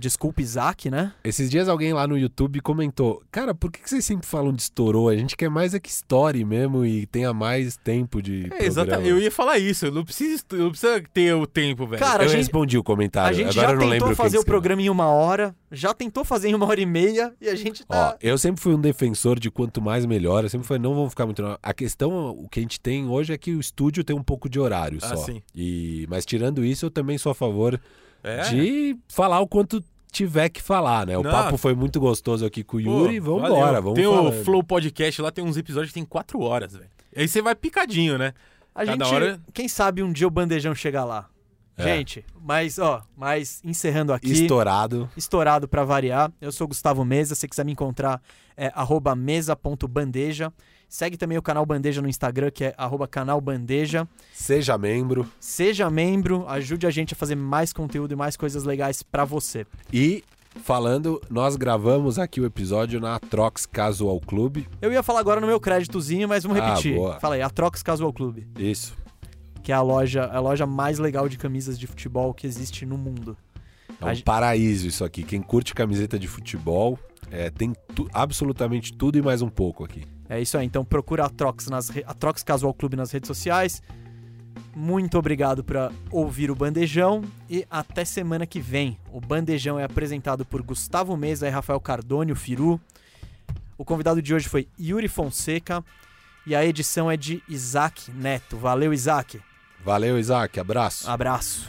Desculpa, Isaac, né? Esses dias alguém lá no YouTube comentou: Cara, por que que vocês sempre falam de estourou? A gente quer mais é que estoure mesmo e tenha mais tempo de. É, exatamente. Eu ia falar isso. Eu não preciso, eu não precisa ter o tempo, velho. Cara, Eu gente- respondi o comentário. A gente Agora já eu não lembro tentou quem fazer o programa em uma hora, já tentou fazer em uma hora e meia e a gente Ó, tá. eu sempre fui um defensor de quanto mais melhor. Eu sempre falei, não vamos ficar muito. não. A questão, o que a gente tem hoje é que o estúdio tem um pouco de horário Ah, só. sim. E, mas tirando isso, eu também sou a favor É. de falar o quanto tiver que falar, né? O Não. papo foi muito gostoso aqui com o Pô, Yuri. Vamos valeu. embora, vamos Tem falando. o Flow Podcast lá, tem uns episódios que tem quatro horas, velho. Aí você vai picadinho, né? A cada gente, hora- quem sabe um dia o bandejão chega lá. É. Gente, mas ó, mas encerrando aqui. Estourado. estourado pra variar. Eu sou Gustavo Mesa, se quiser me encontrar é arroba mesa.bandeja. Segue também o canal Bandeja no Instagram, que é arroba canal Bandeja. Seja membro. Seja membro, ajude a gente a fazer mais conteúdo e mais coisas legais pra você. E Falando, nós gravamos aqui o episódio na Atrox Casual Club. Eu ia falar agora no meu créditozinho, mas vamos Ah, repetir. boa. Fala aí, Atrox Casual Club, Isso. que é a loja, a loja mais legal de camisas de futebol que existe no mundo. É A um gen- paraíso isso aqui. Quem curte camiseta de futebol, é, tem tu- absolutamente tudo e mais um pouco aqui. É isso aí, então procura a Trox, nas a Trox Casual Clube nas redes sociais. Muito obrigado por ouvir o Bandejão e até semana que vem. O Bandejão é apresentado por Gustavo Mesa e Rafael Cardone, o Firu. O convidado de hoje foi Yuri Fonseca e a edição é de Isaac Neto. Valeu, Isaac. Valeu, Isaac. Abraço. Abraço.